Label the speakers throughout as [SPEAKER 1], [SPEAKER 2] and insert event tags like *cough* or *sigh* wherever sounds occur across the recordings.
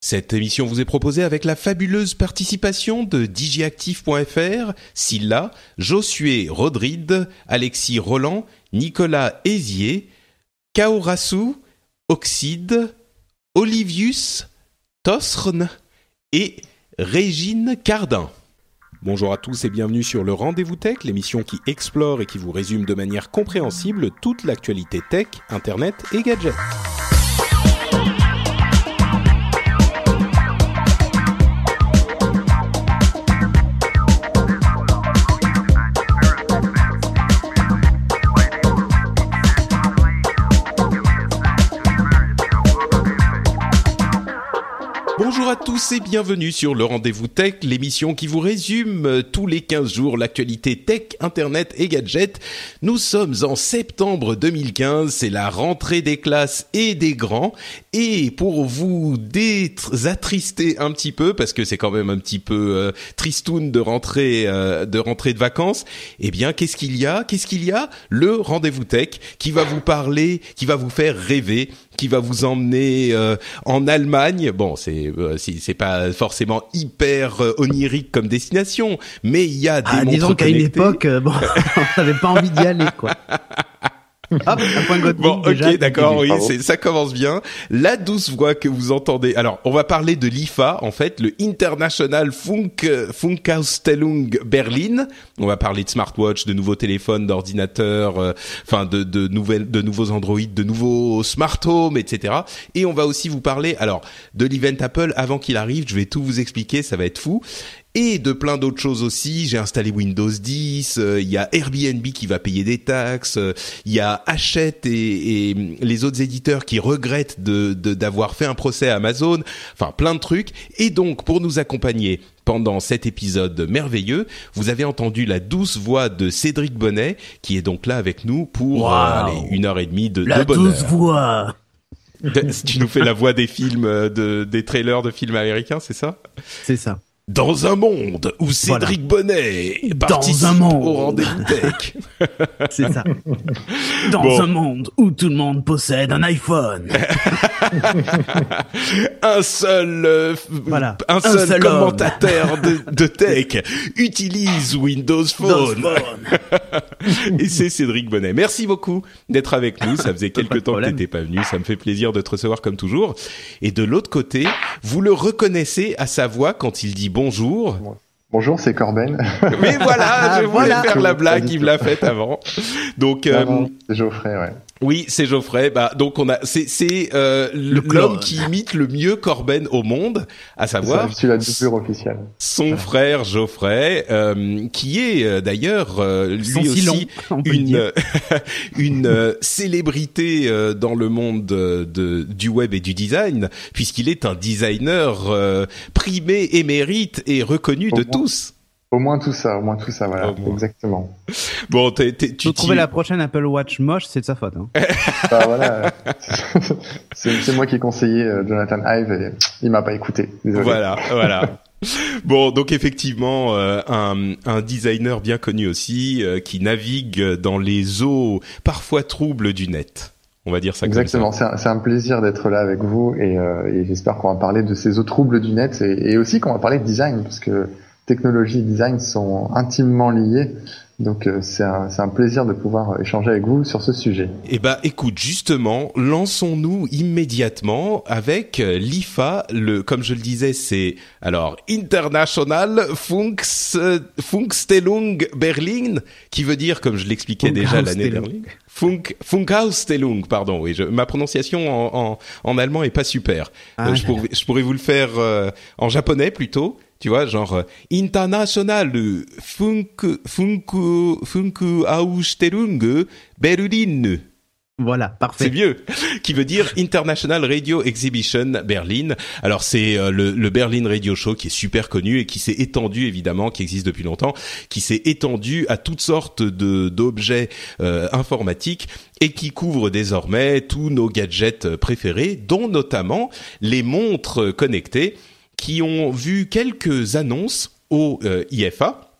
[SPEAKER 1] Cette émission vous est proposée avec la fabuleuse participation de digiactif.fr, Silla, Josué Rodride, Alexis Roland, Nicolas Hézier, Kaorasu, Oxide, Olivius, Tosrn et Régine Cardin. Bonjour à tous et bienvenue sur le Rendez-vous Tech, l'émission qui explore et qui vous résume de manière compréhensible toute l'actualité tech, internet et gadgets. Bonjour à tous et bienvenue sur le Rendez-vous Tech, l'émission qui vous résume euh, tous les 15 jours l'actualité tech, internet et gadgets. Nous sommes en septembre 2015, c'est la rentrée des classes et des grands. Et pour vous attrister un petit peu, parce que c'est quand même un petit peu euh, tristoun de rentrer, euh, de rentrer de vacances, eh bien qu'est-ce qu'il y a? Qu'est-ce qu'il y a? Le Rendez-vous Tech qui va vous parler, qui va vous faire rêver qui va vous emmener euh, en Allemagne. Bon, c'est euh, c'est pas forcément hyper euh, onirique comme destination, mais il y a des
[SPEAKER 2] Ah,
[SPEAKER 1] montres
[SPEAKER 2] disons qu'à une époque, euh, bon, *laughs* on n'avait pas envie d'y aller, quoi. *laughs* Un point
[SPEAKER 1] Bon,
[SPEAKER 2] déjà,
[SPEAKER 1] ok, d'accord, oui, ça commence bien. La douce voix que vous entendez. Alors, on va parler de l'IFA, en fait, le International Funk, Funkausstellung Berlin. On va parler de smartwatch, de nouveaux téléphones, d'ordinateurs, euh, enfin, de, de nouvelles, de nouveaux Android, de nouveaux smart home, etc. Et on va aussi vous parler, alors, de l'event Apple avant qu'il arrive. Je vais tout vous expliquer, ça va être fou et de plein d'autres choses aussi. J'ai installé Windows 10, euh, il y a Airbnb qui va payer des taxes, euh, il y a Hachette et, et les autres éditeurs qui regrettent de de- d'avoir fait un procès à Amazon, enfin plein de trucs. Et donc pour nous accompagner pendant cet épisode merveilleux, vous avez entendu la douce voix de Cédric Bonnet, qui est donc là avec nous pour
[SPEAKER 2] Wow.
[SPEAKER 1] euh, allez, une heure et demie de,
[SPEAKER 2] La
[SPEAKER 1] de bonheur.
[SPEAKER 2] douce voix. *laughs*
[SPEAKER 1] tu nous fais la voix des films, de, des trailers de films américains, c'est ça?
[SPEAKER 2] C'est ça.
[SPEAKER 1] Dans un monde où Cédric Bonnet participe
[SPEAKER 2] un monde.
[SPEAKER 1] au rendez-vous tech. *laughs*
[SPEAKER 2] C'est ça. Dans
[SPEAKER 1] Bon.
[SPEAKER 2] un monde où tout le monde possède un iPhone. *laughs*
[SPEAKER 1] un seul, euh,
[SPEAKER 2] Voilà.
[SPEAKER 1] un
[SPEAKER 2] Un
[SPEAKER 1] seul,
[SPEAKER 2] seul
[SPEAKER 1] commentateur de, de *laughs* tech utilise Windows Phone. Et c'est Cédric Bonnet. Merci beaucoup d'être avec nous. Ça faisait quelques temps que
[SPEAKER 2] problème.
[SPEAKER 1] t'étais pas venu. Ça me fait plaisir de te recevoir comme toujours. Et de l'autre côté, vous le reconnaissez à sa voix quand il dit bonjour.
[SPEAKER 3] Bonjour, c'est Corben.
[SPEAKER 1] Mais voilà, je voulais
[SPEAKER 2] Voilà.
[SPEAKER 1] faire la blague, il me l'a faite avant. Donc, euh,
[SPEAKER 3] Non, non, c'est Geoffrey, ouais.
[SPEAKER 1] Oui, c'est Geoffrey. Bah donc on a c'est c'est euh,
[SPEAKER 2] Le
[SPEAKER 1] l'homme qui imite le mieux Corben au monde, à
[SPEAKER 3] ça,
[SPEAKER 1] savoir
[SPEAKER 3] la officielle.
[SPEAKER 1] son frère Geoffrey, euh, qui est euh, d'ailleurs euh, lui aussi une *laughs* une euh, célébrité euh, dans le monde de du web et du design, puisqu'il est un designer euh, primé, émérite et reconnu
[SPEAKER 3] Au
[SPEAKER 1] de
[SPEAKER 3] moins.
[SPEAKER 1] tous.
[SPEAKER 3] Au moins tout ça, au moins tout ça, voilà, exactement.
[SPEAKER 1] Bon, t'es- tu
[SPEAKER 2] Tu trouver la prochaine Apple Watch moche, c'est de sa faute. Hein. *laughs*
[SPEAKER 3] Bah, voilà, *laughs* c'est moi qui ai conseillé euh, Jonathan Ive et il m'a pas écouté. Désolé.
[SPEAKER 1] Voilà, voilà. *laughs* Bon, donc effectivement, euh, un, un designer bien connu aussi, euh, qui navigue dans les eaux parfois troubles du net. On va dire ça
[SPEAKER 3] Exactement,
[SPEAKER 1] comme
[SPEAKER 3] c'est un, c'est un plaisir d'être là avec vous et, euh, et j'espère qu'on va parler de ces eaux troubles du net et, et aussi qu'on va parler de design parce que technologie et design sont intimement liés. Donc euh, c'est un, c'est un plaisir de pouvoir échanger avec vous sur ce sujet.
[SPEAKER 1] Eh ben, écoute, justement, lançons-nous immédiatement avec euh, l'IFA. Le, comme je le disais, c'est alors International Funks, euh, Funkstellung Berlin, qui veut dire, comme je l'expliquais déjà l'année dernière, Funk, Funkausstellung, pardon. Oui, je, ma prononciation en, en, en allemand est pas super.
[SPEAKER 2] Ah,
[SPEAKER 1] Euh, je, pourrais, je pourrais vous le faire euh, en japonais plutôt. Tu vois, genre euh, international funk funk funk Ausstellung Berlin.
[SPEAKER 2] Voilà, parfait.
[SPEAKER 1] C'est mieux. Qui veut dire International Radio Exhibition Berlin. Alors c'est euh, le, le, Berlin Radio Show qui est super connu et qui s'est étendu évidemment, qui existe depuis longtemps, qui s'est étendu à toutes sortes de d'objets euh, informatiques et qui couvre désormais tous nos gadgets préférés, dont notamment les montres connectées, qui ont vu quelques annonces au euh, IFA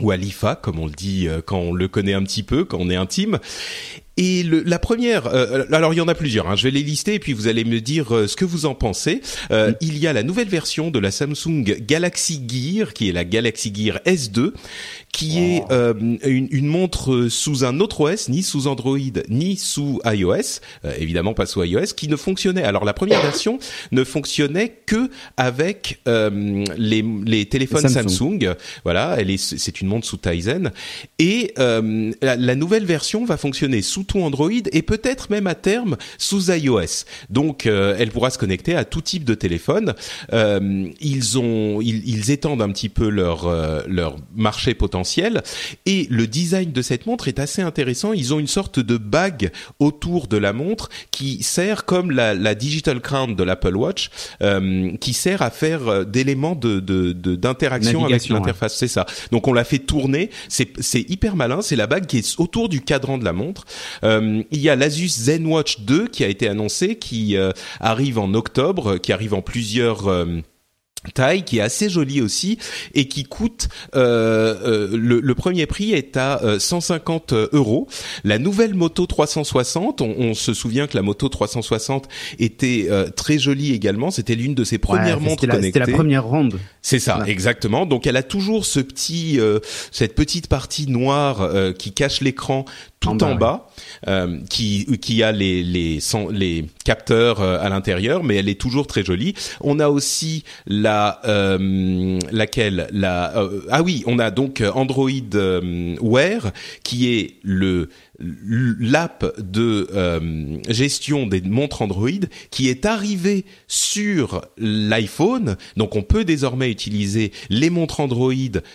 [SPEAKER 1] ou à l'IFA, comme on le dit quand on le connaît un petit peu, quand on est intime. Et le, la première, euh, alors il y en a plusieurs, hein, je vais les lister et puis vous allez me dire euh, ce que vous en pensez. Euh, mm. Il y a la nouvelle version de la Samsung Galaxy Gear, qui est la Galaxy Gear S2, qui est euh, une, une, montre sous un autre OS, ni sous Android, ni sous iOS, évidemment pas sous iOS, qui ne fonctionnait. Alors la première version ne fonctionnait que avec les, les téléphones Samsung. Samsung. Voilà, elle est, c'est une montre sous Tizen. Et la, la nouvelle version va fonctionner sous tout Android et peut-être même à terme sous iOS. Donc, euh, elle pourra se connecter à tout type de téléphone. Euh, ils ont, ils, ils, étendent un petit peu leur euh, leur marché potentiel et le design de cette montre est assez intéressant. Ils ont une sorte de bague autour de la montre qui sert comme la, la digital crown de l'Apple Watch, euh, qui sert à faire d'éléments de d'interaction de, avec l'interface. C'est ça. Donc on l'a fait tourner. C'est c'est hyper malin. C'est la bague qui est autour du cadran de la montre euh, il y a l'Asus ZenWatch 2 qui a été annoncé, qui euh, arrive en octobre, qui arrive en plusieurs euh, taille qui est assez jolie aussi et qui coûte euh, euh, le, le, premier prix est à 150 euh, euros. La nouvelle moto 360, on, on, se souvient que la moto 360 était très jolie également. C'était l'une de ses premières
[SPEAKER 2] ouais,
[SPEAKER 1] montres connectées.
[SPEAKER 2] C'était la première ronde.
[SPEAKER 1] C'est ça, ouais. exactement. Donc elle a toujours ce petit, cette petite partie noire qui cache l'écran tout en bas, en bas ouais. qui qui a les les les capteurs à l'intérieur, mais elle est toujours très jolie. On a aussi la euh, laquelle la euh, ah oui on a donc Android euh, Wear qui est le l'app de euh, gestion des montres Android qui est arrivée sur l'iPhone. Donc on peut désormais utiliser les montres Android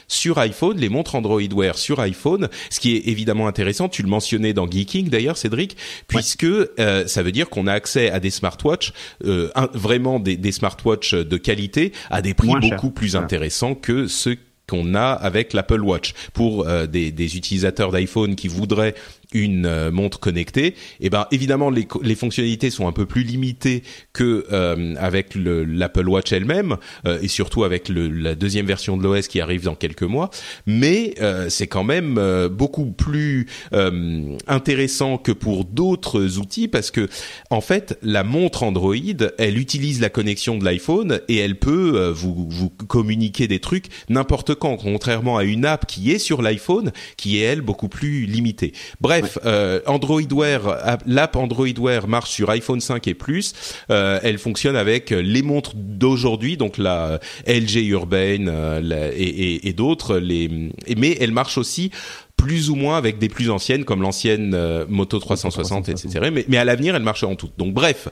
[SPEAKER 1] sur iPhone, les montres Android Wear sur iPhone, ce qui est évidemment intéressant. Tu le mentionnais dans Geeking d'ailleurs, Cédric, puisque ouais. euh, ça veut dire qu'on a accès à des smartwatches, euh, un, vraiment des, des smartwatches de qualité à des prix Moins beaucoup cher. plus intéressants que ceux qu'on a avec l'Apple Watch pour euh, des, des, utilisateurs d'iPhone qui voudraient une euh, montre connectée, et eh ben évidemment les, les, fonctionnalités sont un peu plus limitées que euh, avec l'Apple Watch elle-même euh, et surtout avec le, la deuxième version de l'OS qui arrive dans quelques mois. Mais euh, c'est quand même euh, beaucoup plus intéressant que pour d'autres outils parce que en fait la montre Android, elle utilise la connexion de l'iPhone et elle peut vous, vous communiquer des trucs n'importe quand, contrairement à une app qui est sur l'iPhone qui est elle beaucoup plus limitée. Bref Bref, euh, Android Wear, l'app Android Wear marche sur iPhone 5 et plus. Euh, elle fonctionne avec les montres d'aujourd'hui, donc la LG Urban euh, la, et, et, et d'autres. Les, mais elle marche aussi plus ou moins avec des plus anciennes comme l'ancienne euh, Moto 360, etc. Mais, mais à l'avenir, elles marcheront toutes. Donc bref,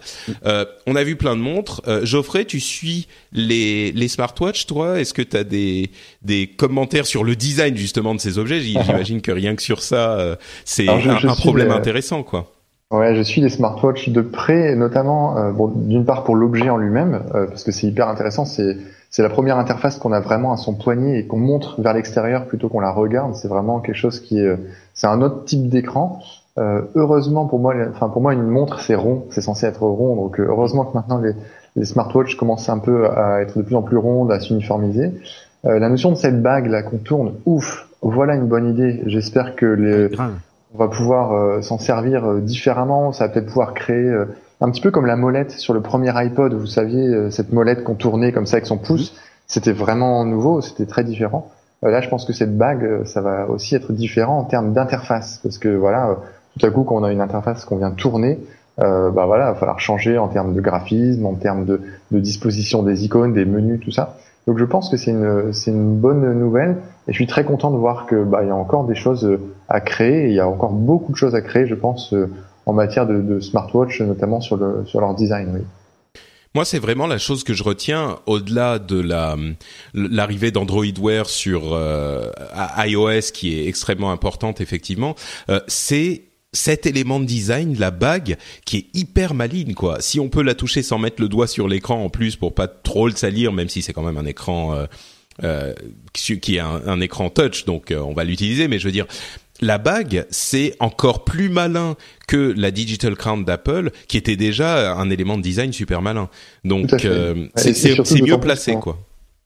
[SPEAKER 1] euh, on a vu plein de montres. Euh, Geoffrey, tu suis les, les smartwatches, toi? Est-ce que tu as des, des commentaires sur le design justement de ces objets? *laughs* J'imagine que rien que sur ça, euh, c'est un, un, problème les... intéressant, quoi.
[SPEAKER 3] Ouais, je suis les smartwatches de près, notamment euh, bon, d'une part pour l'objet en lui-même, euh, parce que c'est hyper intéressant. C'est c'est la première interface qu'on a vraiment à son poignet et qu'on montre vers l'extérieur plutôt qu'on la regarde. C'est vraiment quelque chose qui est, c'est un autre type d'écran. Euh, heureusement pour moi, enfin pour moi une montre c'est rond, c'est censé être rond. Donc euh, heureusement que maintenant les, les smartwatches commencent un peu à être de plus en plus rondes, à s'uniformiser. Euh, la notion de cette bague là qu'on tourne, ouf, voilà une bonne idée. J'espère que les, on va pouvoir euh, s'en servir euh, différemment. Ça va peut-être pouvoir créer euh, un petit peu comme la molette sur le premier iPod. Vous saviez cette molette qu'on tournait comme ça avec son pouce. Mmh. C'était vraiment nouveau, c'était très différent. là, je pense que cette bague, ça va aussi être différent en termes d'interface, parce que voilà, tout à coup, quand on a une interface qu'on vient tourner, euh, bah voilà, il va falloir changer en termes de graphisme, en termes de, de disposition des icônes, des menus, tout ça. Donc je pense que c'est une c'est une bonne nouvelle et je suis très content de voir que bah il y a encore des choses à créer et il y a encore beaucoup de choses à créer je pense en matière de, smartwatch notamment sur le sur leur design oui.
[SPEAKER 1] Moi, c'est vraiment la chose que je retiens au-delà de la l'arrivée d'Android Wear sur euh, iOS qui est extrêmement importante effectivement, euh, c'est cet élément de design, la bague, qui est hyper maligne, quoi. Si on peut la toucher sans mettre le doigt sur l'écran en plus pour pas trop le salir, même si c'est quand même un écran euh, qui est un, écran touch, donc on va l'utiliser. Mais je veux dire, la bague, c'est encore plus malin que la Digital Crown d'Apple, qui était déjà un élément de design super malin. Donc c'est mieux placé, quoi.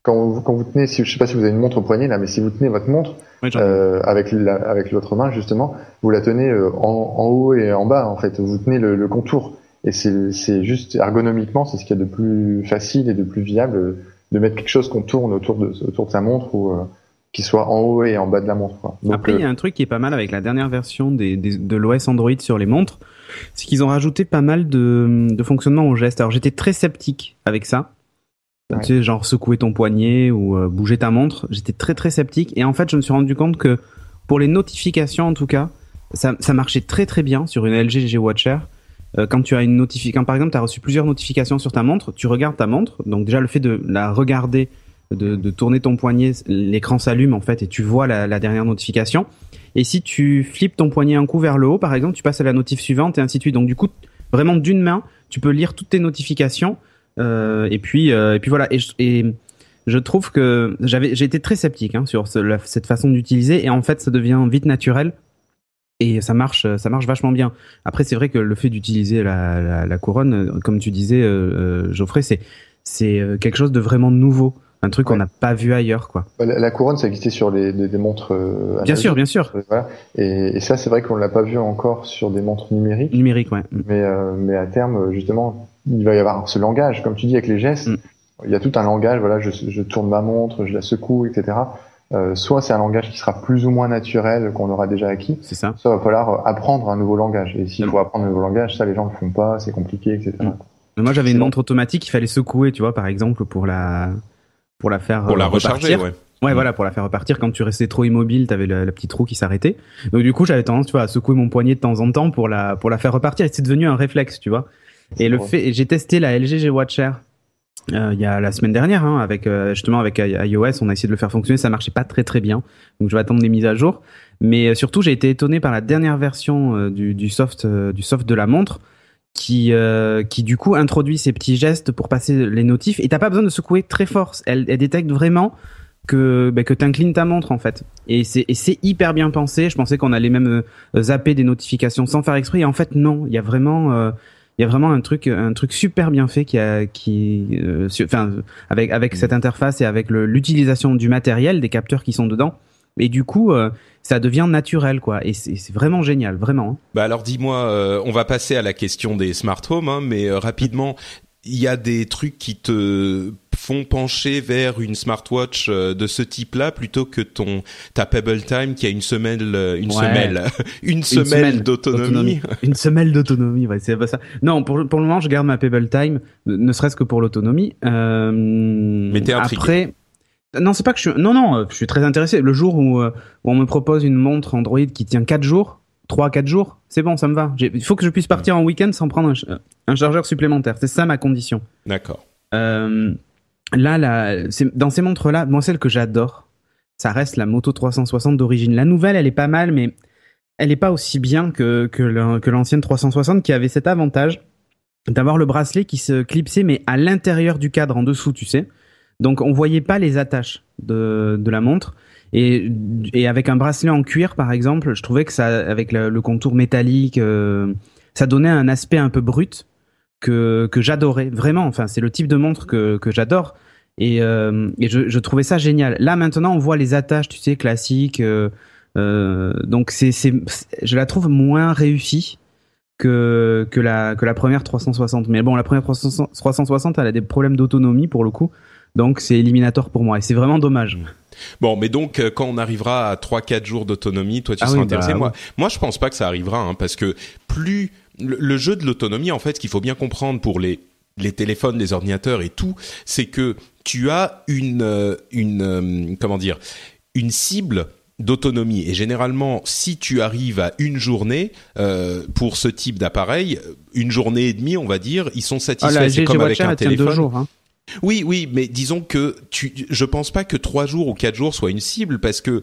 [SPEAKER 3] Quand vous, quand vous tenez, si, je sais pas si vous avez une montre au poignet là, mais si vous tenez votre montre euh, avec la, avec l'autre main justement, vous la tenez euh, en, en, haut et en bas en fait. Vous tenez le, le contour. Et c'est, c'est juste ergonomiquement, c'est ce qu'il y a de plus facile et de plus viable euh, de mettre quelque chose qu'on tourne autour de autour de sa montre ou euh, qui soit en haut et en bas de la montre. Quoi.
[SPEAKER 2] Donc, Après, il y a un truc qui est pas mal avec la dernière version des, des de l'OS Android sur les montres, c'est qu'ils ont rajouté pas mal de, de fonctionnement au geste. Alors j'étais très sceptique avec ça tu sais, genre secouer ton poignet ou euh, bouger ta montre. J'étais très très sceptique et en fait, je me suis rendu compte que pour les notifications en tout cas, ça, ça marchait très très bien sur une LG G Watcher. Euh, quand tu as une notification, par exemple, tu as reçu plusieurs notifications sur ta montre, tu regardes ta montre, donc déjà le fait de la regarder, de, de tourner ton poignet, l'écran s'allume en fait et tu vois la, la, dernière notification. Et si tu flippes ton poignet un coup vers le haut, par exemple, tu passes à la notif suivante et ainsi de suite. Donc du coup, vraiment d'une main, tu peux lire toutes tes notifications euh, et puis euh, et puis voilà. Et, et je trouve que j'avais j'ai été très sceptique hein, sur cette façon d'utiliser et en fait ça devient vite naturel et ça marche ça marche vachement bien après c'est vrai que le fait d'utiliser la, la, la, couronne comme tu disais euh, Geoffrey c'est c'est quelque chose de vraiment nouveau un truc qu'on n'a pas vu ailleurs quoi
[SPEAKER 3] la, couronne ça existait sur les, des montres euh,
[SPEAKER 2] bien sûr bien sûr
[SPEAKER 3] voilà. et, et, ça c'est vrai qu'on l'a pas vu encore sur des montres numériques
[SPEAKER 2] numériques ouais
[SPEAKER 3] mais mais à terme justement il va y avoir ce langage, comme tu dis, avec les gestes. Mm. Il y a tout un langage. Voilà, je, je, tourne ma montre, je la secoue, etc. Euh, soit c'est un langage qui sera plus ou moins naturel qu'on aura déjà acquis.
[SPEAKER 2] C'est ça.
[SPEAKER 3] Soit il va falloir apprendre un nouveau langage. Et s'il mm. faut apprendre un nouveau langage, ça les gens ne font pas, c'est compliqué, etc.
[SPEAKER 2] Mm. Moi j'avais une montre automatique, il fallait secouer, tu vois, par exemple, pour la pour la faire
[SPEAKER 1] pour la recharger, ouais.
[SPEAKER 2] Ouais, voilà, pour la faire repartir. Quand tu restais trop immobile, t'avais la, la petite roue qui s'arrêtait. Donc du coup, j'avais tendance, tu vois, à secouer mon poignet de temps en temps pour la pour la faire repartir. Et c'est devenu un réflexe, tu vois. Et le fait, j'ai testé la LG G Watcher euh, il y a la semaine dernière, hein, avec euh, justement avec iOS, on a essayé de le faire fonctionner, ça marchait pas très très bien. Donc je vais attendre des mises à jour. Mais euh, surtout, j'ai été étonné par la dernière version euh, du, du, soft du soft de la montre, qui qui du coup introduit ces petits gestes pour passer les notifs. Et t'as pas besoin de secouer très fort. Elle, elle détecte vraiment que bah, que t'inclines ta montre en fait. Et c'est et c'est hyper bien pensé. Je pensais qu'on allait même zapper des notifications sans faire exprès. Et en fait non, il y a vraiment il y a vraiment un truc un truc super bien fait qui a qui euh, enfin avec avec cette interface et avec l'utilisation du matériel des capteurs qui sont dedans et du coup euh, ça devient naturel quoi. Et c'est vraiment génial vraiment hein.
[SPEAKER 1] bah alors dis-moi euh, on va passer à la question des smart home hein, mais rapidement il y a des trucs qui te font pencher vers une smartwatch euh, de ce type-là plutôt que ton ta Pebble Time qui a une semelle euh, une semelle *laughs* une, semelle d'autonomie.
[SPEAKER 2] une semelle d'autonomie ouais c'est pas ça. Non pour pour le moment je garde ma Pebble Time ne serait-ce que pour l'autonomie euh,
[SPEAKER 1] mais t'es
[SPEAKER 2] après non c'est pas que je suis non non je suis très intéressé. Le jour où, où on me propose une montre Android qui tient 4 jours 3 4 jours c'est bon ça me va. Il faut que je puisse partir en week-end sans prendre un, un chargeur supplémentaire. C'est ça ma condition.
[SPEAKER 1] D'accord.
[SPEAKER 2] Euh, là, là dans ces montres-là, moi, celle que j'adore, ça reste la Moto 360 d'origine. La nouvelle, elle est pas mal, mais elle est pas aussi bien que, que l'ancienne 360 qui avait cet avantage d'avoir le bracelet qui se clipsait, mais à l'intérieur du cadre, en dessous, tu sais. Donc, on voyait pas les attaches de, de la montre. Et, et avec un bracelet en cuir, par exemple, je trouvais que ça, avec le, contour métallique, euh, ça donnait un aspect un peu brut que, que j'adorais vraiment. Enfin, c'est le type de montre que, que j'adore. Et, euh, et je, trouvais ça génial. Là maintenant, on voit les attaches, tu sais, classiques. Euh, donc c'est, c'est, je la trouve moins réussie que que la que la première 360. Mais bon, la première 360, elle a des problèmes d'autonomie pour le coup. Donc c'est éliminatoire pour moi et c'est vraiment dommage.
[SPEAKER 1] Bon, mais donc quand on arrivera à 3-4 jours d'autonomie, toi tu ah seras intéressé. Bah moi, moi je pense pas que ça arrivera hein, parce que plus le, jeu de l'autonomie, en fait, ce qu'il faut bien comprendre pour les les téléphones, les ordinateurs et tout, c'est que tu as une euh, une euh, comment dire une cible d'autonomie et généralement si tu arrives à une journée euh, pour ce type d'appareil une journée et demie on va dire ils sont satisfaits ah, c'est comme avec un téléphone
[SPEAKER 2] jours, hein.
[SPEAKER 1] Oui oui mais disons que tu je pense pas que trois jours ou quatre jours soit une cible parce que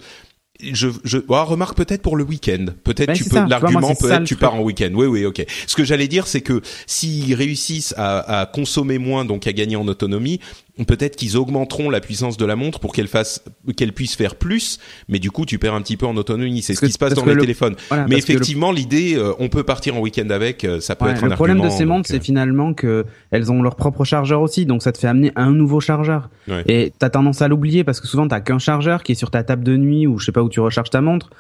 [SPEAKER 1] je, je oh, remarque peut-être pour le week-end. Peut-être
[SPEAKER 2] Ben,
[SPEAKER 1] tu peux l'argument peut-être
[SPEAKER 2] le
[SPEAKER 1] tu pars en week-end. Oui oui ok. Ce que j'allais dire c'est que s'ils réussissent à, à consommer moins donc à gagner en autonomie, peut-être qu'ils augmenteront la puissance de la montre pour qu'elle fasse qu'elle puisse faire plus. Mais du coup tu perds un petit peu en autonomie. C'est ce qui se passe dans les
[SPEAKER 2] le-
[SPEAKER 1] téléphones.
[SPEAKER 2] Voilà,
[SPEAKER 1] Mais
[SPEAKER 2] le-
[SPEAKER 1] effectivement l'idée euh, on peut partir en week-end avec. euh, Ça peut
[SPEAKER 2] Ouais,
[SPEAKER 1] être un
[SPEAKER 2] le problème de ces montres, c'est
[SPEAKER 1] euh,
[SPEAKER 2] finalement que elles ont leur propre chargeur aussi, donc ça te fait amener un nouveau chargeur.
[SPEAKER 1] Ouais.
[SPEAKER 2] Et t'as tendance à l'oublier parce que souvent t'as qu'un chargeur qui est sur ta table de nuit ou je sais pas où tu recharges ta montre,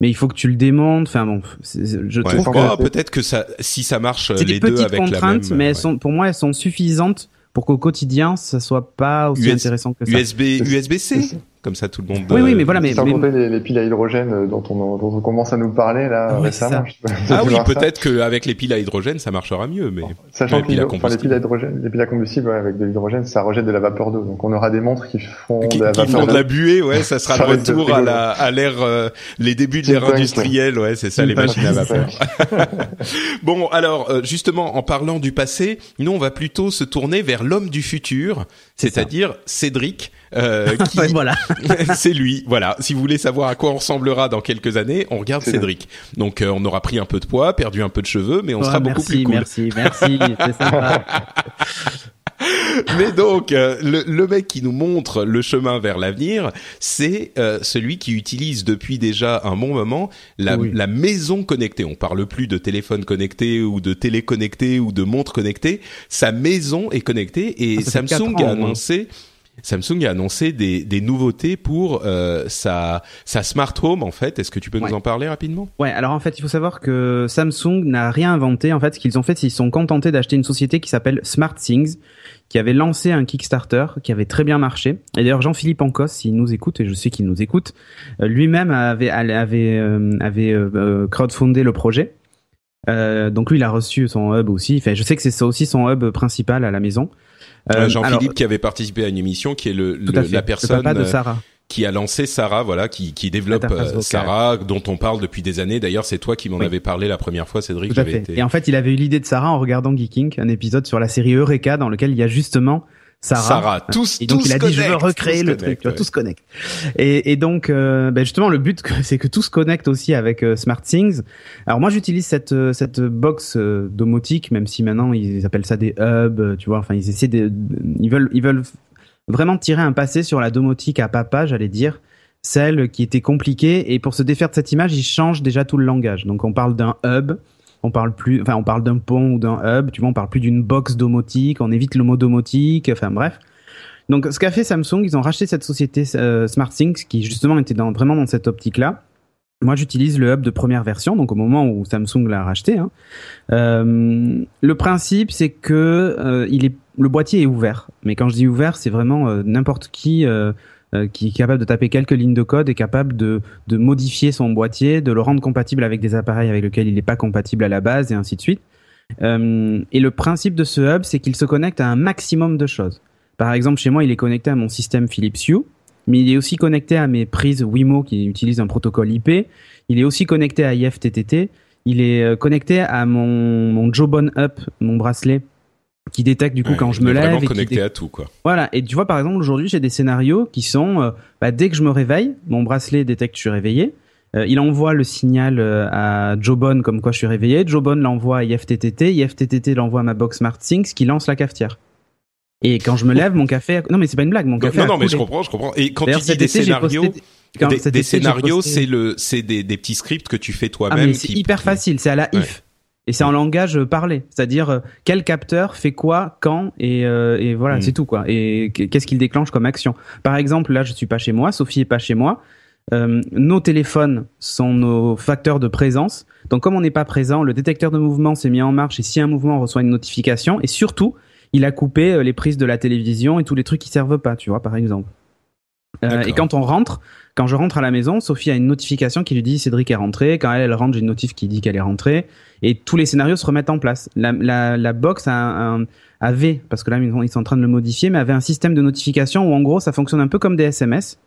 [SPEAKER 2] mais il faut que tu le démontes. Enfin bon, je
[SPEAKER 1] Ouais.
[SPEAKER 2] trouve que
[SPEAKER 1] peut-être que ça, si ça marche les
[SPEAKER 2] des
[SPEAKER 1] deux
[SPEAKER 2] petites
[SPEAKER 1] avec la même,
[SPEAKER 2] contraintes, mais
[SPEAKER 1] ouais.
[SPEAKER 2] elles sont, pour moi, elles sont suffisantes pour qu'au quotidien ça soit pas aussi
[SPEAKER 1] US
[SPEAKER 2] intéressant que ça.
[SPEAKER 1] USB, USB-C, comme ça tout le monde.
[SPEAKER 2] Oui, oui,
[SPEAKER 1] euh,
[SPEAKER 2] mais voilà, mais,
[SPEAKER 3] Sans
[SPEAKER 2] mais-
[SPEAKER 3] compter les, les piles à hydrogène euh, dont on, dont on commence à nous parler là
[SPEAKER 2] Ah ouais,
[SPEAKER 3] récemment.
[SPEAKER 1] Ah oui, peut-être qu'avec les piles à hydrogène, ça marchera mieux, mais
[SPEAKER 3] Sachant
[SPEAKER 1] les
[SPEAKER 3] que
[SPEAKER 1] piles à
[SPEAKER 3] l'hydro- enfin, les
[SPEAKER 1] combustible.
[SPEAKER 3] piles à hydrogène, les piles à combustible ouais, avec de l'hydrogène, ça rejette de la vapeur d'eau. Donc on aura des montres qui font
[SPEAKER 1] qui,
[SPEAKER 3] de la
[SPEAKER 1] qui
[SPEAKER 3] vapeur
[SPEAKER 1] font de la buée, ouais, ça sera *laughs*
[SPEAKER 3] Ça
[SPEAKER 1] le retour à la, à l'ère, euh, les débuts de l'ère industrielle, ouais, c'est ça, les machines à vapeur. *laughs* bon, alors, euh, justement, en parlant du passé, nous, on va plutôt se tourner vers l'homme du futur, c'est-à-dire Cédric, euh, *laughs* qui,
[SPEAKER 2] voilà. *laughs*
[SPEAKER 1] c'est lui. Voilà. Si vous voulez savoir à quoi on ressemblera dans quelques années, on regarde Cédric. Donc, euh, on aura pris un peu de poids, perdu un peu de cheveux, mais on sera beaucoup plus cool.
[SPEAKER 2] merci, merci, c'est *laughs* sympa.
[SPEAKER 1] Mais donc, euh, le, le mec qui nous montre le chemin vers l'avenir, c'est euh, celui qui utilise depuis déjà un bon moment la,
[SPEAKER 2] Oui.
[SPEAKER 1] la maison connectée. On parle plus de téléphone connecté ou de télé connectée ou de montre connectée. Sa maison est connectée et
[SPEAKER 2] Ah, ça
[SPEAKER 1] Samsung
[SPEAKER 2] ans,
[SPEAKER 1] a
[SPEAKER 2] au moins.
[SPEAKER 1] Samsung a annoncé des, des nouveautés pour euh, sa, sa smart home en fait. Est-ce que tu peux
[SPEAKER 2] Ouais.
[SPEAKER 1] nous en parler rapidement?
[SPEAKER 2] Ouais, alors en fait, il faut savoir que Samsung n'a rien inventé. En fait, ce qu'ils ont fait, c'est qu'ils sont contentés d'acheter une société qui s'appelle SmartThings, qui avait lancé un Kickstarter qui avait très bien marché. Et d'ailleurs, Jean-Philippe Ancos, s'il nous écoute, et je sais qu'il nous écoute, euh, lui-même avait avait euh, avait euh, euh, crowdfundé le projet. Euh, donc lui, il a reçu son hub aussi. Enfin, je sais que c'est ça aussi son hub principal à la maison. Euh,
[SPEAKER 1] Euh, Jean-Philippe qui avait participé à une émission, qui est le, la
[SPEAKER 2] le
[SPEAKER 1] personne
[SPEAKER 2] papa de
[SPEAKER 1] euh,
[SPEAKER 2] Sarah.
[SPEAKER 1] qui a lancé Sarah, voilà, qui, qui développe. Sarah, dont on parle depuis des années. D'ailleurs, c'est toi qui m'en
[SPEAKER 2] Oui.
[SPEAKER 1] avais parlé la première fois, Cédric.
[SPEAKER 2] Tout à
[SPEAKER 1] j'avais
[SPEAKER 2] fait.
[SPEAKER 1] été-
[SPEAKER 2] Et en fait, il avait eu l'idée de Sarah en regardant Geeking, un épisode sur la série Eureka dans lequel il y a justement Sarah.
[SPEAKER 1] Sarah, tous,
[SPEAKER 2] Et donc
[SPEAKER 1] tous
[SPEAKER 2] il a dit je veux recréer le truc,
[SPEAKER 1] ouais.
[SPEAKER 2] tout se connecte. Et, et donc euh, ben justement le but *laughs* c'est que tout se connecte aussi avec euh, SmartThings. Alors moi j'utilise cette euh, cette box euh, domotique, même si maintenant ils appellent ça des hubs, tu vois. Enfin ils essaient de, ils veulent ils veulent vraiment tirer un passé sur la domotique à papa, j'allais dire, celle qui était compliquée. Et pour se défaire de cette image, ils changent déjà tout le langage. Donc on parle d'un hub. On parle plus, enfin, on parle d'un pont ou d'un hub. Tu vois, on parle plus d'une box domotique. On évite le mot domotique. Enfin, bref. Donc, ce qu'a fait Samsung, ils ont racheté cette société euh, SmartThings qui justement était dans, vraiment dans cette optique-là. Moi, j'utilise le hub de première version, donc au moment où Samsung l'a racheté. Hein. Euh, le principe, c'est que euh, il est, le boîtier est ouvert. Mais quand je dis ouvert, c'est vraiment euh, n'importe qui euh, qui est capable de taper quelques lignes de code est capable de, de modifier son boîtier, de le rendre compatible avec des appareils avec lesquels il n'est pas compatible à la base, et ainsi de suite. Euh, et le principe de ce hub, c'est qu'il se connecte à un maximum de choses. Par exemple, chez moi, il est connecté à mon système Philips Hue, mais il est aussi connecté à mes prises Wimo qui utilisent un protocole IP. Il est aussi connecté à IFTTT. Il est euh, connecté à mon, mon Jawbone Up, mon bracelet, qui détecte du coup
[SPEAKER 1] Ouais,
[SPEAKER 2] quand je me lève.
[SPEAKER 1] vraiment
[SPEAKER 2] et
[SPEAKER 1] connecté à tout, quoi.
[SPEAKER 2] Voilà. Et tu vois, par exemple, aujourd'hui, j'ai des scénarios qui sont, euh, bah, dès que je me réveille, mon bracelet détecte que je suis réveillé. Euh, il envoie le signal euh, à Jobon comme quoi je suis réveillé. Jobon l'envoie à IFTTT. IFTTT l'envoie à ma box SmartThings qui lance la cafetière. Et quand je me lève, mon café. a- Non, mais c'est pas une blague. Mon café.
[SPEAKER 1] non, non, mais je comprends, je comprends. Et quand tu dis des scénarios,
[SPEAKER 2] posté- quand-
[SPEAKER 1] des,
[SPEAKER 2] été,
[SPEAKER 1] scénarios,
[SPEAKER 2] posté-
[SPEAKER 1] c'est le, c'est des, des petits scripts que tu fais
[SPEAKER 2] Ah,
[SPEAKER 1] toi-même.
[SPEAKER 2] c'est hyper facile, c'est à la
[SPEAKER 1] Ouais.
[SPEAKER 2] Et c'est en langage euh, parlé, c'est-à-dire euh, quel capteur fait quoi, quand, et, euh, et voilà,
[SPEAKER 1] Mm.
[SPEAKER 2] c'est tout quoi. Et qu- qu'est-ce qu'il déclenche comme action? Par exemple, là, je suis pas chez moi, Sophie est pas chez moi. Euh, nos téléphones sont nos facteurs de présence. Donc, comme on n'est pas présent, le détecteur de mouvement s'est mis en marche et si un mouvement reçoit une notification, et surtout, il a coupé euh, les prises de la télévision et tous les trucs qui servent pas, tu vois, par exemple. Euh, et quand on rentre, quand je rentre à la maison, Sophie a une notification qui lui dit Cédric est rentré. Quand elle, rentre, j'ai une notif qui dit qu'elle est rentrée. Et tous les scénarios se remettent en place. La, box avait, parce que là ils sont- ils sont en train de le modifier, mais avait un système de notification où en gros ça fonctionne un peu comme des SMS.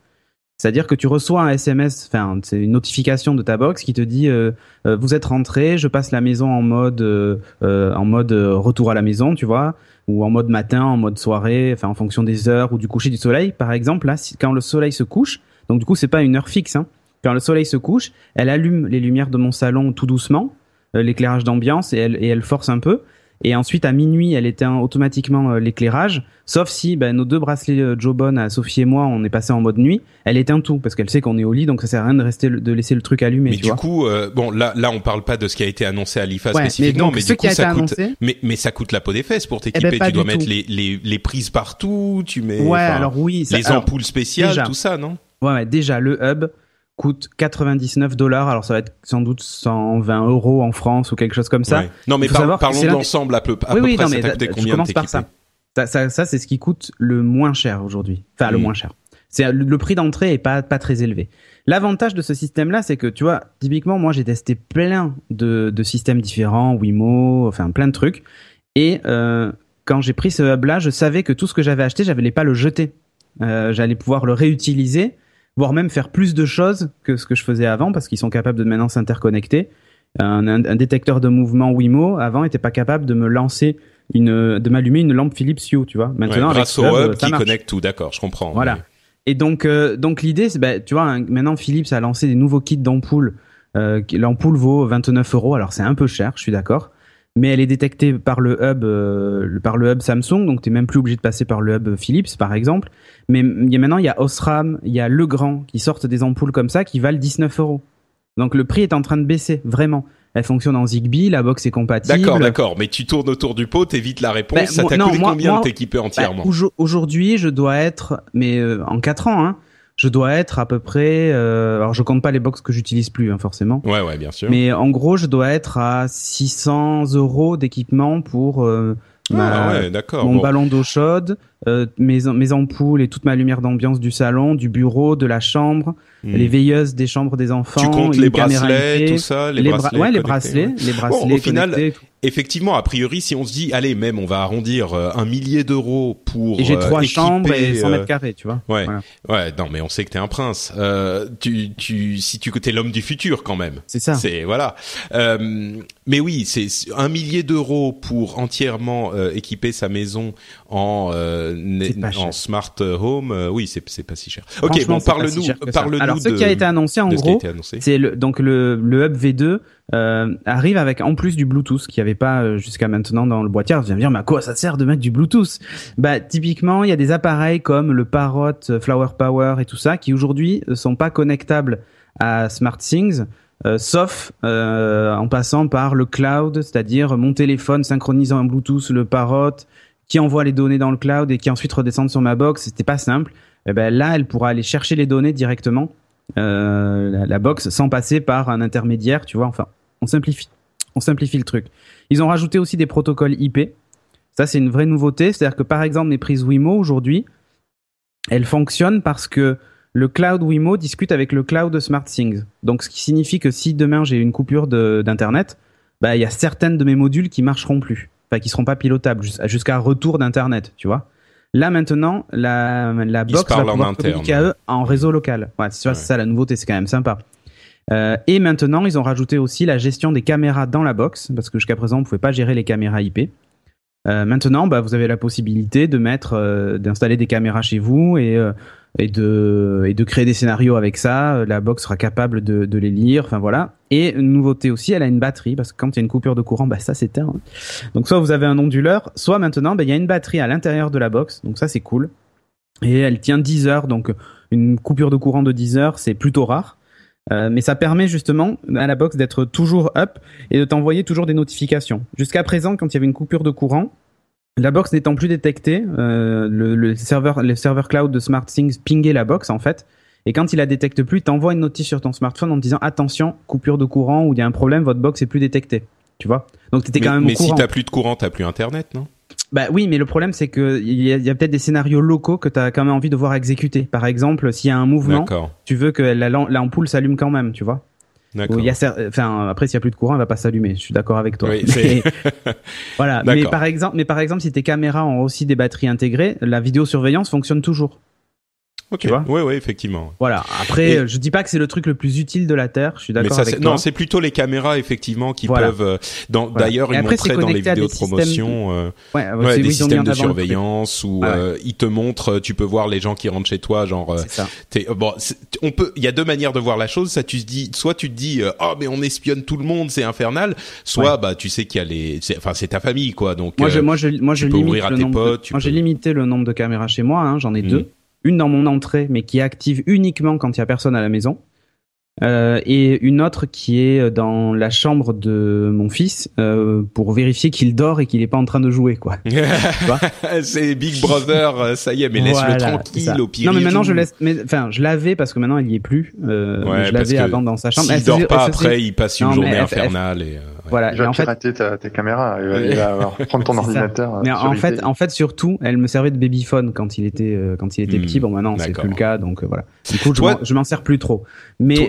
[SPEAKER 2] C'est-à-dire que tu reçois un SMS, enfin c'est une notification de ta box qui te dit euh, euh, vous êtes rentré, je passe la maison en mode euh, en mode retour à la maison, tu vois, ou en mode matin, en mode soirée, enfin en fonction des heures ou du coucher du soleil. Par exemple, là, quand le soleil se couche, donc du coup c'est pas une heure fixe, hein, quand le soleil se couche, elle allume les lumières de mon salon tout doucement, euh, l'éclairage d'ambiance, et elle, et elle force un peu. Et ensuite, à minuit, elle éteint automatiquement euh, l'éclairage, sauf si ben, nos deux bracelets euh, Jobon, à Sophie et moi, on est passé en mode nuit. Elle éteint tout parce qu'elle sait qu'on est au lit, donc ça sert à rien de rester de laisser le truc allumé.
[SPEAKER 1] Mais
[SPEAKER 2] tu
[SPEAKER 1] du
[SPEAKER 2] vois.
[SPEAKER 1] coup, euh, bon, là, là, on parle pas de ce qui a été annoncé à l'IFA
[SPEAKER 2] Ouais, mais
[SPEAKER 1] spécifiquement,
[SPEAKER 2] donc,
[SPEAKER 1] mais,
[SPEAKER 2] ce
[SPEAKER 1] du
[SPEAKER 2] qui
[SPEAKER 1] coup,
[SPEAKER 2] a
[SPEAKER 1] ça coûte.
[SPEAKER 2] annoncé-
[SPEAKER 1] Mais, mais ça coûte la peau des fesses pour
[SPEAKER 2] Eh
[SPEAKER 1] t'équiper.
[SPEAKER 2] ben, pas
[SPEAKER 1] tu dois
[SPEAKER 2] du
[SPEAKER 1] mettre
[SPEAKER 2] tout.
[SPEAKER 1] les, les, les prises partout. Tu mets.
[SPEAKER 2] Ouais,
[SPEAKER 1] enfin,
[SPEAKER 2] alors oui, ça-
[SPEAKER 1] les
[SPEAKER 2] alors,
[SPEAKER 1] ampoules spéciales,
[SPEAKER 2] déjà.
[SPEAKER 1] tout ça, non?
[SPEAKER 2] Ouais, ouais, déjà, le hub coûte 99 dollars. Alors, ça va être sans doute 120 euros en France ou quelque chose comme ça.
[SPEAKER 1] Ouais. Non, mais par- parlons de l'ensemble à peu, à
[SPEAKER 2] oui,
[SPEAKER 1] peu
[SPEAKER 2] oui,
[SPEAKER 1] près.
[SPEAKER 2] non, mais
[SPEAKER 1] coûté
[SPEAKER 2] je
[SPEAKER 1] combien
[SPEAKER 2] commence par ça. Ça, ça, ça, c'est ce qui coûte le moins cher aujourd'hui. Enfin, le
[SPEAKER 1] Mm.
[SPEAKER 2] moins cher. C'est le, le prix d'entrée est pas pas très élevé. L'avantage de ce système-là, c'est que tu vois, typiquement, moi, j'ai testé plein de, de systèmes différents, Wimo, enfin plein de trucs, et euh, quand j'ai pris ce hub-là, je savais que tout ce que j'avais acheté, j'allais pas le jeter. Euh, j'allais pouvoir le réutiliser, voire même faire plus de choses que ce que je faisais avant, parce qu'ils sont capables de maintenant s'interconnecter. Un, un- un détecteur de mouvement Wimo avant était pas capable de me lancer une, de m'allumer une lampe Philips Hue, tu vois.
[SPEAKER 1] Ouais,
[SPEAKER 2] Maintenant, avec
[SPEAKER 1] grâce
[SPEAKER 2] ce
[SPEAKER 1] au
[SPEAKER 2] hub,
[SPEAKER 1] hub
[SPEAKER 2] ça
[SPEAKER 1] qui
[SPEAKER 2] marche.
[SPEAKER 1] connecte tout, d'accord, je comprends.
[SPEAKER 2] Voilà.
[SPEAKER 1] Mais-
[SPEAKER 2] Et donc, euh, donc l'idée, c'est, ben, tu vois, hein, maintenant Philips a lancé des nouveaux kits d'ampoules. Euh, L'ampoule vaut 29 euros, alors c'est un peu cher, je suis d'accord, mais elle est détectée par le hub, euh, par le hub Samsung, donc t'es même plus obligé de passer par le hub Philips, par exemple. Mais il y a maintenant, il y a Osram, il y a Legrand qui sortent des ampoules comme ça qui valent 19 euros. Donc le prix est en train de baisser, vraiment. Elle fonctionne en Zigbee, la box est compatible.
[SPEAKER 1] D'accord, d'accord. Mais tu tournes autour du pot, t'évites la réponse.
[SPEAKER 2] Ben,
[SPEAKER 1] ça t'a
[SPEAKER 2] non,
[SPEAKER 1] coûté
[SPEAKER 2] moi-
[SPEAKER 1] combien
[SPEAKER 2] moi-
[SPEAKER 1] de t'équiper
[SPEAKER 2] Bah,
[SPEAKER 1] entièrement?
[SPEAKER 2] aujo- Aujourd'hui, je dois être, mais euh, en 4 ans, hein, je dois être à peu près. euh, alors, je compte pas les box que j'utilise plus, hein, forcément.
[SPEAKER 1] Ouais, ouais, bien sûr.
[SPEAKER 2] Mais en gros, je dois être à 600 euros d'équipement pour euh, ma-
[SPEAKER 1] Ah ouais,
[SPEAKER 2] mon
[SPEAKER 1] Bon.
[SPEAKER 2] ballon d'eau chaude, euh, mes, mes ampoules et toute ma lumière d'ambiance du salon, du bureau, de la chambre,
[SPEAKER 1] Hmm.
[SPEAKER 2] les veilleuses des chambres des enfants.
[SPEAKER 1] Tu comptes les bracelets, tout ça, les,
[SPEAKER 2] les bra-
[SPEAKER 1] bracelets.
[SPEAKER 2] ouais, les bracelets, les bracelets.
[SPEAKER 1] Bon, au final. Effectivement, a priori, si on se dit, allez, même, on va arrondir euh, un millier d'euros pour
[SPEAKER 2] et j'ai
[SPEAKER 1] euh,
[SPEAKER 2] trois chambres et 100
[SPEAKER 1] euh,
[SPEAKER 2] mètres carrés, tu vois.
[SPEAKER 1] Ouais,
[SPEAKER 2] Voilà.
[SPEAKER 1] ouais. Non, mais on sait que t'es un prince. Euh, tu, tu, si tu t'es l'homme du futur quand même.
[SPEAKER 2] C'est ça.
[SPEAKER 1] C'est voilà. Euh, mais oui, c'est c'est un millier d'euros pour entièrement euh, équiper sa maison en euh, en smart home. euh, oui, c'est c'est pas si cher. Ok, bon,
[SPEAKER 2] si
[SPEAKER 1] parle-nous,
[SPEAKER 2] ça.
[SPEAKER 1] parle-nous
[SPEAKER 2] Alors,
[SPEAKER 1] de,
[SPEAKER 2] ce qui a été annoncé, en
[SPEAKER 1] ce
[SPEAKER 2] gros, c'est le, donc le, le Hub V2 euh, arrive avec en plus du Bluetooth qu'il n'y avait pas euh, jusqu'à maintenant dans le boîtier. Alors, vas me dire, mais à quoi ça sert de mettre du Bluetooth? Bah, typiquement, il y a des appareils comme le Parrot, euh, Flower Power et tout ça qui aujourd'hui ne sont pas connectables à SmartThings. euh, sauf euh, en passant par le cloud, c'est-à-dire mon téléphone synchronisant en Bluetooth le Parrot, qui envoie les données dans le cloud et qui ensuite redescendent sur ma box. C'était pas simple. Eh ben là, elle pourra aller chercher les données directement euh, la, box sans passer par un intermédiaire, tu vois. Enfin, on simplifie, on simplifie le truc. Ils ont rajouté aussi des protocoles IP. Ça, c'est une vraie nouveauté. C'est-à-dire que par exemple, mes prises Wimo aujourd'hui, elles fonctionnent parce que le cloud Wimo discute avec le cloud SmartThings. Donc, ce qui signifie que si demain j'ai une coupure de- d'internet, bah, il y a certaines de mes modules qui marcheront plus, enfin, qui seront pas pilotables jus- jusqu'à retour d'internet, tu vois. Là maintenant, la, la
[SPEAKER 1] Ils
[SPEAKER 2] box va
[SPEAKER 1] en
[SPEAKER 2] pouvoir communiquer à eux en réseau local. Ouais, c'est ça, c'est
[SPEAKER 1] Ouais.
[SPEAKER 2] ça la nouveauté, c'est quand même sympa. Euh, et maintenant, ils ont rajouté aussi la gestion des caméras dans la box, parce que jusqu'à présent, on ne pouvait pas gérer les caméras IP. Euh, maintenant, bah, vous avez la possibilité de mettre, euh, d'installer des caméras chez vous et, et, de, créer des scénarios avec ça. Euh, La box sera capable de, de les lire. Enfin voilà. Et une nouveauté aussi, elle a une batterie parce que quand il y a une coupure de courant, bah ça s'éteint. hein. Donc soit vous avez un onduleur, soit maintenant, bah, il y a une batterie à l'intérieur de la box. Donc ça c'est cool. Et elle tient 10 heures. Donc une coupure de courant de 10 heures, c'est plutôt rare. Euh, mais ça permet justement à la box d'être toujours up et de t'envoyer toujours des notifications. Jusqu'à présent, quand il y avait une coupure de courant, la box n'étant plus détectée, euh, le, le serveur, le serveur cloud de SmartThings pingait la box en fait. Et quand il la détecte plus, il t'envoie une notice sur ton smartphone en te disant attention, coupure de courant ou il y a un problème, votre box est plus détectée. Tu vois? Donc t'étais
[SPEAKER 1] mais
[SPEAKER 2] quand même
[SPEAKER 1] mais
[SPEAKER 2] au
[SPEAKER 1] si t'as plus de courant, t'as plus internet, non?
[SPEAKER 2] Bah oui, mais le problème c'est que il y a, peut-être des scénarios locaux que tu as quand même envie de voir exécuter. Par exemple, s'il y a un mouvement, tu veux que la lam- l'ampoule s'allume quand même, tu vois? Il y a enfin après s'il y a plus de courant, elle va pas s'allumer. Je suis d'accord avec toi.
[SPEAKER 1] Oui,
[SPEAKER 2] Mais- *laughs* voilà. Mais par exemple, mais par exemple, si tes caméras ont aussi des batteries intégrées, la vidéosurveillance fonctionne toujours.
[SPEAKER 1] Ok.
[SPEAKER 2] Tu vois
[SPEAKER 1] ouais, ouais, effectivement.
[SPEAKER 2] Voilà. Après,
[SPEAKER 1] Et-
[SPEAKER 2] euh, je dis pas que c'est le truc le plus utile de la Terre. Je suis d'accord avec toi.
[SPEAKER 1] non, c'est plutôt les caméras effectivement qui
[SPEAKER 2] Voilà.
[SPEAKER 1] peuvent. euh, dans-
[SPEAKER 2] Voilà.
[SPEAKER 1] D'ailleurs,
[SPEAKER 2] Et
[SPEAKER 1] ils montraient dans les vidéos de promotion. euh,
[SPEAKER 2] Ouais,
[SPEAKER 1] des systèmes de surveillance où
[SPEAKER 2] Ouais.
[SPEAKER 1] euh, ils te montrent, euh, tu peux voir les gens qui rentrent chez toi, genre. euh,
[SPEAKER 2] C'est ça.
[SPEAKER 1] t'es- euh, bon, on peut. Il y a deux manières de voir la chose. Ça, tu te dis, soit tu te dis, euh, oh mais on espionne tout le monde, c'est infernal. Soit, bah, tu sais qu'il y a les, c'est- enfin, c'est ta famille, quoi. Donc.
[SPEAKER 2] Moi, je,
[SPEAKER 1] euh,
[SPEAKER 2] moi, je, moi, je
[SPEAKER 1] tu peux
[SPEAKER 2] limite
[SPEAKER 1] ouvrir à
[SPEAKER 2] le
[SPEAKER 1] tes
[SPEAKER 2] nombre. de- moi, j'ai limité le nombre de caméras chez moi. Hein, J'en ai
[SPEAKER 1] Mhm.
[SPEAKER 2] deux. Une dans mon entrée, mais qui est active uniquement quand il y a personne à la maison. Euh, et une autre qui est dans la chambre de mon fils euh, pour vérifier qu'il dort et qu'il est pas en train de jouer quoi. *laughs*
[SPEAKER 1] c'est Big Brother, euh, ça y est, mais laisse-le tranquille au pire.
[SPEAKER 2] Non mais maintenant je laisse mais enfin je l'avais parce que maintenant elle y est plus euh,
[SPEAKER 1] Ouais,
[SPEAKER 2] je l'avais avant dans sa chambre.
[SPEAKER 1] S'il dort pas
[SPEAKER 2] elle
[SPEAKER 1] après, il passe une
[SPEAKER 2] Non,
[SPEAKER 1] journée
[SPEAKER 2] elle- elle-
[SPEAKER 1] infernale et.
[SPEAKER 2] Voilà,
[SPEAKER 3] Il
[SPEAKER 2] et
[SPEAKER 3] va
[SPEAKER 2] en fait
[SPEAKER 3] ta, tes caméras. Il va, il va *laughs* avoir- prendre ton ordinateur.
[SPEAKER 2] Mais en fait, en fait, surtout, elle me servait de babyphone quand il était euh, quand il était
[SPEAKER 1] Hmm,
[SPEAKER 2] petit. Bon, maintenant c'est plus le cas, donc euh, voilà. Du coup, je
[SPEAKER 1] Toi-
[SPEAKER 2] m'en- je m'en sers plus trop. Mais
[SPEAKER 1] Toi-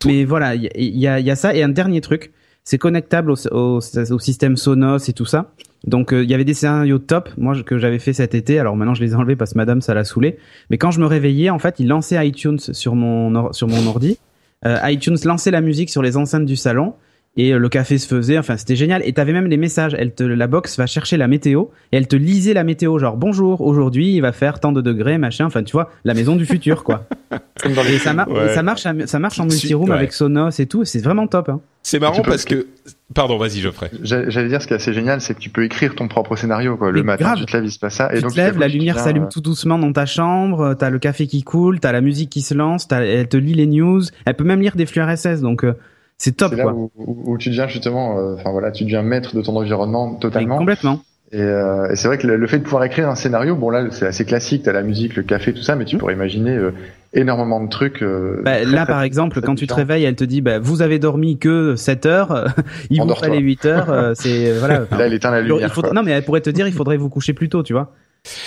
[SPEAKER 1] toi-
[SPEAKER 2] mais voilà, il y, a- il y a il y a ça et un dernier truc, c'est connectable au, au, au système Sonos et tout ça. Donc euh, il y avait des scénarios top, moi je- que j'avais fait cet été. Alors maintenant je les ai enlevés parce que Madame ça l'a saoulé. Mais quand je me réveillais, en fait, il lançait iTunes sur mon or- sur mon ordi. Euh, iTunes lançait la musique sur les enceintes du salon et euh, le café se faisait. Enfin, c'était génial. Et t'avais même les messages. Elle te, la box va chercher la météo et elle te lisait la météo. Genre bonjour, aujourd'hui il va faire tant de degrés, machin. Enfin, tu vois, la maison du futur, quoi. *laughs*
[SPEAKER 3] Comme dans les
[SPEAKER 2] Et ça, mar-
[SPEAKER 1] Ouais.
[SPEAKER 2] ça marche, ça marche en multi-room
[SPEAKER 1] ouais.
[SPEAKER 2] avec Sonos et tout. C'est vraiment top. Hein.
[SPEAKER 1] C'est marrant parce que. Pardon, vas-y, Geoffrey.
[SPEAKER 3] J'allais j'allais dire ce qui est assez génial, c'est que tu peux écrire ton propre scénario. Quoi. Le
[SPEAKER 2] Mais
[SPEAKER 3] matin,
[SPEAKER 2] grave.
[SPEAKER 3] tu te lèves, il se passe ça. Et
[SPEAKER 2] tu
[SPEAKER 3] donc,
[SPEAKER 2] te lèves, la lumière s'allume
[SPEAKER 3] euh,
[SPEAKER 2] tout doucement dans ta chambre. T'as le café qui coule, t'as la musique qui se lance, elle te lit les news. Elle peut même lire des flux RSS. Donc euh, c'est top,
[SPEAKER 3] C'est là
[SPEAKER 2] quoi.
[SPEAKER 3] où, où- où tu deviens justement, euh, enfin voilà, tu deviens maître de ton environnement totalement.
[SPEAKER 2] complètement.
[SPEAKER 3] Et, euh, et c'est vrai que le, le fait de pouvoir écrire un scénario, bon là c'est assez classique, t'as la musique, le café, tout ça, mais tu
[SPEAKER 2] Mhm.
[SPEAKER 3] pourrais imaginer euh, énormément de trucs. euh,
[SPEAKER 2] Bah,
[SPEAKER 3] très,
[SPEAKER 2] là,
[SPEAKER 3] très-
[SPEAKER 2] par exemple, quand tu te réveilles, elle te dit, bah, vous avez dormi que 7 heures, *laughs* il vous fallait 8 heures, euh, c'est, voilà.
[SPEAKER 3] Et *laughs* Là, elle éteint la lumière.
[SPEAKER 2] non, mais elle pourrait te dire, il faudrait vous coucher plus tôt, tu vois.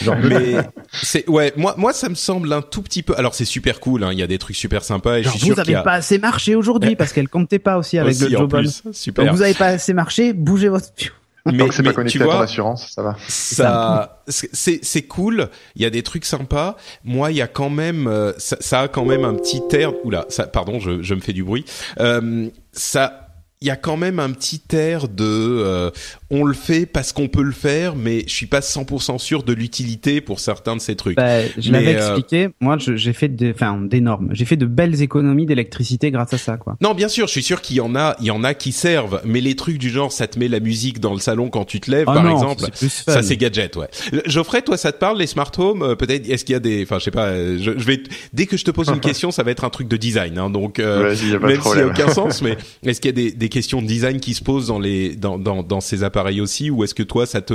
[SPEAKER 2] Genre, *laughs*
[SPEAKER 1] Mais c'est ouais, moi moi ça me semble un tout petit peu. Alors c'est super cool, hein, il y a des trucs super sympas et
[SPEAKER 2] genre,
[SPEAKER 1] je suis sûr
[SPEAKER 2] vous
[SPEAKER 1] qu'il y
[SPEAKER 2] avez
[SPEAKER 1] a
[SPEAKER 2] pas assez marché aujourd'hui parce qu'elle comptait pas aussi avec
[SPEAKER 1] aussi
[SPEAKER 2] le Jobon.
[SPEAKER 1] plus.
[SPEAKER 2] Donc,
[SPEAKER 1] Super.
[SPEAKER 2] vous avez pas assez marché, bougez votre pion. *laughs*
[SPEAKER 1] Mais,
[SPEAKER 3] Tant que c'est pas connecté
[SPEAKER 1] tu
[SPEAKER 3] à ton
[SPEAKER 1] vois,
[SPEAKER 3] assurance, ça va.
[SPEAKER 1] ça c'est c'est cool il y a des trucs sympas moi il y a quand même euh, ça, ça a quand même un petit air oula ça pardon je je me fais du bruit euh, ça il y a quand même un petit air de euh, on le fait parce qu'on peut le faire mais je suis pas 100% sûr de l'utilité pour certains de ces trucs
[SPEAKER 2] Bah, je l'avais
[SPEAKER 1] euh,
[SPEAKER 2] expliqué. Moi, je- j'ai fait des, enfin, d'énormes. J'ai fait de belles économies d'électricité grâce à ça, quoi.
[SPEAKER 1] Non, bien sûr, je suis sûr qu'il y en a, il y en a qui servent, mais les trucs du genre, ça te met la musique dans le salon quand tu te lèves,
[SPEAKER 2] Ah
[SPEAKER 1] par
[SPEAKER 2] non,
[SPEAKER 1] exemple, ça c'est gadget, ouais. Euh, Geoffrey, toi, ça te parle les smart home euh, Peut-être, est-ce qu'il y a des, enfin, je sais pas, je, je vais, dès que je te pose une *laughs* question, ça va être un truc de design, hein, donc euh,
[SPEAKER 3] y a pas de
[SPEAKER 1] même s'il y a aucun sens, *laughs* mais est-ce qu'il y a des, des questions de design qui se posent dans les, dans, dans, dans ces appareils aussi, ou est-ce que toi, ça te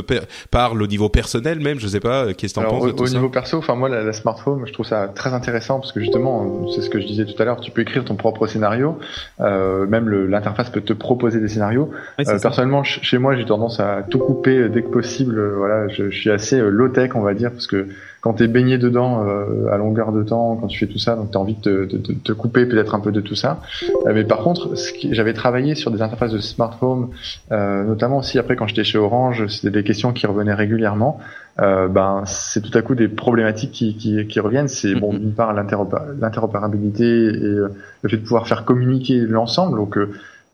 [SPEAKER 1] parle au niveau personnel même Je sais pas, euh, qu'est-ce que t'en penses
[SPEAKER 3] au,
[SPEAKER 1] de tout
[SPEAKER 3] au
[SPEAKER 1] ça
[SPEAKER 3] niveau perso, enfin moi la, la smart home, je trouve ça très intéressant parce que justement, c'est ce que je disais tout à l'heure, tu peux écrire ton propre scénario, euh, même l'interface peut te proposer des scénarios.
[SPEAKER 2] Ouais,
[SPEAKER 3] Euh, personnellement, ch- chez moi, j'ai tendance à tout couper euh, dès que possible. euh, Voilà, je, je suis assez low tech, on va dire, parce que quand t'es baigné dedans euh, à longueur de temps, quand tu fais tout ça, donc t'as envie de te, de- de- te couper peut-être un peu de tout ça. Euh, mais par contre, j'avais travaillé sur des interfaces de smart home, euh, notamment aussi après quand j'étais chez Orange, c'était des questions qui revenaient régulièrement. Euh, ben, c'est tout à coup des problématiques qui, qui, qui reviennent. C'est bon,
[SPEAKER 1] Mhm.
[SPEAKER 3] d'une part l'interopé- l'interopérabilité et euh, le fait de pouvoir faire communiquer l'ensemble. Donc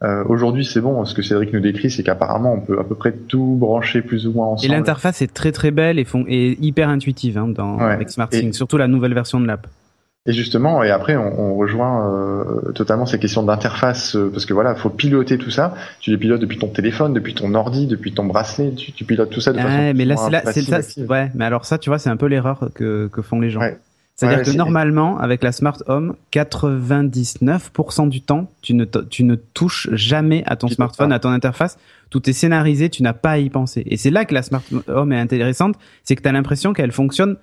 [SPEAKER 3] euh, aujourd'hui, c'est bon. Ce que Cédric nous décrit, c'est qu'apparemment, on peut à peu près tout brancher plus ou moins
[SPEAKER 2] Et
[SPEAKER 3] ensemble.
[SPEAKER 2] l'interface est très très belle et, font, et hyper intuitive hein, dans,
[SPEAKER 3] Ouais.
[SPEAKER 2] avec
[SPEAKER 3] Et-
[SPEAKER 2] surtout la nouvelle version de l'app.
[SPEAKER 3] Et justement, et après, on, on rejoint euh, totalement ces questions d'interface, euh, parce que voilà, faut piloter tout ça. Tu les pilotes depuis ton téléphone, depuis ton ordi, depuis ton bracelet. Tu, tu pilotes tout ça de façon
[SPEAKER 2] mais là, c'est là, c'est ça. Ouais, mais alors ça, tu vois, c'est un peu l'erreur que, que font les gens.
[SPEAKER 3] Ouais.
[SPEAKER 2] C'est-à-dire
[SPEAKER 3] Ouais,
[SPEAKER 2] que normalement, avec la Smart Home, 99% du temps, tu ne, tu ne touches jamais à ton
[SPEAKER 3] Tu
[SPEAKER 2] smartphone, à ton interface. Tout est scénarisé, tu n'as pas à y penser. Et c'est là que la Smart Home est intéressante, c'est que tu as l'impression qu'elle fonctionne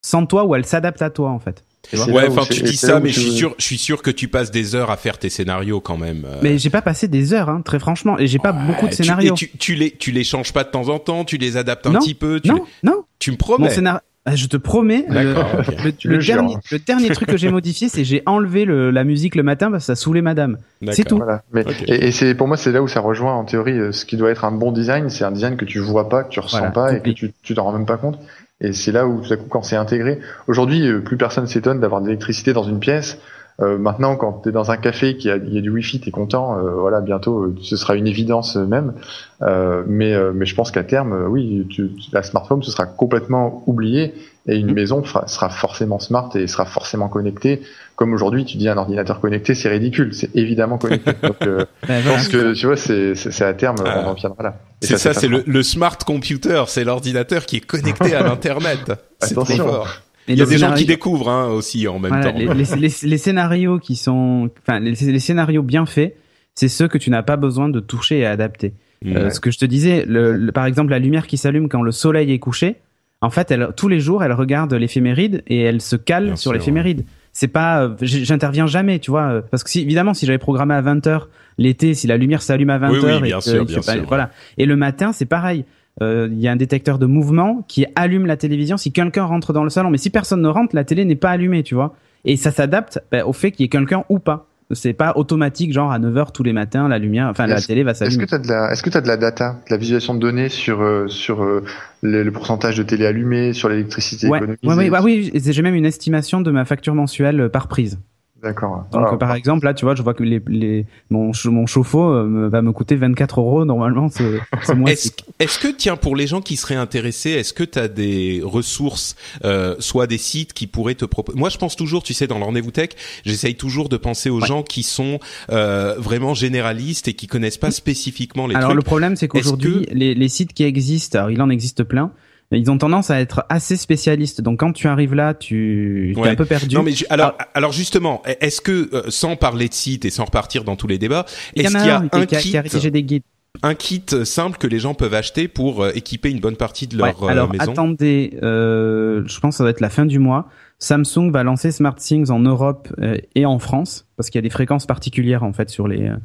[SPEAKER 2] sans toi ou elle s'adapte à toi, en fait.
[SPEAKER 1] Ouais, enfin tu dis ça, mais je suis sûr, je suis sûr que tu passes des heures à faire tes scénarios quand même. euh.
[SPEAKER 2] Mais j'ai pas passé des heures, hein, très franchement, et j'ai pas beaucoup de
[SPEAKER 1] tu-
[SPEAKER 2] scénarios.
[SPEAKER 1] et tu, tu les, tu les changes pas de temps en temps, tu les adaptes un
[SPEAKER 2] Non,
[SPEAKER 1] petit peu. Tu,
[SPEAKER 2] non,
[SPEAKER 1] les-
[SPEAKER 2] non.
[SPEAKER 1] tu me
[SPEAKER 2] Mon,
[SPEAKER 1] promets.
[SPEAKER 2] scénar- Ah, je te promets, le, *laughs* dernier, le dernier truc que j'ai *laughs* modifié, c'est j'ai enlevé le- la musique le matin parce que ça saoulait madame. C'est tout.
[SPEAKER 3] Voilà. Mais,
[SPEAKER 1] Ok.
[SPEAKER 3] Et, et c'est pour moi c'est là où ça rejoint en théorie euh, ce qui doit être un bon design, c'est un design que tu vois pas, que tu ressens
[SPEAKER 2] Voilà,
[SPEAKER 3] pas et que tu t'en rends même pas compte. Et c'est là où tout à coup quand c'est intégré. Aujourd'hui, euh, plus personne s'étonne d'avoir de l'électricité dans une pièce. Euh, maintenant, quand tu es dans un café qui a, y a du wifi, t'es content. euh, voilà, bientôt, euh, ce sera une évidence euh, même. Euh, mais euh, mais je pense qu'à terme, oui, tu, tu- la smart home ce sera complètement oublié et une maison fera- sera forcément smart et sera forcément connectée. Comme aujourd'hui, tu dis un ordinateur connecté, c'est ridicule. C'est évidemment connecté. *laughs* Donc, euh, je pense que tu vois, c'est à terme, on en viendra là.
[SPEAKER 1] C'est ça, c'est le, le smart computer, c'est l'ordinateur qui est connecté à *laughs* l'internet. C'est trop fort.
[SPEAKER 2] Et
[SPEAKER 1] Il y a des gens qui découvrent hein, aussi en même
[SPEAKER 2] Voilà,
[SPEAKER 1] temps.
[SPEAKER 2] les, les- les- les scénarios qui sont, enfin, les, scénarios bien faits, c'est ceux que tu n'as pas besoin de toucher et adapter.
[SPEAKER 1] Mm.
[SPEAKER 2] Euh, ce que je te disais, le, le- par exemple, la lumière qui s'allume quand le soleil est couché, en fait, elle, tous les jours, elle regarde l'éphéméride et elle se cale
[SPEAKER 1] Bien
[SPEAKER 2] sur l'éphéméride. C'est pas, euh, j'interviens jamais, tu vois, euh, parce que si, évidemment, si j'avais programmé à 20 h l'été, si la lumière s'allume à 20
[SPEAKER 1] Oui, oui,
[SPEAKER 2] h
[SPEAKER 1] bien
[SPEAKER 2] et pas-
[SPEAKER 1] sûr.
[SPEAKER 2] voilà. Et le matin, c'est pareil. Euh, Il y a un détecteur de mouvement qui allume la télévision si quelqu'un rentre dans le salon. Mais si personne ne rentre, la télé n'est pas allumée, tu vois. Et ça s'adapte ben, au fait qu'il y ait quelqu'un ou pas. C'est pas automatique, genre à 9h tous les matins, la lumière, enfin la
[SPEAKER 3] Est-ce-
[SPEAKER 2] télé va
[SPEAKER 3] Est-ce
[SPEAKER 2] s'allumer.
[SPEAKER 3] que tu as de la, est-ce que t'as de la data, de la visualisation de données sur euh, sur euh, le, le pourcentage de télé allumée, sur l'électricité
[SPEAKER 2] Ouais,
[SPEAKER 3] économisée
[SPEAKER 2] ouais, ouais, bah oui, j'ai même une estimation de ma facture mensuelle euh, par prise.
[SPEAKER 3] D'accord.
[SPEAKER 2] Donc,
[SPEAKER 3] Ah,
[SPEAKER 2] par exemple, là, tu vois, je vois que les, les, mon, mon chauffe-eau euh, va me coûter 24 euros normalement ce, ce mois-ci.
[SPEAKER 1] Est-ce est-ce que, tiens, pour les gens qui seraient intéressés, est-ce que tu as des ressources, euh, soit des sites qui pourraient te proposer Moi, je pense toujours, tu sais, dans le rendez-vous tech, j'essaye toujours de penser aux
[SPEAKER 2] Ouais.
[SPEAKER 1] gens qui sont euh, vraiment généralistes et qui connaissent pas spécifiquement les
[SPEAKER 2] Alors
[SPEAKER 1] trucs.
[SPEAKER 2] le problème, c'est qu'aujourd'hui, les, les sites qui existent, alors il en existe plein, ils ont tendance à être assez spécialistes. Donc quand tu arrives là, tu es
[SPEAKER 1] Ouais.
[SPEAKER 2] un peu perdu.
[SPEAKER 1] Non mais ju- alors alors justement, est-ce que euh, sans parler de sites et sans repartir dans tous les débats, est-ce qu'il y
[SPEAKER 2] a
[SPEAKER 1] a
[SPEAKER 2] un qui,
[SPEAKER 1] kit
[SPEAKER 2] qui a rédigé des guides.
[SPEAKER 1] un kit simple que les gens peuvent acheter pour euh, équiper une bonne partie de
[SPEAKER 2] Ouais,
[SPEAKER 1] leur euh,
[SPEAKER 2] alors
[SPEAKER 1] maison?
[SPEAKER 2] attendez, euh, je pense que ça va être la fin du mois. Samsung va lancer SmartThings en Europe euh, et en France parce qu'il y a des fréquences particulières en fait sur les euh,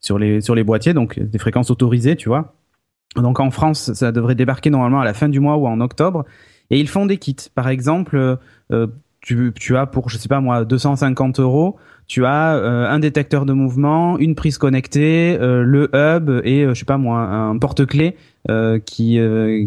[SPEAKER 2] sur les sur les boîtiers, donc des fréquences autorisées, tu vois. Donc en France, ça devrait débarquer normalement à la fin du mois ou en octobre. Et ils font des kits. Par exemple, euh, euh, tu, tu as pour je sais pas moi 250 euros, tu as euh, un détecteur de mouvement, une prise connectée, euh, le hub et euh, je sais pas moi un porte-clés euh, qui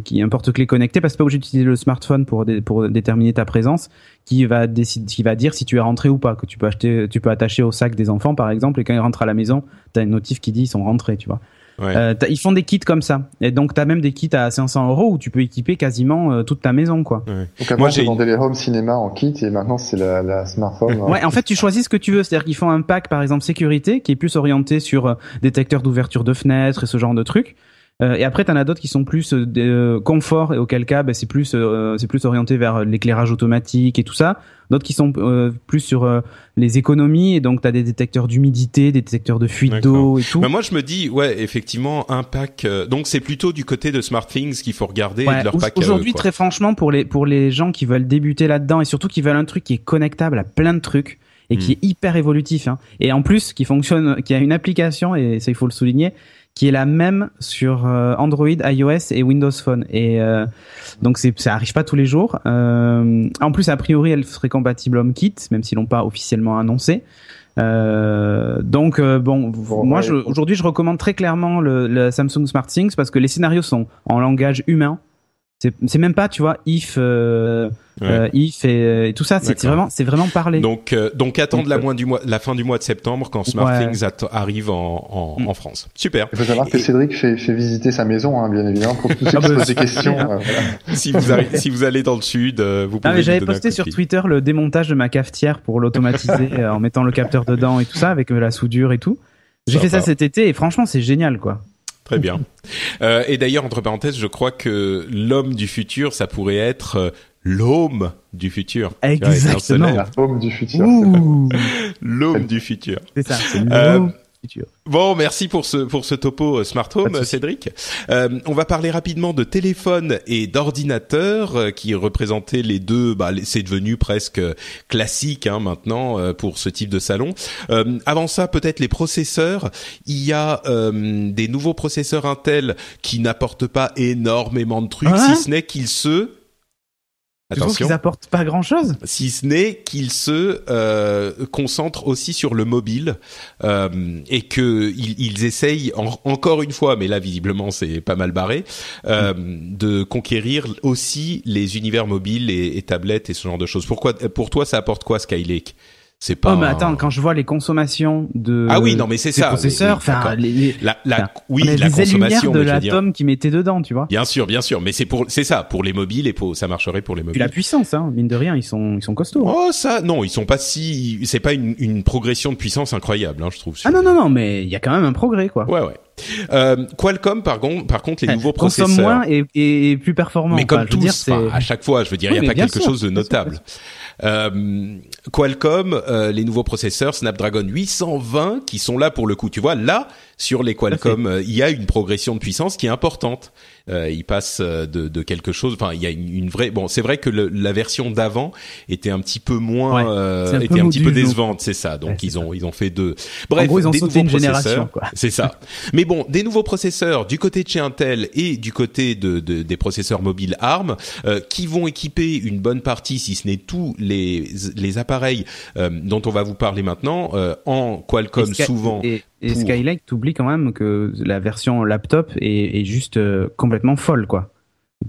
[SPEAKER 2] qui un porte-clés connecté parce que pas obligé d'utiliser le smartphone pour dé- pour déterminer ta présence qui va décider qui va dire si tu es rentré ou pas que tu peux acheter tu peux attacher au sac des enfants par exemple et quand ils rentrent à la maison tu as une notif qui dit ils sont rentrés tu vois
[SPEAKER 1] Ouais.
[SPEAKER 2] Euh, t'as- ils font des kits comme ça et donc tu as même des kits à 500 euros où tu peux équiper quasiment euh, toute ta maison quoi
[SPEAKER 3] Donc avant,
[SPEAKER 1] Moi, j'ai
[SPEAKER 3] vendait les home cinéma en kit et maintenant c'est la, la smartphone.
[SPEAKER 2] Ouais, en fait, tu choisis ce que tu veux. C'est-à-dire qu'ils font un pack, par exemple, sécurité, qui est plus orienté sur euh, détecteur d'ouverture de fenêtres et ce genre de trucs. Euh, et après, t'en as d'autres qui sont plus euh, euh, confort et auquel cas, ben, c'est plus euh, c'est plus orienté vers euh, l'éclairage automatique et tout ça. D'autres qui sont euh, plus sur euh, les économies et donc t'as des détecteurs d'humidité, des détecteurs de fuite d'eau et tout.
[SPEAKER 1] Bah, moi je me dis ouais effectivement un pack euh, donc c'est plutôt du côté de SmartThings qu'il faut regarder et
[SPEAKER 2] Ouais,
[SPEAKER 1] de leur pack
[SPEAKER 2] Aujourd'hui, très franchement, pour les pour les gens qui veulent débuter là-dedans et surtout qui veulent un truc qui est connectable à plein de trucs et qui
[SPEAKER 1] Mm.
[SPEAKER 2] est hyper évolutif, hein, et en plus qui fonctionne, qui a une application et ça il faut le souligner, qui est la même sur euh, Android, iOS et Windows Phone. Et euh, donc ça arrive pas tous les jours. Euh, en plus, a priori, elle serait compatible HomeKit, même s'ils l'ont pas officiellement annoncé. Euh, donc euh, bon,
[SPEAKER 3] Bon,
[SPEAKER 2] moi
[SPEAKER 3] ouais.
[SPEAKER 2] aujourd'hui je recommande très clairement le, le Samsung SmartThings parce que les scénarios sont en langage humain. C'est c'est même pas tu vois if euh,
[SPEAKER 1] Ouais.
[SPEAKER 2] euh, if et, et tout ça. C'est vraiment c'est vraiment parlé.
[SPEAKER 1] Donc, euh, donc attendre
[SPEAKER 2] Donc,
[SPEAKER 1] la,
[SPEAKER 2] euh,
[SPEAKER 1] mois du mois, la fin du mois de septembre quand
[SPEAKER 2] Ouais.
[SPEAKER 1] SmartThings att- arrive en, en,
[SPEAKER 2] Mm.
[SPEAKER 1] en France. Super.
[SPEAKER 3] Il faut savoir que Cédric fait, fait visiter sa maison, hein, bien évidemment, pour tous ceux
[SPEAKER 2] Ah
[SPEAKER 3] qui se
[SPEAKER 2] bah,
[SPEAKER 3] posent des questions. euh, voilà. *laughs*
[SPEAKER 1] si vous si vous allez dans le sud, euh, vous pouvez.
[SPEAKER 2] Ah mais
[SPEAKER 1] lui
[SPEAKER 2] j'avais posté sur. Twitter le démontage de ma cafetière pour l'automatiser *laughs* euh, en mettant le capteur dedans et tout ça avec euh, la soudure et tout. J'ai fait ça cet été et franchement c'est génial quoi.
[SPEAKER 1] Très bien. *laughs* Euh, et d'ailleurs, entre parenthèses, je crois que l'homme du futur, ça pourrait être euh, l'homme du futur.
[SPEAKER 2] Exactement.
[SPEAKER 3] home du futur. *laughs*
[SPEAKER 1] L'homme du futur.
[SPEAKER 2] c'est ça.
[SPEAKER 1] Euh. Bon, merci pour ce pour ce topo euh, smart home. Cédric. Euh, on va parler rapidement de téléphone et d'ordinateur euh, qui représentaient les deux. Bah, c'est devenu presque classique hein, maintenant euh, pour ce type de salon. Euh, avant ça, peut-être les processeurs. Il y a euh, des nouveaux processeurs Intel qui n'apportent pas énormément de trucs,
[SPEAKER 2] Hein
[SPEAKER 1] si ce n'est qu'ils se
[SPEAKER 2] Tu trouves qu'ils apportent pas grand chose
[SPEAKER 1] Si ce n'est qu'ils se euh, concentrent aussi sur le mobile euh, et que ils, ils essayent encore une fois, mais là visiblement c'est pas mal barré, euh, de conquérir aussi les univers mobiles et, et, tablettes et ce genre de choses. Pourquoi Pour toi, ça apporte quoi Skylake?
[SPEAKER 2] C'est pas. Oh mais attends, quand je vois les consommations de
[SPEAKER 1] ah oui non mais c'est ça
[SPEAKER 2] processeurs, enfin les,
[SPEAKER 1] la, la oui la consommation
[SPEAKER 2] de l'atome qui mettait dedans, tu vois.
[SPEAKER 1] Bien sûr, bien sûr, mais c'est pour c'est ça pour les mobiles et pour ça marcherait pour les mobiles.
[SPEAKER 2] Puis la puissance, hein, mine de rien, ils sont ils sont costauds.
[SPEAKER 1] Hein. Oh ça non, ils sont pas si c'est pas une, une progression de puissance incroyable, hein, je trouve.
[SPEAKER 2] Ah non non non, mais il y a quand même un progrès quoi.
[SPEAKER 1] Ouais ouais. Euh, Qualcomm, par, par contre, les nouveaux processeurs
[SPEAKER 2] consomme moins et, et, plus performant.
[SPEAKER 1] Mais comme tous, à chaque fois, je veux dire, il n'y a pas quelque chose de notable. *laughs* Euh, Qualcomm, euh, les nouveaux processeurs Snapdragon 820 qui sont là pour le coup. Tu vois, là, sur les Qualcomm, euh, il y a une progression de puissance qui est importante. Euh, il passe euh, de, de, quelque chose. Enfin, il y a une, vraie. Bon, c'est vrai que le, la version d'avant était un petit peu moins, euh, était un petit peu décevante, c'est ça. Donc ils ont ils ont fait deux. Bref,
[SPEAKER 2] en gros, ils ont des sauté une génération. *laughs*
[SPEAKER 1] C'est ça. Mais bon, des nouveaux processeurs du côté de chez Intel et du côté de, de des processeurs mobiles ARM euh, qui vont équiper une bonne partie, si ce n'est tous les les appareils dont on va vous parler maintenant en Qualcomm souvent.
[SPEAKER 2] Et Skylake, t'oublies quand même que la version laptop est, est juste euh, complètement folle, quoi.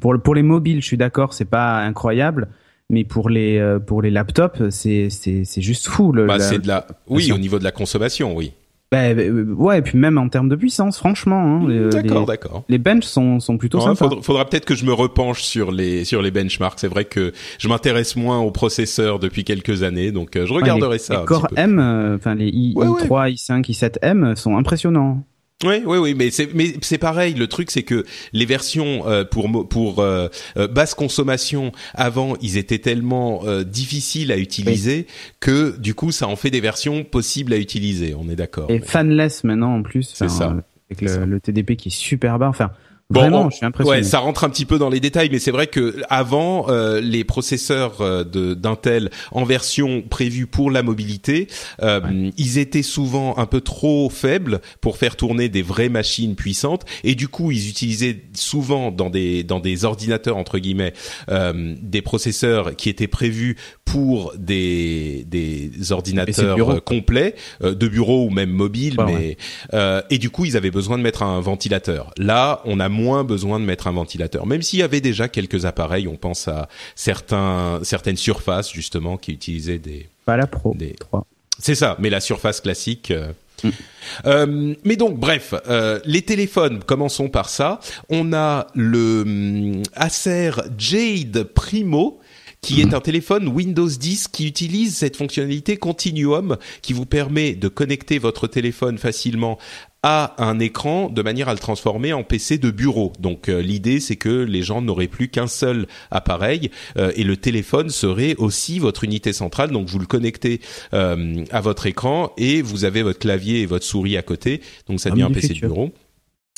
[SPEAKER 2] Pour, pour les mobiles, je suis d'accord, c'est pas incroyable, mais pour les euh, pour les laptops, c'est c'est c'est juste fou. Le,
[SPEAKER 1] bah, c'est de la, oui, au niveau de la consommation, oui.
[SPEAKER 2] Bah, bah, ouais, et puis même en termes de puissance, franchement. Hein,
[SPEAKER 1] d'accord, d'accord.
[SPEAKER 2] Les benches sont, sont plutôt sympas.
[SPEAKER 1] Faudra, faudra peut-être que je me repenche sur les sur les benchmarks. C'est vrai que je m'intéresse moins aux processeurs depuis quelques années, donc euh, je regarderai ça.
[SPEAKER 2] Les Core M, euh, enfin les i, i3, i5, i7M sont impressionnants.
[SPEAKER 1] Oui, oui, oui, mais c'est mais c'est pareil. Le truc, c'est que les versions euh, pour pour euh, euh, basse consommation avant, ils étaient tellement difficiles à utiliser que du coup, ça en fait des versions possibles à utiliser. On est d'accord.
[SPEAKER 2] Et fanless maintenant en plus.
[SPEAKER 1] C'est ça.
[SPEAKER 2] Avec le, le, TDP qui est super bas. Enfin, Vraiment, je suis impressionné.
[SPEAKER 1] Ouais, ça rentre un petit peu dans les détails, mais c'est vrai que avant euh, les processeurs euh, de d'Intel en version prévue pour la mobilité, euh, ils étaient souvent un peu trop faibles pour faire tourner des vraies machines puissantes, et du coup, ils utilisaient souvent dans des dans des ordinateurs entre guillemets des processeurs qui étaient prévus pour des des ordinateurs complets de bureau ou même mobiles, mais et du coup, ils avaient besoin de mettre un ventilateur. Là, on a moins besoin de mettre un ventilateur. Même s'il y avait déjà quelques appareils, on pense à certains, certaines surfaces justement qui utilisaient des.
[SPEAKER 2] Pas la Pro.
[SPEAKER 1] Des... C'est ça, mais la surface classique. Euh, mm. euh, mais donc, bref, euh, les téléphones, commençons par ça. On a le hum, Acer Jade Primo qui est mm. un téléphone Windows 10 qui utilise cette fonctionnalité Continuum qui vous permet de connecter votre téléphone facilement à un écran de manière à le transformer en PC de bureau. Donc euh, l'idée c'est que les gens n'auraient plus qu'un seul appareil euh, et le téléphone serait aussi votre unité centrale. Donc vous le connectez euh, à votre écran et vous avez votre clavier et votre souris à côté. Donc ça devient un PC de bureau.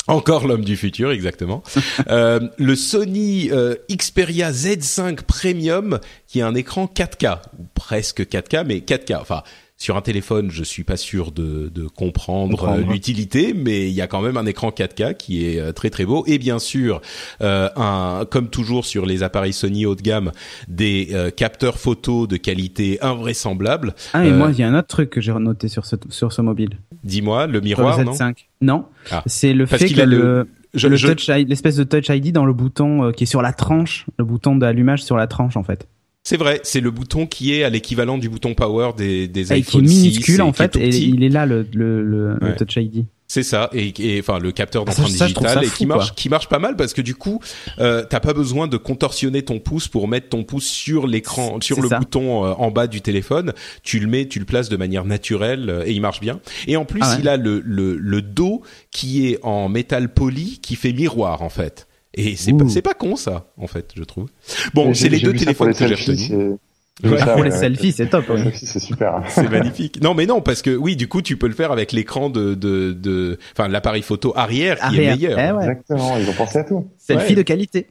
[SPEAKER 1] Encore l'homme du futur, exactement. *laughs* le Sony Xperia Z5 Premium, qui a un écran 4K, ou presque 4K, mais 4K. Enfin, sur un téléphone, je suis pas sûr de, de comprendre, euh, l'utilité, mais il y a quand même un écran 4K qui est euh, très très beau et bien sûr, euh, un, comme toujours sur les appareils Sony haut de gamme, des capteurs photo de qualité invraisemblable.
[SPEAKER 2] Ah et moi il y a un autre truc que j'ai noté sur ce sur ce mobile.
[SPEAKER 1] Dis-moi, le miroir,
[SPEAKER 2] le Z5. non ah. c'est le fait que le, l'espèce de touch ID dans le bouton qui est sur la tranche, le bouton d'allumage sur la tranche en fait.
[SPEAKER 1] C'est vrai, c'est le bouton qui est à l'équivalent du bouton power des, des
[SPEAKER 2] et
[SPEAKER 1] qui est
[SPEAKER 2] minuscule en fait, et il est là le, le, le, Touch ID.
[SPEAKER 1] C'est ça, et, et, enfin le capteur d'empreinte digitale et qui marche, qui marche pas mal parce que du coup, euh, t'as pas besoin de contorsionner ton pouce pour mettre ton pouce sur l'écran, sur le bouton euh, en bas du téléphone. Tu le mets, tu le places de manière naturelle euh, et il marche bien. Et en plus, ah il a le, le, le dos qui est en métal poli qui fait miroir en fait. Et c'est pas, c'est pas con ça, en fait, je trouve. Bon, c'est les deux téléphones que j'ai retenus.
[SPEAKER 2] pour les selfies, c'est top. *laughs*
[SPEAKER 3] C'est super.
[SPEAKER 1] c'est magnifique. Non, mais non, parce que oui, du coup, tu peux le faire avec l'écran de, de, de, enfin, l'appareil photo arrière qui est meilleur.
[SPEAKER 3] Eh Exactement. Ils ont pensé à tout.
[SPEAKER 2] Selfie de qualité.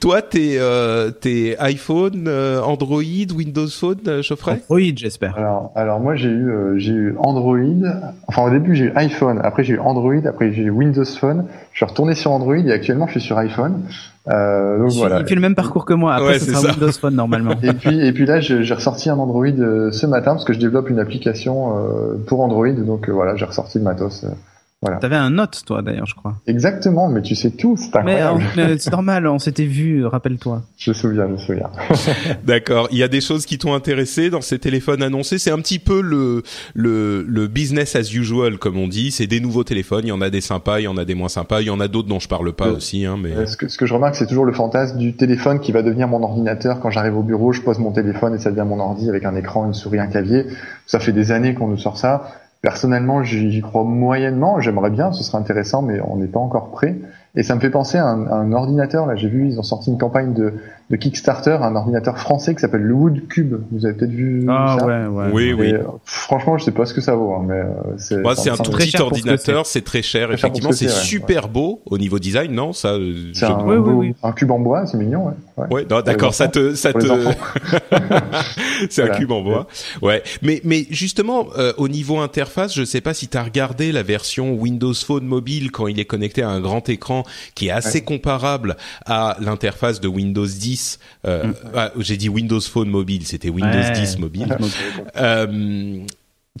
[SPEAKER 1] Toi, t'es euh, t'es iPhone, euh, Android, Windows Phone, euh, Geoffrey?
[SPEAKER 2] Android, j'espère.
[SPEAKER 3] Alors, alors moi j'ai eu euh, j'ai eu Android. Enfin au début j'ai eu iPhone, après j'ai eu Android, après j'ai eu Windows Phone. Je suis retourné sur Android et actuellement je suis sur iPhone. Euh, donc
[SPEAKER 2] Il-
[SPEAKER 3] voilà.
[SPEAKER 2] Il fait le même parcours que moi. Après,
[SPEAKER 1] Ouais,
[SPEAKER 2] ce
[SPEAKER 1] c'est
[SPEAKER 2] sera
[SPEAKER 1] ça.
[SPEAKER 2] Windows Phone normalement.
[SPEAKER 3] Et puis et puis là je- j'ai ressorti un Android euh, ce matin parce que je développe une application euh, pour Android. Donc euh, voilà j'ai ressorti le matos. Euh.
[SPEAKER 2] T'avais un Note, toi, d'ailleurs, je crois.
[SPEAKER 3] Exactement, mais tu sais tout, c'est
[SPEAKER 2] Mais
[SPEAKER 3] incroyable.
[SPEAKER 2] euh, c'est normal, on s'était vu, rappelle-toi.
[SPEAKER 3] Je me souviens, je me souviens. *laughs* *laughs*
[SPEAKER 1] D'accord. Il y a des choses qui t'ont intéressé dans ces téléphones annoncés? C'est un petit peu le le le business as usual comme on dit. C'est des nouveaux téléphones. Il y en a des sympas, il y en a des moins sympas. Il y en a d'autres dont je parle pas
[SPEAKER 3] Euh,
[SPEAKER 1] aussi. Hein, mais
[SPEAKER 3] Euh, Ce que, ce que je remarque, c'est toujours le fantasme du téléphone qui va devenir mon ordinateur. Quand j'arrive au bureau, je pose mon téléphone et ça devient mon ordi avec un écran, une souris, un clavier. Ça fait des années qu'on nous sort ça. Personnellement, j'y crois moyennement. J'aimerais bien, ce serait intéressant, mais on n'est pas encore prêt. Et ça me fait penser à un ordinateur. Là, j'ai vu, ils ont sorti une campagne de, de Kickstarter, un ordinateur français qui s'appelle le Wood Cube. Vous avez peut-être vu
[SPEAKER 2] Ah
[SPEAKER 3] ça
[SPEAKER 2] ouais, ouais.
[SPEAKER 1] oui, oui.
[SPEAKER 3] Et, euh, franchement, je sais pas ce que ça vaut, hein, mais euh, c'est.
[SPEAKER 1] Moi, c'est un tout petit ordinateur, c'est très cher.
[SPEAKER 3] Très
[SPEAKER 1] Effectivement, c'est
[SPEAKER 3] ouais.
[SPEAKER 1] super beau au niveau design, non? Ça, euh,
[SPEAKER 3] C'est
[SPEAKER 1] je-
[SPEAKER 3] un,
[SPEAKER 2] Oui, oui,
[SPEAKER 3] beau-
[SPEAKER 2] oui.
[SPEAKER 3] un cube en bois, c'est mignon, ouais. ouais.
[SPEAKER 1] D'accord, ça te, ça te, *laughs* c'est un cube en bois. Ouais, mais mais justement euh, au niveau interface, je sais pas si tu as regardé la version Windows Phone mobile quand il est connecté à un grand écran qui est assez
[SPEAKER 3] Ouais.
[SPEAKER 1] comparable à l'interface de Windows 10. Euh,
[SPEAKER 2] Mm.
[SPEAKER 1] ah, j'ai dit Windows Phone mobile, c'était Windows
[SPEAKER 2] Ouais.
[SPEAKER 1] 10 mobile. Euh,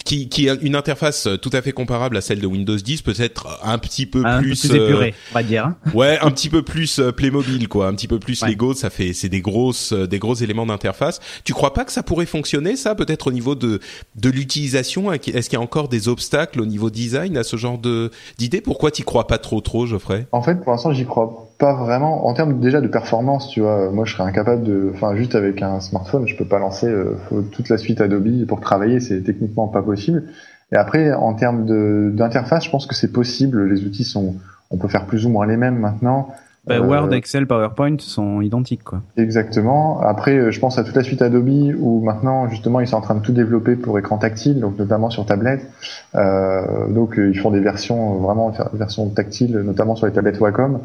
[SPEAKER 1] qui, qui a une interface tout à fait comparable à celle de Windows 10, peut-être un petit peu
[SPEAKER 2] Un peu
[SPEAKER 1] plus,
[SPEAKER 2] plus
[SPEAKER 1] euh,
[SPEAKER 2] épuré, on va dire. hein.
[SPEAKER 1] Ouais, un petit peu plus euh, Playmobil quoi, un petit peu plus
[SPEAKER 2] Ouais.
[SPEAKER 1] Lego, ça fait c'est des grosses euh, des gros éléments d'interface. Tu crois pas que ça pourrait fonctionner ça peut-être au niveau de de l'utilisation? Est-ce qu'il y a encore des obstacles au niveau design à ce genre de d'idée Pourquoi t'y crois pas trop trop Geoffrey?
[SPEAKER 3] En fait, pour l'instant, j'y crois pas vraiment. En termes déjà de performance, tu vois, moi, je serais incapable de, enfin, juste avec un smartphone, je peux pas lancer euh, toute la suite Adobe pour travailler, c'est techniquement pas possible. Et après, en termes d'interface, je pense que c'est possible. Les outils sont, on peut faire plus ou moins les mêmes maintenant.
[SPEAKER 2] Bah,
[SPEAKER 3] Euh,
[SPEAKER 2] Word, Excel, PowerPoint sont identiques, quoi.
[SPEAKER 3] Exactement. Après, euh, je pense à toute la suite Adobe où maintenant, justement, ils sont en train de tout développer pour écran tactile, donc notamment sur tablette. Euh, donc, euh, ils font des versions euh, vraiment des versions tactiles, notamment sur les tablettes Wacom.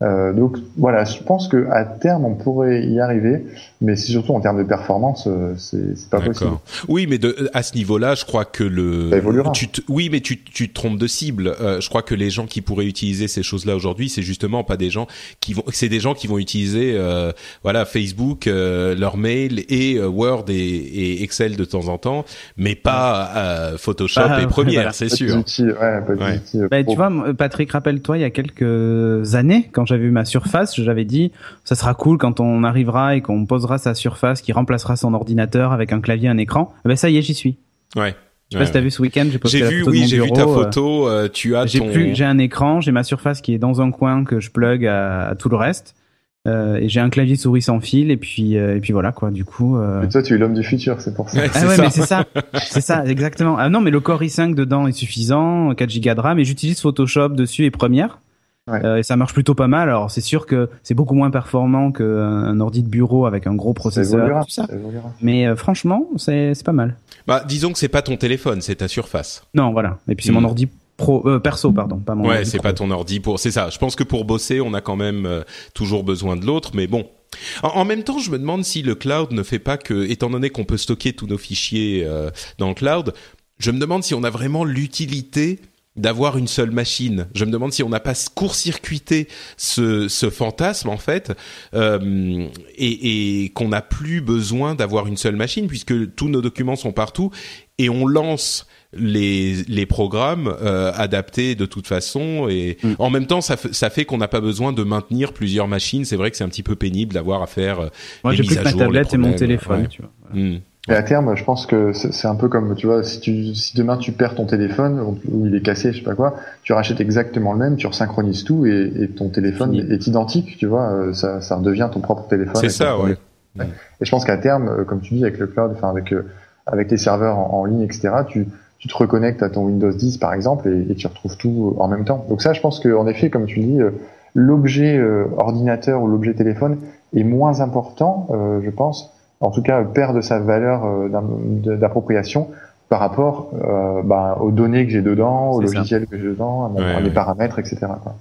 [SPEAKER 3] Euh, donc voilà, je pense que à terme on pourrait y arriver, mais c'est surtout en termes de performance, euh, c'est c'est pas possible.
[SPEAKER 1] Oui, mais de, à ce niveau-là, je crois que le
[SPEAKER 3] Ça évoluera.
[SPEAKER 1] tu te- oui, mais tu, tu te trompes de cible. Euh, je crois que les gens qui pourraient utiliser ces choses-là aujourd'hui, c'est justement pas des gens qui vont, c'est des gens qui vont utiliser euh, voilà Facebook, euh, leur mail et euh, Word et, et Excel de temps en temps, mais pas euh, Photoshop
[SPEAKER 2] Ah,
[SPEAKER 1] et Premiere,
[SPEAKER 2] voilà.
[SPEAKER 1] c'est
[SPEAKER 3] Pas
[SPEAKER 1] sûr.
[SPEAKER 3] d'outils, ouais, pas
[SPEAKER 1] Ouais.
[SPEAKER 3] d'outils, euh,
[SPEAKER 2] Bah, tu vois, Patrick, rappelle-toi, il y a quelques années, quand j'avais eu ma surface, j'avais dit, ça sera cool quand on arrivera et qu'on posera sa surface qui remplacera son ordinateur avec un clavier, un écran. Ben ça y est, j'y suis.
[SPEAKER 1] Ouais.
[SPEAKER 2] Je sais pas si t'as vu ce week-end, j'ai posté
[SPEAKER 1] J'ai
[SPEAKER 2] la
[SPEAKER 1] vu,
[SPEAKER 2] photo de
[SPEAKER 1] oui, j'ai vu ta
[SPEAKER 2] euh,
[SPEAKER 1] photo. euh, tu as
[SPEAKER 2] J'ai
[SPEAKER 1] ton.
[SPEAKER 2] plus, j'ai un écran, j'ai ma surface qui est dans un coin que je plug à, à tout le reste, euh, et j'ai un clavier souris sans fil, et puis euh, et puis voilà quoi. Du coup. Euh...
[SPEAKER 3] Mais toi, tu es l'homme du futur, c'est pour ça.
[SPEAKER 1] Ouais,
[SPEAKER 2] Ah
[SPEAKER 1] c'est
[SPEAKER 2] ouais,
[SPEAKER 1] ça.
[SPEAKER 2] mais c'est ça, *laughs* c'est ça, exactement. Ah non, mais le Core i5 dedans est suffisant, 4 Go de RAM, et j'utilise Photoshop dessus et Premiere.
[SPEAKER 3] Ouais.
[SPEAKER 2] Euh, et ça marche plutôt pas mal. Alors c'est sûr que c'est beaucoup moins performant qu'un un ordi de bureau avec un gros
[SPEAKER 3] Ça
[SPEAKER 2] processeur,
[SPEAKER 3] évoluera,
[SPEAKER 2] tout ça.
[SPEAKER 3] ça évoluera.
[SPEAKER 2] Mais euh, franchement, c'est pas mal.
[SPEAKER 1] Bah, disons que c'est pas ton téléphone, c'est ta surface.
[SPEAKER 2] Non, voilà. Et puis c'est
[SPEAKER 1] Hmm.
[SPEAKER 2] mon ordi pro, euh, perso, pardon, pas mon.
[SPEAKER 1] Ouais, c'est pas ton ordi pour. C'est ça. Je pense que pour bosser, on a quand même euh, toujours besoin de l'autre, mais bon. En, en même temps, je me demande si le cloud ne fait pas que, étant donné qu'on peut stocker tous nos fichiers euh, dans le cloud, je me demande si on a vraiment l'utilité d'avoir une seule machine. Je me demande si on n'a pas court-circuité ce, ce fantasme en fait, euh, et, et qu'on n'a plus besoin d'avoir une seule machine puisque tous nos documents sont partout et on lance les, les programmes euh, adaptés de toute façon et
[SPEAKER 2] Mm.
[SPEAKER 1] en même temps ça, fait- ça fait qu'on n'a pas besoin de maintenir plusieurs machines. C'est vrai que c'est un petit peu pénible d'avoir à faire. euh,
[SPEAKER 2] Moi, j'ai plus que ma
[SPEAKER 1] jour,
[SPEAKER 2] tablette et mon téléphone,
[SPEAKER 1] ouais.
[SPEAKER 2] tu vois. Voilà.
[SPEAKER 1] Mm.
[SPEAKER 3] Et à terme, je pense que c'est un peu comme, tu vois, si tu, si demain tu perds ton téléphone, ou il est cassé, je sais pas quoi, tu rachètes exactement le même, tu resynchronises tout et, et ton téléphone
[SPEAKER 2] Fini.
[SPEAKER 3] est identique, tu vois, euh, ça, ça redevient ton propre téléphone.
[SPEAKER 1] C'est ça, ouais.
[SPEAKER 3] Et je pense qu'à terme, euh, comme tu dis, avec le cloud, enfin avec euh, avec les serveurs en, en ligne, etc., tu tu te reconnectes à ton Windows 10 par exemple et, et tu retrouves tout en même temps. Donc ça, je pense qu'en effet, comme tu dis, l'objet euh, ordinateur ou l'objet téléphone est moins important, euh, je pense, en tout cas perd de sa valeur euh, d'appropriation par rapport euh, bah, aux données que j'ai dedans, aux
[SPEAKER 2] ça.
[SPEAKER 3] logiciels que j'ai dedans, à, mon-
[SPEAKER 1] Ouais,
[SPEAKER 3] à mes
[SPEAKER 1] ouais.
[SPEAKER 3] paramètres, etc. Quoi.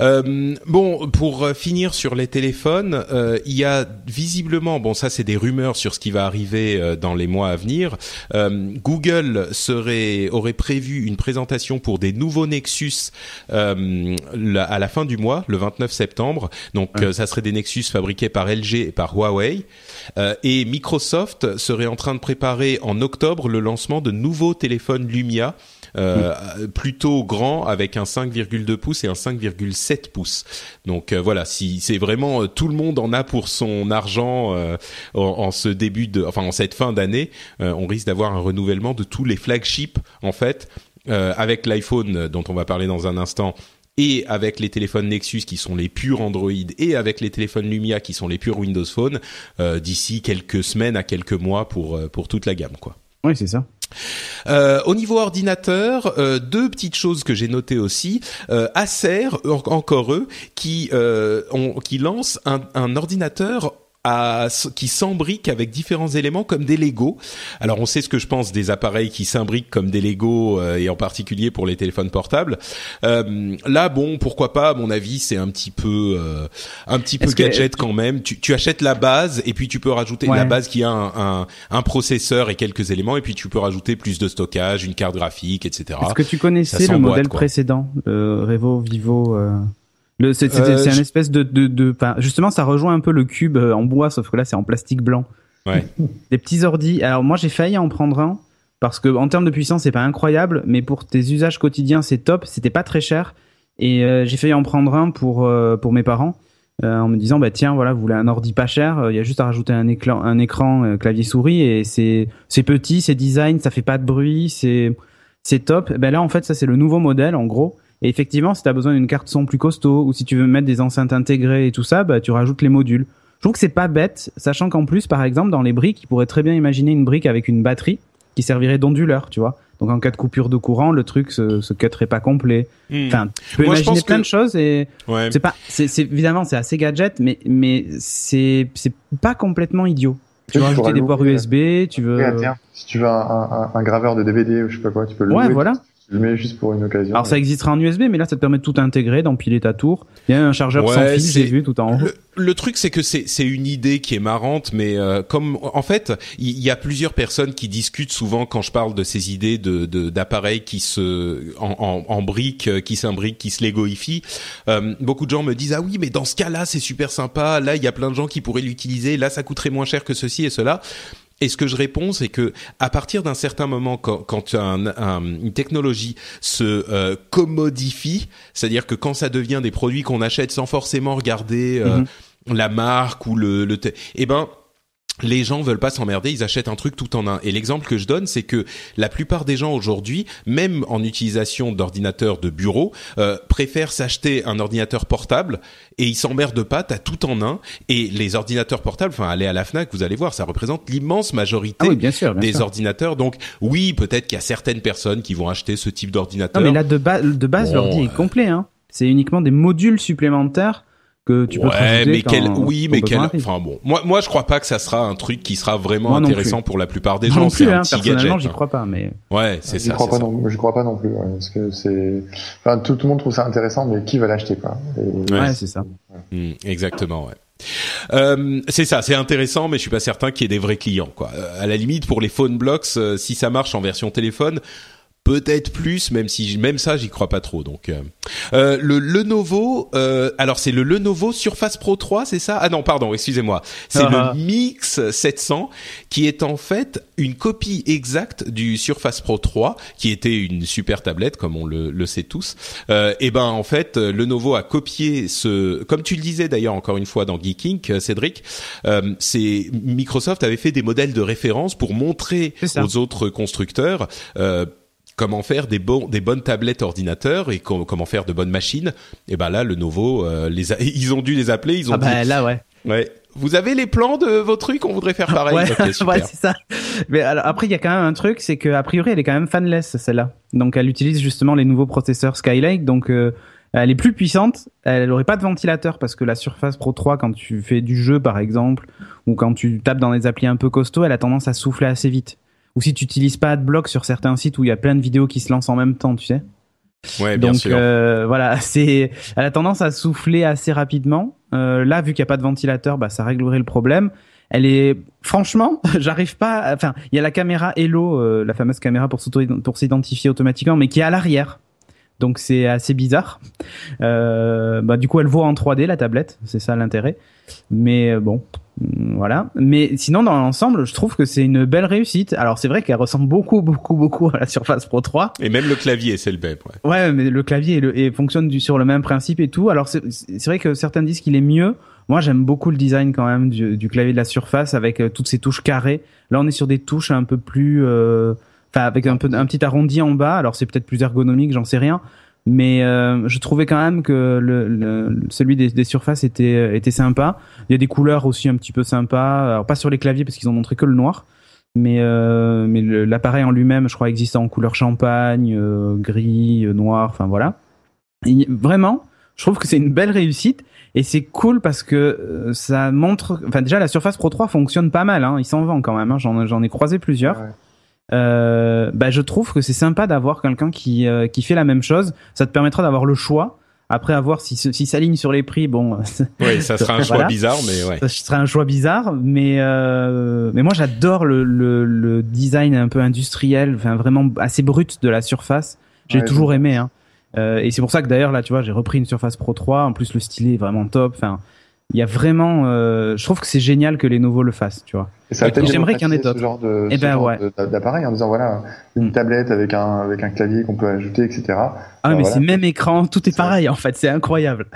[SPEAKER 1] Euh, bon, pour finir sur les téléphones, euh, il y a visiblement, bon ça c'est des rumeurs sur ce qui va arriver euh, dans les mois à venir. Euh, Google serait aurait prévu une présentation pour des nouveaux Nexus euh, la- à la fin du mois, le 29 septembre. Donc euh, ça serait des Nexus fabriqués par LG et par Huawei. Euh, et Microsoft serait en train de préparer en octobre le lancement de nouveaux téléphones Lumia. Euh, plutôt grand avec un 5,2 pouces et un 5,7 pouces. Donc euh, voilà, si c'est vraiment euh, tout le monde en a pour son argent en, en ce début de, enfin en cette fin d'année, on risque d'avoir un renouvellement de tous les flagships en fait, avec l'iPhone dont on va parler dans un instant et avec les téléphones Nexus qui sont les purs Android et avec les téléphones Lumia qui sont les purs Windows Phone euh, d'ici quelques semaines à quelques mois pour pour toute la gamme quoi.
[SPEAKER 2] Oui, c'est ça.
[SPEAKER 1] Euh, au niveau ordinateur, euh, deux petites choses que j'ai notées aussi. Euh, Acer, en- encore eux, qui ont- qui lancent un, un ordinateur à, qui s'embrique avec différents éléments comme des Lego. Alors on sait ce que je pense des appareils qui s'imbriquent comme des Lego euh, et en particulier pour les téléphones portables. Euh, là bon pourquoi pas à mon avis c'est un petit peu euh, un petit peu
[SPEAKER 2] que-
[SPEAKER 1] gadget quand même. Tu, tu achètes la base et puis tu peux rajouter
[SPEAKER 2] Ouais.
[SPEAKER 1] la base qui a un, un, un processeur et quelques éléments et puis tu peux rajouter plus de stockage, une carte graphique, etc.
[SPEAKER 2] Est-ce que tu connaissais le modèle précédent, le Revo Vivo euh, c'est,
[SPEAKER 1] Euh,
[SPEAKER 2] un espèce de, de, de, justement, ça rejoint un peu le cube euh, en bois, sauf que là, c'est en plastique blanc.
[SPEAKER 1] Ouais. *laughs*
[SPEAKER 2] Des petits ordi. Alors moi, j'ai failli en prendre un parce que en termes de puissance, c'est pas incroyable, mais pour tes usages quotidiens, c'est top. C'était pas très cher et euh, j'ai failli en prendre un pour euh, pour mes parents. euh, en me disant bah tiens voilà vous voulez un ordi pas cher euh, il y a juste à rajouter un écran un écran euh, clavier souris et c'est c'est petit c'est design ça fait pas de bruit c'est c'est top ben là en fait ça c'est le nouveau modèle en gros et effectivement si tu as besoin d'une carte son plus costaud ou si tu veux mettre des enceintes intégrées et tout ça bah tu rajoutes les modules je trouve que c'est pas bête sachant qu'en plus par exemple dans les briques ils pourraient très bien imaginer une brique avec une batterie qui servirait d'onduleur tu vois donc en cas de coupure de courant le truc se, se cutterait pas complet
[SPEAKER 1] Hmm.
[SPEAKER 2] enfin tu peux
[SPEAKER 1] Moi,
[SPEAKER 2] imaginer plein
[SPEAKER 1] que-
[SPEAKER 2] de choses et
[SPEAKER 1] Ouais.
[SPEAKER 2] c'est pas, c'est, c'est évidemment c'est assez gadget, mais mais c'est c'est pas complètement idiot. Tu veux
[SPEAKER 3] pourras
[SPEAKER 2] des ports. USB, tu veux.
[SPEAKER 3] Si tu veux un, un, un graveur de DVD ou je sais pas quoi, tu peux le
[SPEAKER 2] Ouais,
[SPEAKER 3] louer,
[SPEAKER 2] voilà.
[SPEAKER 3] Tu le mets juste pour une occasion.
[SPEAKER 2] Alors ça existera en USB, mais là ça te permet de tout intégrer, d'empiler ta tour. Il y a un chargeur
[SPEAKER 1] Ouais,
[SPEAKER 2] sans fil,
[SPEAKER 1] c'est-
[SPEAKER 2] j'ai vu tout en haut.
[SPEAKER 1] Le, le truc, c'est que c'est c'est une idée qui est marrante, mais euh, comme en fait, il y, a plusieurs personnes qui discutent souvent quand je parle de ces idées de de- d'appareils qui se en, en, en briques, euh, qui s'imbriquent, qui se légoifient. Euh, beaucoup de gens me disent ah oui, mais dans ce cas-là, c'est super sympa. Là, il y a plein de gens qui pourraient l'utiliser. Là, ça coûterait moins cher que ceci et cela. Et ce que je réponds, c'est que à partir d'un certain moment, quand, quand un- un- une technologie se euh, commodifie, c'est-à-dire que quand ça devient des produits qu'on achète sans forcément regarder euh,
[SPEAKER 2] Mhm.
[SPEAKER 1] la marque ou le, le eh ben les gens veulent pas s'emmerder, ils achètent un truc tout en un. Et l'exemple que je donne, c'est que la plupart des gens aujourd'hui, même en utilisation d'ordinateurs de bureau, euh, préfèrent s'acheter un ordinateur portable et ils s'emmerdent pas, t'as tout en un. Et les ordinateurs portables, enfin, allez à la Fnac, vous allez voir, ça représente l'immense majorité
[SPEAKER 2] Ah oui, bien sûr. Bien
[SPEAKER 1] des
[SPEAKER 2] sûr.
[SPEAKER 1] ordinateurs. Donc oui, peut-être qu'il y a certaines personnes qui vont acheter ce type
[SPEAKER 2] Non,
[SPEAKER 1] d'ordinateur.
[SPEAKER 2] mais là de, ba- de base,
[SPEAKER 1] Bon,
[SPEAKER 2] l'ordi
[SPEAKER 1] euh,
[SPEAKER 2] est complet. Hein. C'est uniquement des modules supplémentaires que tu peux
[SPEAKER 1] ouais,
[SPEAKER 2] rajouter
[SPEAKER 1] mais
[SPEAKER 2] quand
[SPEAKER 1] quel, oui, mais quel, enfin bon, moi, moi, je crois pas que ça sera un truc qui sera vraiment
[SPEAKER 2] Moi
[SPEAKER 1] intéressant pour la plupart des
[SPEAKER 2] Moi
[SPEAKER 1] gens.
[SPEAKER 2] non
[SPEAKER 1] C'est un
[SPEAKER 2] hein,
[SPEAKER 1] petit
[SPEAKER 2] personnellement, j'y
[SPEAKER 1] hein.
[SPEAKER 2] crois pas, mais
[SPEAKER 1] Ouais, c'est ça.
[SPEAKER 3] crois pas
[SPEAKER 1] ça.
[SPEAKER 3] non, je crois pas non plus, ouais, parce que c'est, enfin, tout, tout le monde trouve ça intéressant, mais qui va l'acheter, quoi? Et-
[SPEAKER 1] Ouais.
[SPEAKER 2] ouais, c'est ça.
[SPEAKER 1] Mm, exactement, ouais. Euh, c'est ça, c'est intéressant, mais je suis pas certain qu'il y ait des vrais clients, quoi. Euh, à la limite, pour les phone blocks, euh, si ça marche en version téléphone, peut-être plus, même si même ça, j'y crois pas trop. Donc, euh, euh, le Lenovo, euh, alors c'est le Lenovo Surface Pro 3, c'est ça? Ah non, pardon, excusez-moi. C'est
[SPEAKER 2] Ah.
[SPEAKER 1] le Mix 700 qui est en fait une copie exacte du Surface Pro 3, qui était une super tablette, comme on le, le sait tous. Euh, et ben en fait, euh, Lenovo a copié ce, comme tu le disais d'ailleurs encore une fois dans Geeking, euh, Cédric, euh, c'est Microsoft avait fait des modèles de référence pour montrer aux autres constructeurs. Euh, comment faire des bonnes tablettes ordinateurs et com- comment faire de bonnes machines et ben là Lenovo euh, les a- *laughs* ils ont dû les appeler ils ont
[SPEAKER 2] Ah bah là, ouais.
[SPEAKER 1] ouais vous avez les plans de vos trucs on voudrait faire *laughs* pareil *laughs*
[SPEAKER 2] Ouais, c'est ça. Mais alors, après, il y a quand même un truc, c'est que a priori, elle est quand même fanless celle-là. Donc, elle utilise justement les nouveaux processeurs Skylake, donc euh, elle est plus puissante. Elle aurait pas de ventilateur parce que la Surface Pro 3, quand tu fais du jeu par exemple, ou quand tu tapes dans des applis un peu costauds, elle a tendance à souffler assez vite. Ou si tu utilises pas AdBlock sur certains sites où il y a plein de vidéos qui se lancent en même temps, tu sais.
[SPEAKER 1] Ouais, bien
[SPEAKER 2] Donc
[SPEAKER 1] sûr.
[SPEAKER 2] euh, voilà, *laughs* c'est elle a tendance à souffler assez rapidement. Euh, là, vu qu'il n'y a pas de ventilateur, bah ça réglerait le problème. Elle est franchement, *laughs* j'arrive pas. à- Enfin, il y a la caméra Hello, euh, la fameuse caméra pour s'auto pour s'identifier automatiquement, mais qui est à l'arrière. Donc c'est assez bizarre. Euh, bah du coup, elle voit en 3D la tablette, c'est ça l'intérêt. Mais euh, bon, voilà. Mais sinon, dans l'ensemble, je trouve que c'est une belle réussite. Alors c'est vrai qu'elle ressemble beaucoup, beaucoup, beaucoup à la Surface Pro 3.
[SPEAKER 1] Et même le clavier, c'est le même. Ouais.
[SPEAKER 2] Ouais, mais le clavier le- et fonctionne du, sur le même principe et tout. Alors c'est vrai que certains disent qu'il est mieux. Moi, j'aime beaucoup le design quand même du, du clavier de la Surface avec euh, toutes ces touches carrées. Là, on est sur des touches un peu plus, euh, enfin avec un peu un petit arrondi en bas. Alors c'est peut-être plus ergonomique, j'en sais rien. Mais euh, je trouvais quand même que le, le- celui des, des surfaces était était sympa. Il y a des couleurs aussi un petit peu sympas. Alors pas sur les claviers parce qu'ils ont montré que le noir. Mais euh, mais l'appareil en lui-même, je crois, existe en couleur champagne, euh, gris, euh, noir, enfin voilà. Vraiment, je trouve que c'est une belle réussite et c'est cool parce que euh, ça montre. Enfin déjà, la Surface Pro 3 fonctionne pas mal. Hein, il s'en vend quand même. Hein, J'en j'en ai croisé plusieurs.
[SPEAKER 3] Ouais.
[SPEAKER 2] Euh, bah, je trouve que c'est sympa d'avoir quelqu'un qui euh, qui fait la même chose. Ça te permettra d'avoir le choix. Après, à voir si si s'aligne sur les prix. Bon, *laughs*
[SPEAKER 1] Ouais, ça sera un *laughs* choix
[SPEAKER 2] Voilà.
[SPEAKER 1] bizarre, mais ouais.
[SPEAKER 2] ça serait un choix bizarre, mais euh, mais moi j'adore le, le le design un peu industriel, enfin vraiment assez brut de la Surface. J'ai
[SPEAKER 3] Ouais,
[SPEAKER 2] toujours aimé. Hein. Euh, et c'est pour ça que d'ailleurs là, tu vois, j'ai repris une Surface Pro 3. En plus, le stylet est vraiment top. Enfin, il y a vraiment. euh, je trouve que c'est génial que Lenovo le fasse, tu vois.
[SPEAKER 3] Et
[SPEAKER 2] J'aimerais qu'il y en ait d'autres.
[SPEAKER 3] Ce genre de,
[SPEAKER 2] Eh ben, ouais.
[SPEAKER 3] d'appareil en disant voilà une
[SPEAKER 2] Mm.
[SPEAKER 3] tablette avec un avec un clavier qu'on peut ajouter, etc.
[SPEAKER 2] Ah
[SPEAKER 3] Bah,
[SPEAKER 2] mais
[SPEAKER 3] voilà.
[SPEAKER 2] c'est même écran, tout est pareil en fait, c'est incroyable.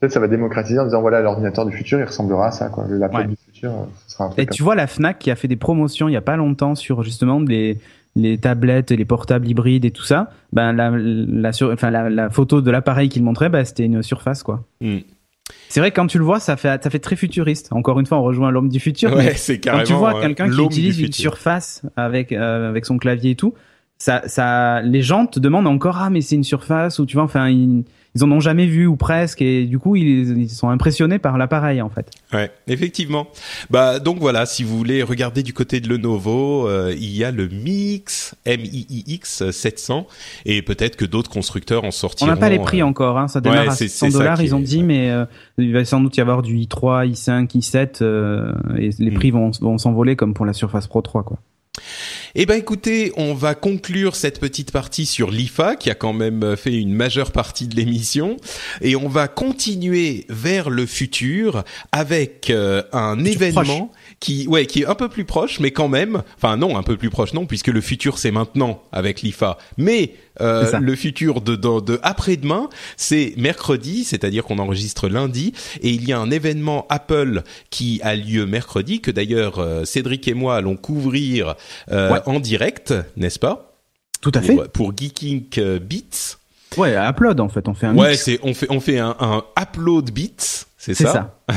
[SPEAKER 3] Peut-être ça va démocratiser en disant voilà l'ordinateur du futur il ressemblera à ça quoi. Le laptop
[SPEAKER 2] Ouais.
[SPEAKER 3] du futur, euh, ce sera un
[SPEAKER 2] Et
[SPEAKER 3] truc.
[SPEAKER 2] tu vois la Fnac qui a fait des promotions il y a pas longtemps sur justement les les tablettes, les portables hybrides et tout ça. Ben la la sur, enfin la, la photo de l'appareil qu'il montrait, ben c'était une surface quoi.
[SPEAKER 1] Hmm.
[SPEAKER 2] C'est vrai que quand tu le vois, ça fait ça fait très futuriste. Encore une fois, on rejoint l'homme du futur.
[SPEAKER 1] Ouais,
[SPEAKER 2] mais
[SPEAKER 1] c'est
[SPEAKER 2] quand
[SPEAKER 1] carrément.
[SPEAKER 2] tu vois
[SPEAKER 1] euh,
[SPEAKER 2] quelqu'un qui utilise une surface avec euh, avec son clavier et tout, ça ça les gens te demandent encore ah mais c'est une surface ou tu vois enfin ils ils en ont jamais vu ou presque et du coup ils, ils sont impressionnés par l'appareil en fait.
[SPEAKER 1] Ouais, effectivement. Bah donc voilà, si vous voulez regarder du côté de Lenovo, euh, il y a le Mix M-I-I-X 700 et peut-être que d'autres constructeurs en
[SPEAKER 2] On
[SPEAKER 1] sortiront.
[SPEAKER 2] n'a pas les prix
[SPEAKER 1] euh,
[SPEAKER 2] encore, hein, ça démarre
[SPEAKER 1] ouais,
[SPEAKER 2] à
[SPEAKER 1] c'est-
[SPEAKER 2] 100
[SPEAKER 1] c'est ça
[SPEAKER 2] dollars, ils ont dit,
[SPEAKER 1] ouais.
[SPEAKER 2] mais euh, il va sans doute y avoir du i3, i5, i7, euh, et les
[SPEAKER 1] Mm.
[SPEAKER 2] prix vont, vont s'envoler comme pour la Surface Pro 3, quoi.
[SPEAKER 1] Eh ben écoutez, on va conclure cette petite partie sur l'IFA qui a quand même fait une majeure partie de l'émission. Et on va continuer vers le futur avec euh, un événement qui ouais qui est un peu plus proche mais quand même enfin non un peu plus proche non puisque le futur c'est maintenant avec l'IFA. Mais euh, le futur de, de, de après-demain c'est mercredi c'est-à-dire qu'on enregistre lundi et il y a un événement Apple qui a lieu mercredi que d'ailleurs euh, Cédric et moi allons couvrir euh,
[SPEAKER 2] Ouais.
[SPEAKER 1] en direct n'est-ce pas?
[SPEAKER 2] Tout à fait.
[SPEAKER 1] pour, Geeking Beats.
[SPEAKER 2] Ouais, upload en fait, on fait un
[SPEAKER 1] ouais c'est on fait on fait un, un upload beats c'est ça. *laughs*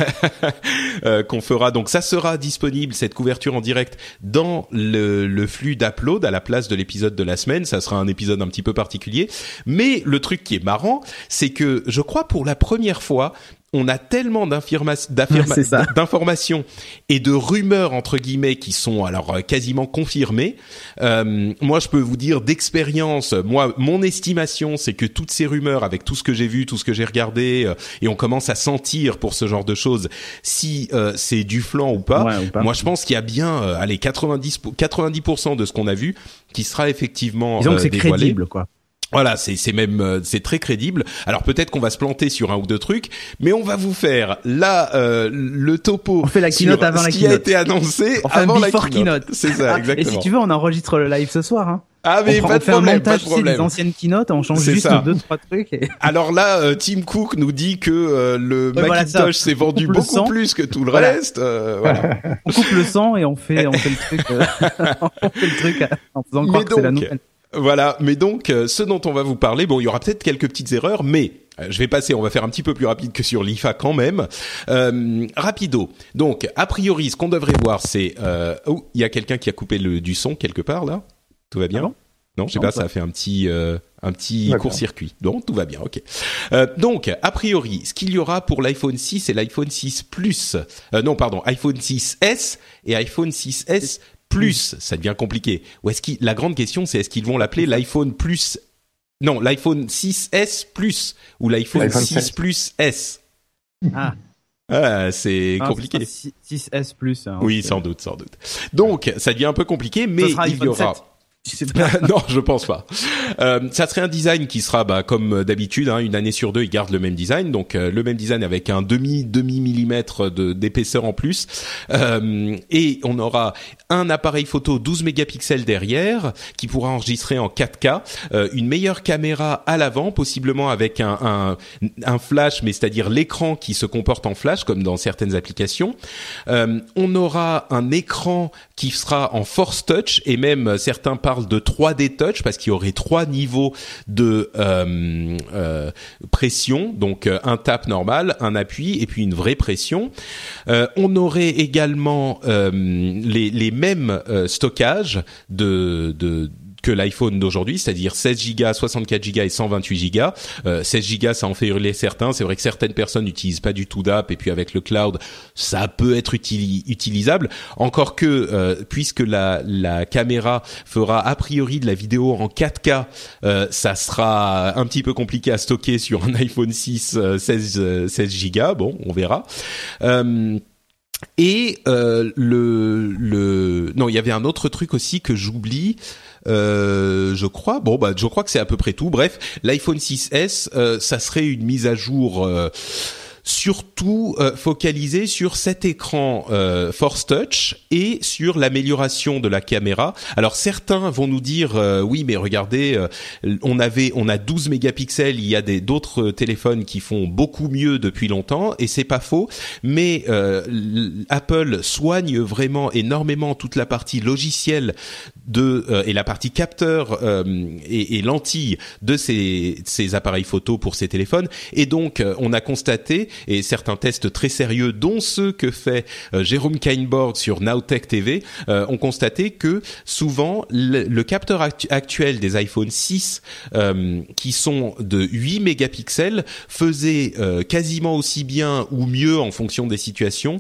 [SPEAKER 1] Euh, qu'on fera. Donc ça sera disponible cette couverture en direct dans le, le flux d'upload à la place de l'épisode de la semaine. Ça sera un épisode un petit peu particulier. Mais le truc qui est marrant, c'est que je crois pour la première fois, on a tellement d'informations et de rumeurs entre guillemets qui sont alors euh, quasiment confirmées. Euh, moi, je peux vous dire d'expérience, moi, mon estimation, c'est que toutes ces rumeurs, avec tout ce que j'ai vu, tout ce que j'ai regardé, euh, et on commence à sentir pour ce genre de choses si euh, c'est du flan ou pas.
[SPEAKER 2] Ouais, ou pas.
[SPEAKER 1] Moi, je pense qu'il y a bien, euh, allez, 90 pour- 90% de ce qu'on a vu qui sera effectivement
[SPEAKER 2] Disons que
[SPEAKER 1] euh,
[SPEAKER 2] c'est crédible, quoi.
[SPEAKER 1] Voilà, c'est c'est même euh, c'est très crédible. Alors peut-être qu'on va se planter sur un ou deux trucs, mais on va vous faire là euh, le topo.
[SPEAKER 2] On fait la keynote avant
[SPEAKER 1] ce
[SPEAKER 2] la
[SPEAKER 1] qui a
[SPEAKER 2] keynote.
[SPEAKER 1] été annoncé
[SPEAKER 2] On fait un
[SPEAKER 1] avant la keynote.
[SPEAKER 2] keynote.
[SPEAKER 1] C'est ça,
[SPEAKER 2] Ah, et
[SPEAKER 1] exactement.
[SPEAKER 2] si tu veux, on enregistre le live ce soir. Hein.
[SPEAKER 1] ah mais
[SPEAKER 2] on,
[SPEAKER 1] pas de
[SPEAKER 2] fait un
[SPEAKER 1] problème,
[SPEAKER 2] montage
[SPEAKER 1] pas de
[SPEAKER 2] sais, des
[SPEAKER 1] problème.
[SPEAKER 2] anciennes keynotes, on change juste
[SPEAKER 1] ça.
[SPEAKER 2] deux trois trucs. Et... *laughs*
[SPEAKER 1] Alors là, euh, Tim Cook nous dit que euh, le
[SPEAKER 2] Ouais,
[SPEAKER 1] Macintosh s'est vendu beaucoup
[SPEAKER 2] son.
[SPEAKER 1] plus que tout le
[SPEAKER 2] Voilà.
[SPEAKER 1] reste. euh, voilà. *laughs*
[SPEAKER 2] On coupe le son et on fait on fait le truc. euh, *laughs* on fait le truc en faisant croire que c'est la nouvelle.
[SPEAKER 1] Voilà, mais donc euh, ce dont on va vous parler, bon, il y aura peut-être quelques petites erreurs, mais euh, je vais passer, on va faire un petit peu plus rapide que sur l'IFA quand même. Euh, rapido. Donc, a priori, ce qu'on devrait voir, c'est... Oh, il y a quelqu'un qui a coupé le, du son quelque part, là Tout va bien?
[SPEAKER 2] Ah bon
[SPEAKER 1] Non, je sais
[SPEAKER 2] Non,
[SPEAKER 1] pas, ça a fait un petit... Euh, un petit court-circuit. Donc, tout va bien, ok. Euh, donc, a priori, ce qu'il y aura pour l'iPhone 6 et l'iPhone 6 Plus... Euh, non, pardon, iPhone 6S et iPhone 6S Plus, ça devient compliqué. Ou est-ce qu'il la grande question c'est est-ce qu'ils vont l'appeler l'iPhone Plus non, l'iPhone 6S Plus ou l'iPhone
[SPEAKER 3] L'iPhone
[SPEAKER 1] 6
[SPEAKER 3] 7.
[SPEAKER 1] Plus S?
[SPEAKER 2] Ah,
[SPEAKER 1] Ah, c'est compliqué.
[SPEAKER 2] ce sera 6S plus. hein,
[SPEAKER 1] Oui, sans doute, sans doute. Donc, ça devient un peu compliqué, mais il y aura.
[SPEAKER 2] 7. *laughs*
[SPEAKER 1] Non, je pense pas. Euh, ça serait un design qui sera, bah, comme d'habitude, hein, une année sur deux, ils gardent le même design, donc euh, le même design avec un demi demi millimètre de d'épaisseur en plus, Euh, et on aura un appareil photo 12 mégapixels derrière qui pourra enregistrer en 4K, euh, une meilleure caméra à l'avant, possiblement avec un, un, un flash, mais c'est-à-dire l'écran qui se comporte en flash, comme dans certaines applications. Euh, on aura un écran qui sera en Force Touch et même euh, certains de 3D Touch parce qu'il y aurait trois niveaux de euh, euh, pression, donc euh, un tap normal, un appui et puis une vraie pression. On aurait également les, mêmes stockages de que l'iPhone d'aujourd'hui, c'est-à-dire 16 Go, 64 Go et 128 Go. Euh, 16 Go, ça en fait hurler certains. C'est vrai que certaines personnes n'utilisent pas du tout d'app et puis avec le cloud, ça peut être utili- utilisable. Encore que, euh, puisque la, la caméra fera a priori de la vidéo en 4K, euh, ça sera un petit peu compliqué à stocker sur un iPhone 6 euh, 16, euh, 16 Go. Bon, on verra. Euh, et euh, le le non, il y avait un autre truc aussi que j'oublie. Euh, je crois. Bon, bah, je crois que c'est à peu près tout. Bref, l'iPhone 6s, euh, ça serait une mise à jour. euh, surtout euh, focalisé sur cet écran euh, Force Touch et sur l'amélioration de la caméra. Alors certains vont nous dire euh, oui mais regardez on avait on a 12 mégapixels, il y a des d'autres téléphones qui font beaucoup mieux depuis longtemps et c'est pas faux mais Apple soigne vraiment énormément toute la partie logicielle de et la partie capteur et, et lentille de ces, ces appareils photo pour ces téléphones et donc on a constaté et certains tests très sérieux dont ceux que fait euh, Jérôme Kainborg sur Nowtech TV euh, ont constaté que souvent le, le capteur actu- actuel des iPhone 6 euh, qui sont de 8 mégapixels faisait quasiment aussi bien ou mieux en fonction des situations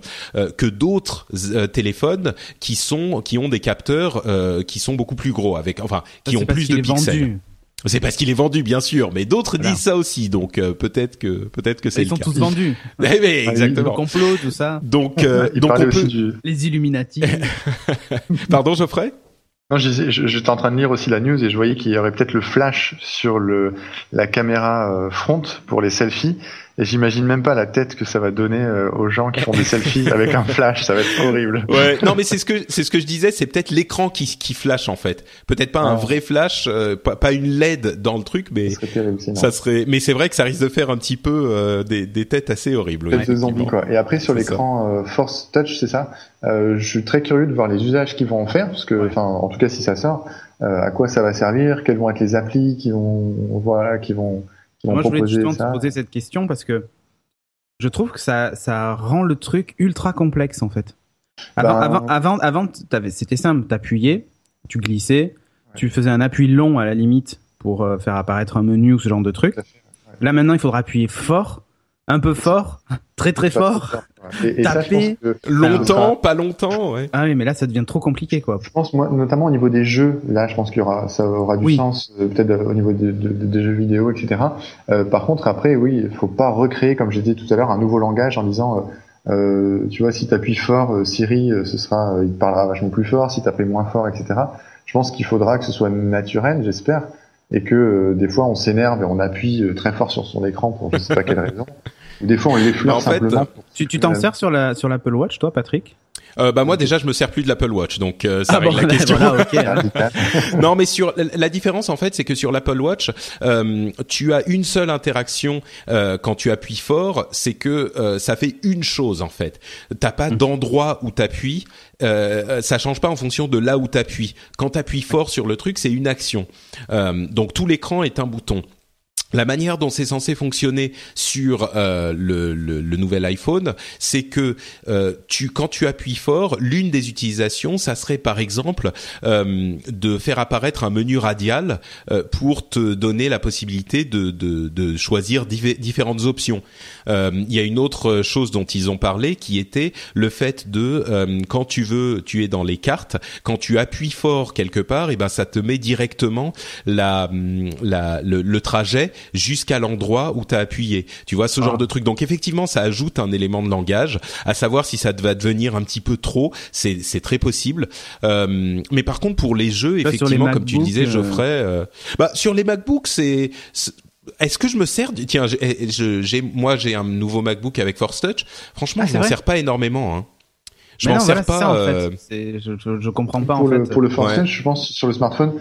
[SPEAKER 1] que d'autres téléphones qui sont qui ont des capteurs qui sont beaucoup plus gros avec enfin qui ont plus de pixels.
[SPEAKER 2] vendu.
[SPEAKER 1] C'est parce qu'il est vendu bien sûr, mais d'autres
[SPEAKER 2] Voilà.
[SPEAKER 1] disent ça aussi donc euh, peut-être que peut-être que c'est
[SPEAKER 2] Ils
[SPEAKER 1] le
[SPEAKER 2] sont
[SPEAKER 1] cas.
[SPEAKER 2] tous vendus. *laughs*
[SPEAKER 1] Eh ben,
[SPEAKER 2] Le
[SPEAKER 1] exactement.
[SPEAKER 2] complot, tout ça.
[SPEAKER 1] Donc *laughs* euh,
[SPEAKER 3] Il
[SPEAKER 1] donc
[SPEAKER 3] parlait
[SPEAKER 1] on
[SPEAKER 3] aussi
[SPEAKER 1] peut
[SPEAKER 3] du.
[SPEAKER 2] Les Illuminati. *laughs*
[SPEAKER 1] Pardon Geoffrey?
[SPEAKER 3] Non, j'étais en train de lire aussi la news et je voyais qu'il y aurait peut-être le flash sur le la caméra euh, front pour les selfies. Et j'imagine même pas la tête que ça va donner euh, aux gens qui font des *laughs* selfies avec un flash. Ça va être horrible.
[SPEAKER 1] Ouais, non mais *laughs* c'est ce que c'est ce que je disais, c'est peut-être l'écran qui qui flash en fait. Peut-être pas un vrai flash, euh, pas, pas une LED dans le truc, mais
[SPEAKER 3] Ça serait terrible sinon.
[SPEAKER 1] ça serait. Mais c'est vrai que ça risque de faire un petit peu euh, des des têtes assez horribles.
[SPEAKER 3] Tête de zombie
[SPEAKER 1] effectivement.
[SPEAKER 3] quoi. Et après sur l'écran euh, Force Touch, c'est ça. Euh, je suis très curieux de voir les usages qu'ils vont en faire, parce que, enfin, en tout cas si ça sort, euh, à quoi ça va servir, quelles vont être les applis qui vont, voilà, qui vont
[SPEAKER 2] Moi, je voulais justement
[SPEAKER 3] ça.
[SPEAKER 2] te poser cette question parce que je trouve que ça, ça rend le truc ultra complexe en fait. Avant,
[SPEAKER 3] Ben-
[SPEAKER 2] avant, avant, c'était simple, t'appuyais, tu glissais, tu faisais un appui long à la limite pour euh, faire apparaître un menu ou ce genre de truc.
[SPEAKER 3] Fait, ouais.
[SPEAKER 2] Là maintenant, il faudra appuyer fort, un peu fort, très très fort.
[SPEAKER 3] Et, ça,
[SPEAKER 2] Taper.
[SPEAKER 3] que
[SPEAKER 1] Longtemps, pas longtemps, ouais.
[SPEAKER 2] Ah oui, mais là, ça devient trop compliqué quoi.
[SPEAKER 3] Je pense moi, notamment au niveau des jeux, là, je pense qu'il y aura, ça aura du
[SPEAKER 2] Oui.
[SPEAKER 3] sens, euh, peut-être euh, au niveau de- de- de- des jeux vidéo, etc. Euh, par contre, après, oui, il faut pas recréer, comme j'ai dit tout à l'heure, un nouveau langage en disant, euh, euh, tu vois, si tu appuies fort, euh, Siri, euh, ce sera, euh, il te parlera vachement plus fort. Si tu appuies moins fort, etc. Je pense qu'il faudra que ce soit naturel, j'espère, et que euh, des fois on s'énerve et on appuie euh, très fort sur son écran pour je sais pas quelle raison. *laughs* Des fois on
[SPEAKER 1] Bah, en fait,
[SPEAKER 3] simplement. pour
[SPEAKER 2] Tu tu t'en sers sur la sur l'Apple Watch, toi, Patrick?
[SPEAKER 1] Euh, bah moi déjà je me sers plus de l'Apple Watch donc euh, ça
[SPEAKER 2] Ah
[SPEAKER 1] règle
[SPEAKER 2] bon,
[SPEAKER 1] la *laughs* question.
[SPEAKER 2] voilà, hein. *laughs*
[SPEAKER 1] Non, mais sur la différence en fait, c'est que sur l'Apple Watch, euh, tu as une seule interaction euh, quand tu appuies fort, c'est que euh, ça fait une chose en fait. T'as pas d'endroit où t'appuies, euh, ça change pas en fonction de là où t'appuies. Quand t'appuies fort sur le truc, c'est une action. Euh, donc tout l'écran est un bouton. La manière dont c'est censé fonctionner sur euh, le, nouvel iPhone, c'est que euh, tu, quand tu appuies fort, l'une des utilisations, ça serait par exemple euh, de faire apparaître un menu radial pour te donner la possibilité de, choisir différentes options. Il y a une autre chose dont ils ont parlé qui était le fait de quand tu veux, tu es dans les cartes, quand tu appuies fort quelque part, et ben ça te met directement le trajet jusqu'à l'endroit où tu as appuyé. Tu vois ce genre ah. de truc. Donc effectivement, ça ajoute un élément de langage. À savoir si ça va devenir un petit peu trop, c'est c'est très possible. Euh, mais par contre, pour les jeux, effectivement, comme tu disais, euh, Geoffrey, euh... bah sur les MacBooks, c'est est-ce que je me sers Tiens, j'ai moi j'ai un nouveau MacBook avec Force Touch. Franchement, ah, je m'en sers pas énormément. Hein. Je m'en sers pas.
[SPEAKER 2] Euh, je, je, je, comprends pas
[SPEAKER 3] pour
[SPEAKER 2] en
[SPEAKER 3] le,
[SPEAKER 2] fait.
[SPEAKER 3] Pour le Force je pense sur le smartphone,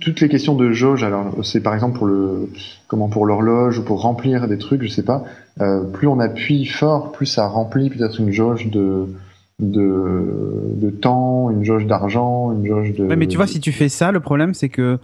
[SPEAKER 3] toutes les questions de jauge. Alors c'est par exemple pour le comment pour l'horloge ou pour remplir des trucs, je sais pas. Euh, plus on appuie fort, plus ça remplit peut-être une jauge de de de temps, une jauge d'argent, une jauge de.
[SPEAKER 2] Ouais, mais tu vois, si tu fais ça, le problème c'est que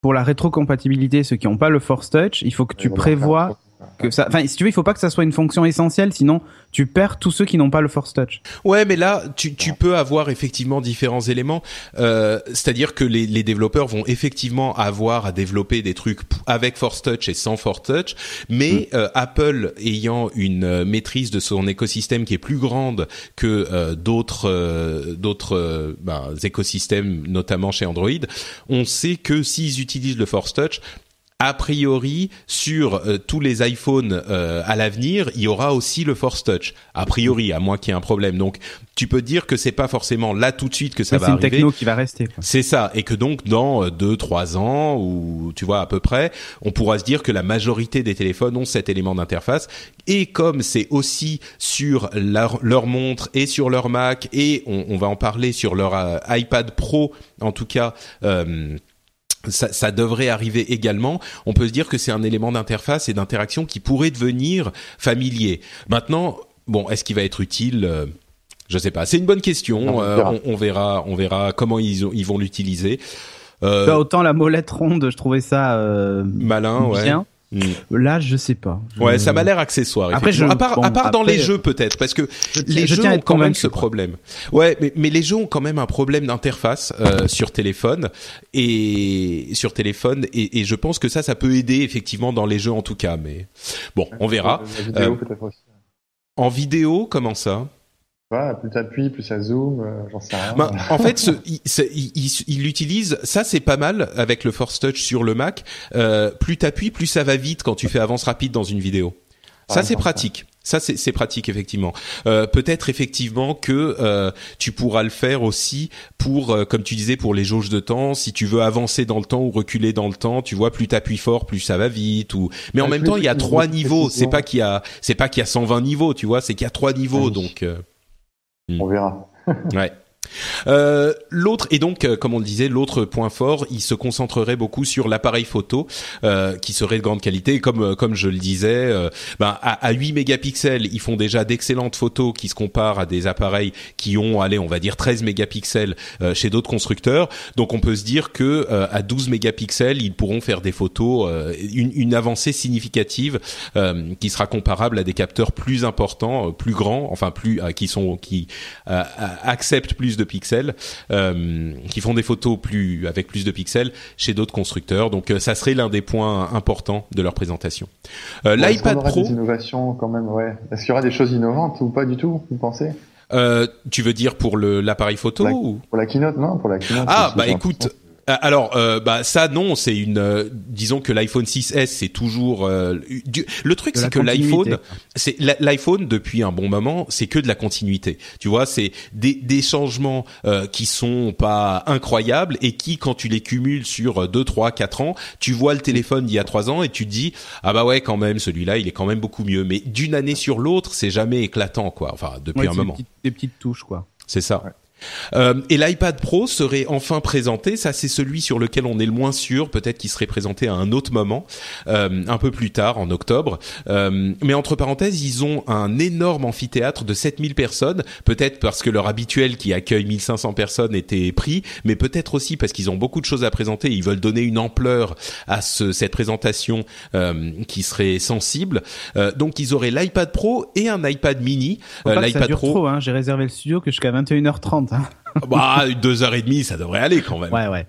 [SPEAKER 2] pour la rétrocompatibilité, ceux qui n'ont pas le Force Touch, il faut que tu prévois que ça. Enfin, si tu veux, il faut pas que ça soit une fonction essentielle, sinon tu perds tous ceux qui n'ont pas le Force Touch.
[SPEAKER 1] Ouais, mais là, tu, tu peux avoir effectivement différents éléments. Euh, C'est-à-dire que les, les, développeurs vont effectivement avoir à développer des trucs avec Force Touch et sans Force Touch, mais mm. euh, Apple ayant une euh, maîtrise de son écosystème qui est plus grande que euh, d'autres euh, d'autres ben, écosystèmes, notamment chez Android, on sait que s'ils utilisent le Force Touch, a priori sur euh, tous les iPhones euh, à l'avenir, il y aura aussi le Force Touch. A priori, à moins qu'il y ait un problème. Donc, tu peux dire que c'est pas forcément là tout de suite que ça va arriver.
[SPEAKER 2] C'est une techno qui va rester.
[SPEAKER 1] C'est ça, et que donc dans euh, deux, trois ans ou tu vois à peu près, on pourra se dire que la majorité des téléphones ont cet élément d'interface. Et comme c'est aussi sur leur, leur, montre et sur leur Mac et on, on va en parler sur leur iPad Pro, en tout cas. Euh, ça, ça, devrait arriver également. On peut se dire que c'est un élément d'interface et d'interaction qui pourrait devenir familier. Maintenant, bon, est-ce qu'il va être utile euh, Je sais pas. C'est une bonne question. Euh, on, verra, on verra comment ils, ils vont l'utiliser.
[SPEAKER 2] Euh, autant la molette ronde, je trouvais ça euh,
[SPEAKER 1] malin,
[SPEAKER 2] bien. Ouais. Mm. Là, je sais pas.
[SPEAKER 1] Ouais, ça m'a l'air accessoire. Après, je, à part, à part dans les jeux peut-être, parce que les jeux ont quand même ce problème. Ouais, mais, mais les jeux ont quand même un problème d'interface euh, sur téléphone et sur téléphone et, et, je pense que ça, ça peut aider effectivement dans les jeux en tout cas. Mais bon, on verra.
[SPEAKER 3] Euh,
[SPEAKER 1] en vidéo, comment ça?
[SPEAKER 3] Plus t'appuies, plus ça zoom, euh, j'en sais rien.
[SPEAKER 1] Ben, en fait, ce, *laughs* il, il, il, utilise, ça c'est pas mal avec le Force Touch sur le Mac. Euh, plus t'appuies, plus ça va vite quand tu fais avance rapide dans une vidéo. Ça ah, c'est pratique. Ça c'est pratique effectivement. Euh, Peut-être effectivement que euh, tu pourras le faire aussi pour, euh, comme tu disais, pour les jauges de temps. Si tu veux avancer dans le temps ou reculer dans le temps, tu vois, plus t'appuies fort, plus ça va vite. Ou mais en même temps, il y a trois niveaux. C'est pas qu'il y a, c'est pas qu'il y a 120 niveaux, tu vois, c'est qu'il y a trois niveaux. Donc
[SPEAKER 3] on verra.
[SPEAKER 1] ouais. Euh, l'autre et donc euh, comme on le disait l'autre point fort il se concentrerait beaucoup sur l'appareil photo euh, qui serait de grande qualité. Comme euh, comme je le disais euh, ben, à, à, 8 mégapixels ils font déjà d'excellentes photos qui se comparent à des appareils qui ont allez on va dire 13 mégapixels chez d'autres constructeurs. Donc on peut se dire que à 12 mégapixels ils pourront faire des photos une, une, avancée significative qui sera comparable à des capteurs plus importants plus grands enfin plus qui sont qui acceptent plus de pixels, euh, qui font des photos plus avec plus de pixels chez d'autres constructeurs. Donc euh, ça serait l'un des points importants de leur présentation.
[SPEAKER 3] Euh, L'iPad Pro. Des innovations quand même, ouais. Est-ce qu'il y aura des choses innovantes ou pas du tout Vous pensez?
[SPEAKER 1] Euh, tu veux dire pour l'appareil photo
[SPEAKER 3] ou? Pour la keynote, non Pour la keynote.
[SPEAKER 1] Ah bah écoute, alors, euh, bah ça non, c'est une. Euh, disons que l'iPhone 6s c'est toujours. le truc c'est que l'iPhone, c'est l'iPhone depuis un bon moment, c'est que de la continuité. Tu vois, c'est des, des changements qui sont pas incroyables et qui, quand tu les cumules sur 2, 3, 4 ans, tu vois le téléphone d'il y a 3 ans et tu te dis ah bah ouais quand même celui-là il est quand même beaucoup mieux. Mais d'une année sur l'autre, c'est jamais éclatant quoi. Enfin depuis un
[SPEAKER 2] moment.
[SPEAKER 1] Des petites,
[SPEAKER 2] des petites touches quoi.
[SPEAKER 1] C'est ça. Euh, et l'iPad Pro serait enfin présenté. Ça, c'est celui sur lequel on est le moins sûr. Peut-être qu'il serait présenté à un autre moment, euh, un peu plus tard, en octobre. Euh, mais entre parenthèses, ils ont un énorme amphithéâtre de 7000 personnes. Peut-être parce que leur habituel qui accueille 1500 personnes était pris, mais peut-être aussi parce qu'ils ont beaucoup de choses à présenter. Ils veulent donner une ampleur à ce, cette présentation qui serait sensible. Donc, ils auraient l'iPad Pro et un iPad Mini.
[SPEAKER 2] L'iPad Pro. Hein. J'ai réservé le studio que jusqu'à 21h30. Hein.
[SPEAKER 1] Bah, deux heures et demie, ça devrait aller quand même.
[SPEAKER 2] Ouais, ouais.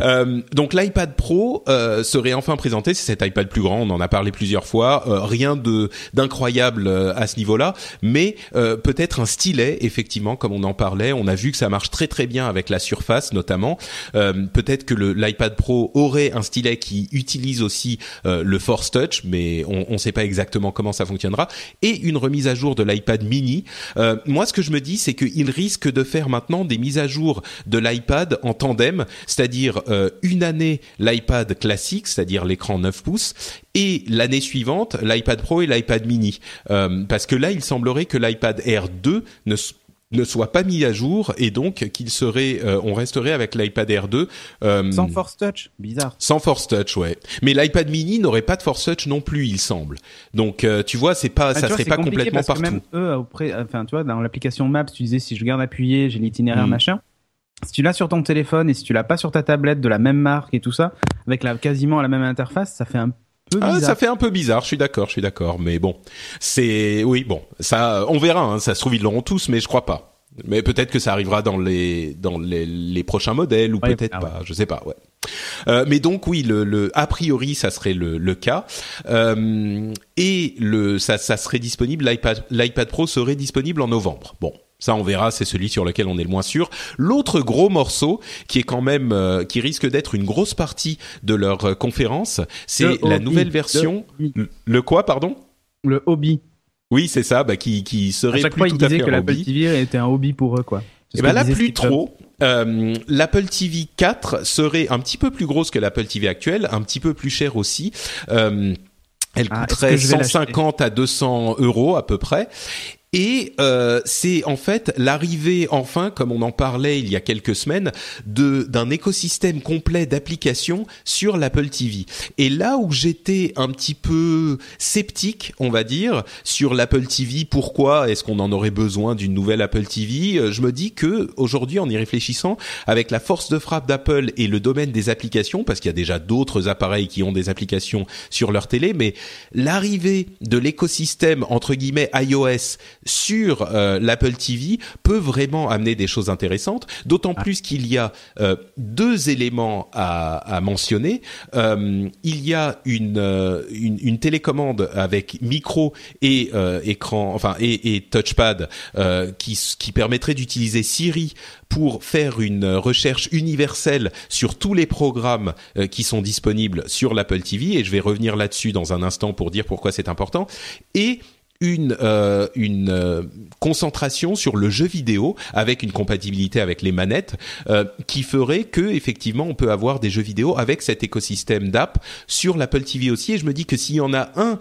[SPEAKER 1] Euh, donc l'iPad Pro euh, serait enfin présenté. C'est cet iPad plus grand. On en a parlé plusieurs fois. Euh, rien de d'incroyable euh, à ce niveau-là, mais euh, peut-être un stylet, effectivement, comme on en parlait. On a vu que ça marche très très bien avec la Surface, notamment. peut-être que l'iPad Pro aurait un stylet qui utilise aussi le Force Touch, mais on ne sait pas exactement comment ça fonctionnera. Et une remise à jour de l'iPad Mini. moi, ce que je me dis, c'est qu'il risque de faire maintenant des mise à jour de l'iPad en tandem, c'est-à-dire euh, une année l'iPad classique, c'est-à-dire l'écran 9 pouces, et l'année suivante l'iPad Pro et l'iPad Mini. Euh, parce que là, il semblerait que l'iPad Air 2 ne ne soit pas mis à jour et donc qu'il serait euh, on resterait avec l'iPad Air 2
[SPEAKER 2] euh, sans Force Touch. Bizarre.
[SPEAKER 1] sans Force Touch ouais. Mais l'iPad mini n'aurait pas de Force Touch non plus il semble. Donc euh, tu vois c'est pas ah, ça serait pas complètement partout
[SPEAKER 2] même eux auprès enfin tu vois dans l'application Maps tu disais si je garde appuyé j'ai l'itinéraire mm. machin. Si tu l'as sur ton téléphone et si tu l'as pas sur ta tablette de la même marque et tout ça avec la quasiment la même interface ça fait un ah,
[SPEAKER 1] ça fait un peu bizarre, je suis d'accord, je suis d'accord, mais bon, c'est oui, bon, ça, on verra. Hein, ça se trouve ils l'auront tous, mais je crois pas. Mais peut-être que ça arrivera dans les dans les, les prochains modèles ou peut-être ah pas, je sais pas. Ouais. Euh, mais donc oui, le, le, a priori ça serait le, le cas euh, et le ça, ça serait disponible. L'iPad l'iPad Pro serait disponible en novembre. Bon, ça, on verra, c'est celui sur lequel on est le moins sûr. L'autre gros morceau, qui est quand même, euh, qui risque d'être une grosse partie de leur euh, conférence, c'est la nouvelle version. Le, quoi, pardon?
[SPEAKER 2] Le hobby.
[SPEAKER 1] Oui, c'est ça, bah, qui, qui serait
[SPEAKER 2] à chaque fois, ils disaient que l'Apple TV était un hobby pour eux, quoi.
[SPEAKER 1] Et eh ben là, plus trop. Euh, L'Apple TV 4 serait un petit peu plus grosse que l'Apple TV actuelle, un petit peu plus cher aussi. Euh, elle ah, coûterait 150 à 200 euros à peu près. Et euh, c'est en fait l'arrivée, enfin, comme on en parlait il y a quelques semaines, de d'un écosystème complet d'applications sur l'Apple TV. Et là où j'étais un petit peu sceptique, on va dire, sur l'Apple TV, pourquoi est-ce qu'on en aurait besoin d'une nouvelle Apple TV euh, Je me dis que aujourd'hui, en y réfléchissant, avec la force de frappe d'Apple et le domaine des applications, parce qu'il y a déjà d'autres appareils qui ont des applications sur leur télé, mais l'arrivée de l'écosystème entre guillemets iOS sur euh, l'Apple TV peut vraiment amener des choses intéressantes, d'autant ah. plus qu'il y a euh, deux éléments à, à mentionner. Euh, il y a une, une, une, télécommande avec micro et écran, enfin et, et touchpad qui, qui permettrait d'utiliser Siri pour faire une recherche universelle sur tous les programmes qui sont disponibles sur l'Apple TV et je vais revenir là-dessus dans un instant pour dire pourquoi c'est important et une euh, une euh, concentration sur le jeu vidéo avec une compatibilité avec les manettes euh, qui ferait que effectivement on peut avoir des jeux vidéo avec cet écosystème d'app sur l'Apple TV aussi et je me dis que s'il y en a un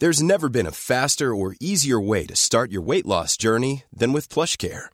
[SPEAKER 4] There's never been a faster or easier way to start your weight loss journey than with PlushCare.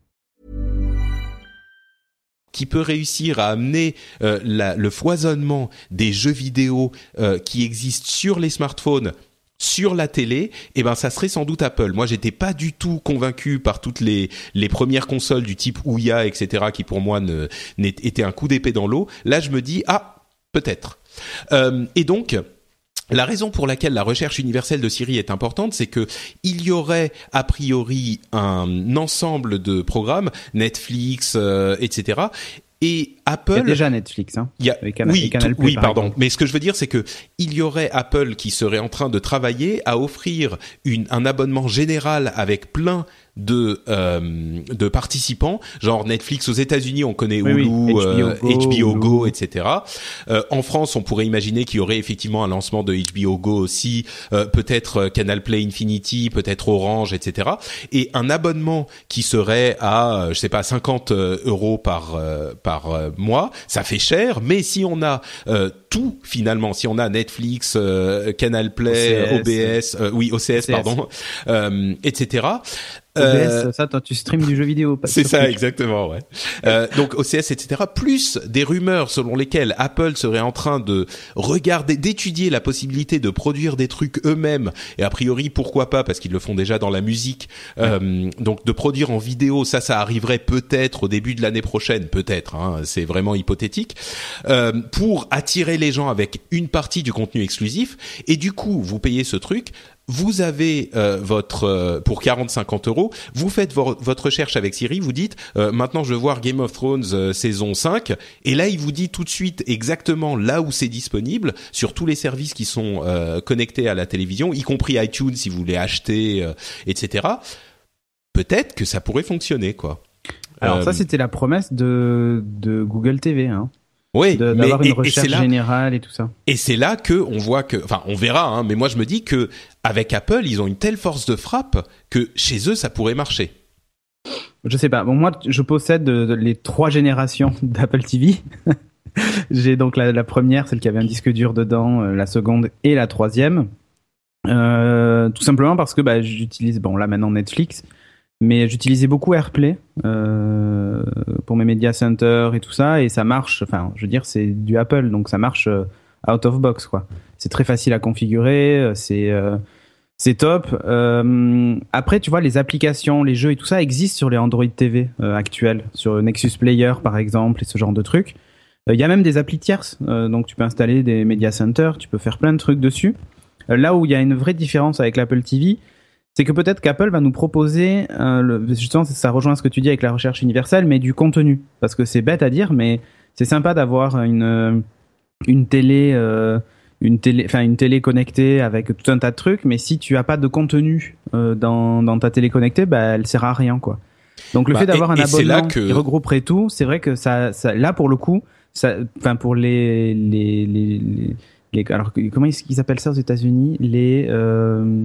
[SPEAKER 1] Qui peut réussir à amener euh, le foisonnement des jeux vidéo euh, qui existent sur les smartphones sur la télé, eh ben ça serait sans doute Apple. Moi, j'étais pas du tout convaincu par toutes les les premières consoles du type Ouya, etc., qui pour moi ne étaient un coup d'épée dans l'eau. Là, je me dis ah peut-être. Euh, et donc. La raison pour laquelle la recherche universelle de Siri est importante, c'est que il y aurait a priori un ensemble de programmes, Netflix, euh, etc. Et Apple. Il y a
[SPEAKER 2] déjà Netflix, hein.
[SPEAKER 1] Il y a, oui, oui, pardon. Mais ce que je veux dire, c'est que il y aurait Apple qui serait en train de travailler à offrir une, un abonnement général avec plein de euh, de participants, genre Netflix aux États-Unis, on connaît Hulu, HBO, euh, Go, Go, etc. Euh, en France, on pourrait imaginer qu'il y aurait effectivement un lancement de HBO Go aussi, euh, peut-être Canal Play Infinity, peut-être Orange, etc. Et un abonnement qui serait à, je sais pas, 50 euros par par mois, ça fait cher, mais si on a tout finalement, si on a Netflix, Canal Play, OBS, oui OCS, pardon, etc.
[SPEAKER 2] OBS, euh, ça, toi, tu streams du jeu vidéo.
[SPEAKER 1] C'est ça, exactement, ouais. euh, donc OCS, etc. Plus des rumeurs selon lesquelles Apple serait en train de regarder, d'étudier la possibilité de produire des trucs eux-mêmes. Et a priori, pourquoi pas, parce qu'ils le font déjà dans la musique. Euh, donc de produire en vidéo, ça, ça arriverait peut-être au début de l'année prochaine, peut-être. Hein, c'est vraiment hypothétique. Euh, pour attirer les gens avec une partie du contenu exclusif. Et du coup, vous payez ce truc vous avez euh, votre euh, pour 40-50 euros, vous faites votre recherche avec Siri, vous dites euh, maintenant je veux voir Game of Thrones saison 5 et là il vous dit tout de suite exactement là où c'est disponible sur tous les services qui sont connectés à la télévision, y compris iTunes si vous voulez acheter, etc. Peut-être que ça pourrait fonctionner quoi.
[SPEAKER 2] Alors ça c'était la promesse de, de Google TV hein.
[SPEAKER 1] Oui,
[SPEAKER 2] d'avoir une recherche générale et tout ça.
[SPEAKER 1] Et c'est là que on voit que, enfin, on verra. Hein, mais moi, je me dis que avec Apple, ils ont une telle force de frappe que chez eux, ça pourrait marcher.
[SPEAKER 2] Je sais pas. Bon, moi, je possède les trois générations *laughs* d'Apple TV. *laughs* J'ai donc la, première, celle qui avait un disque dur dedans, euh, la seconde et la troisième. Euh, tout simplement parce que bah, j'utilise, bon là maintenant Netflix, mais j'utilisais beaucoup AirPlay euh, pour mes media centers et tout ça, et ça marche. Enfin, je veux dire, c'est du Apple, donc ça marche euh, out of box, quoi. C'est très facile à configurer, euh, c'est euh, c'est top. Euh, après, tu vois, les applications, les jeux et tout ça existent sur les Android TV euh, actuels, sur Nexus Player par exemple, et ce genre de trucs. Il y a même des applis tierces, donc tu peux installer des media centers, tu peux faire plein de trucs dessus. là où il y a une vraie différence avec l'Apple TV, c'est que peut-être qu'Apple va nous proposer, euh, le, justement, ça rejoint ce que tu dis avec la recherche universelle, mais du contenu. Parce que c'est bête à dire, mais c'est sympa d'avoir une, euh, une télé, euh, une télé, enfin une télé connectée avec tout un tas de trucs, mais si tu as pas de contenu euh, dans, dans ta télé connectée, bah elle sert à rien, quoi. Donc le bah, fait d'avoir un abonnement qui regrouperait tout, c'est vrai que ça, ça, là pour le coup, enfin pour les, les, les, les, alors comment est-ce qu'ils appellent ça aux États-Unis, les euh,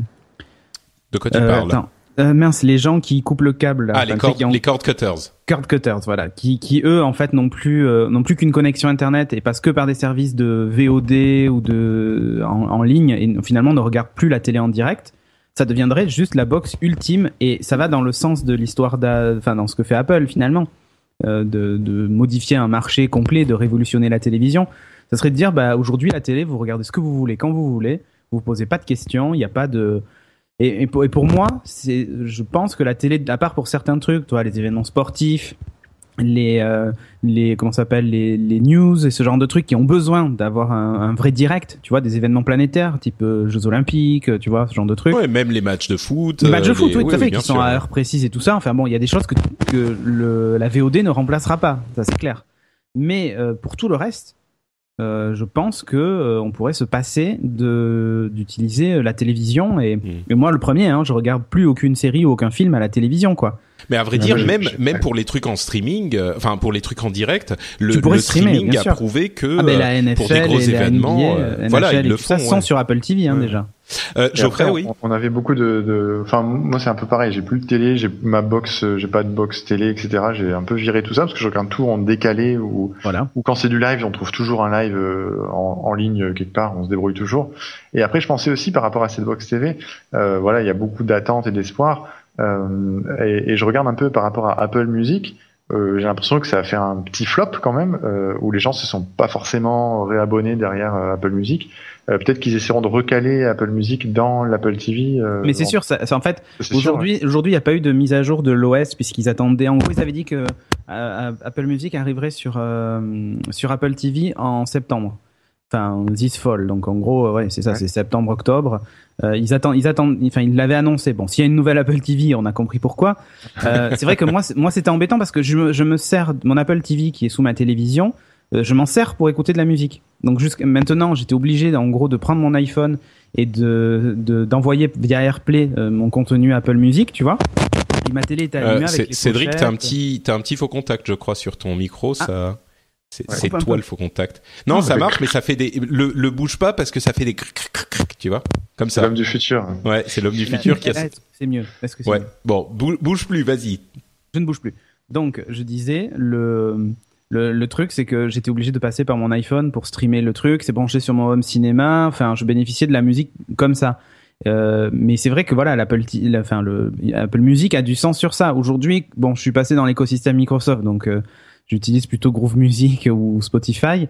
[SPEAKER 1] de quoi tu euh, parles
[SPEAKER 2] euh, mince, les gens qui coupent le câble.
[SPEAKER 1] ah, les, cord, les cord cutters.
[SPEAKER 2] Cord cutters, voilà, qui, qui eux en fait n'ont plus euh, n'ont plus qu'une connexion internet et parce que par des services de VOD ou de en, en, ligne et finalement ne regardent plus la télé en direct. Ça deviendrait juste la box ultime et ça va dans le sens de l'histoire, enfin dans ce que fait Apple finalement, euh, de, de modifier un marché complet, de révolutionner la télévision. Ça serait de dire bah aujourd'hui la télé, vous regardez ce que vous voulez quand vous voulez, vous vous posez pas de questions, il n'y a pas de et, pour, et pour, moi, c'est, je pense que la télé, à part pour certains trucs, toi, les événements sportifs, les, euh, les comment s'appelle, les, les news et ce genre de trucs qui ont besoin d'avoir un, un, vrai direct, tu vois, des événements planétaires, type euh, Jeux Olympiques, tu vois, ce genre de trucs.
[SPEAKER 1] Ouais, même les matchs de foot.
[SPEAKER 2] Les matchs de foot, oui, tout à fait, qui sont à heure précise et tout ça. Enfin bon, il y a des choses que, que le, la VOD ne remplacera pas, ça c'est clair. Mais euh, pour tout le reste, euh, je pense que euh, on pourrait se passer de d'utiliser la télévision et, hmm. moi le premier hein, je regarde plus aucune série ou aucun film à la télévision quoi
[SPEAKER 1] mais à vrai dire, même même pour les trucs en streaming, euh, enfin pour les trucs en direct, le, le streaming a prouvé que
[SPEAKER 2] ah, la NFL pour des gros événements, voilà, ils le font. Ça sont sur Apple TV hein, déjà.
[SPEAKER 1] Euh, Geoffrey, oui.
[SPEAKER 3] On, avait beaucoup de, enfin moi c'est un peu pareil. J'ai plus de télé, j'ai ma box, euh, j'ai pas de box télé, etc. J'ai un peu viré tout ça parce que je regarde tout en décalé ou voilà. ou quand c'est du live, on trouve toujours un live euh, en, en, ligne quelque part. On se débrouille toujours. Et après, je pensais aussi par rapport à cette box TV, euh, voilà, il y a beaucoup d'attentes et d'espoir. Euh, et, et, je regarde un peu par rapport à Apple Music. J'ai l'impression que ça a fait un petit flop quand même, où les gens se sont pas forcément réabonnés derrière Apple Music. Peut-être qu'ils essaieront de recaler Apple Music dans l'Apple TV.
[SPEAKER 2] Mais c'est sûr, ça, en fait, aujourd'hui, aujourd'hui, il n'y a pas eu de mise à jour de l'OS puisqu'ils attendaient. En gros, ils avaient dit que Apple Music arriverait sur sur Apple TV en septembre enfin this fall donc en gros ouais c'est ça c'est septembre octobre euh, ils attendent ils attendent enfin ils l'avaient annoncé. Bon s'il y a une nouvelle Apple TV on a compris pourquoi. Euh, c'est vrai que moi moi c'était embêtant parce que je me, je me sers mon Apple TV qui est sous ma télévision euh, je m'en sers pour écouter de la musique. Donc jusqu'à maintenant j'étais obligé en gros de prendre mon iPhone et de d'envoyer via AirPlay euh, mon contenu Apple Music tu vois. Et ma télé était allumée avec les
[SPEAKER 1] Cédric t'as un petit t'as un petit faux contact je crois sur ton micro ah. ça c'est toi le faux contact. Non, ça marche, mais ça fait des. Le, le bouge pas parce que ça fait des. Tu vois Comme ça.
[SPEAKER 3] C'est l'homme du futur.
[SPEAKER 1] Ouais, c'est l'homme du futur qui a.
[SPEAKER 2] C'est mieux. Que
[SPEAKER 1] ouais. Bon, bouge plus, vas-y.
[SPEAKER 2] Je ne bouge plus. Donc, je disais, le, le, le truc, c'est que j'étais obligé de passer par mon iPhone pour streamer le truc. C'est branché sur mon home cinéma. Enfin, je bénéficiais de la musique comme ça. Euh, mais c'est vrai que voilà, l'Apple, enfin le Apple Music a du sens sur ça. Aujourd'hui, bon, je suis passé dans l'écosystème Microsoft, donc euh, j'utilise plutôt Groove Music ou Spotify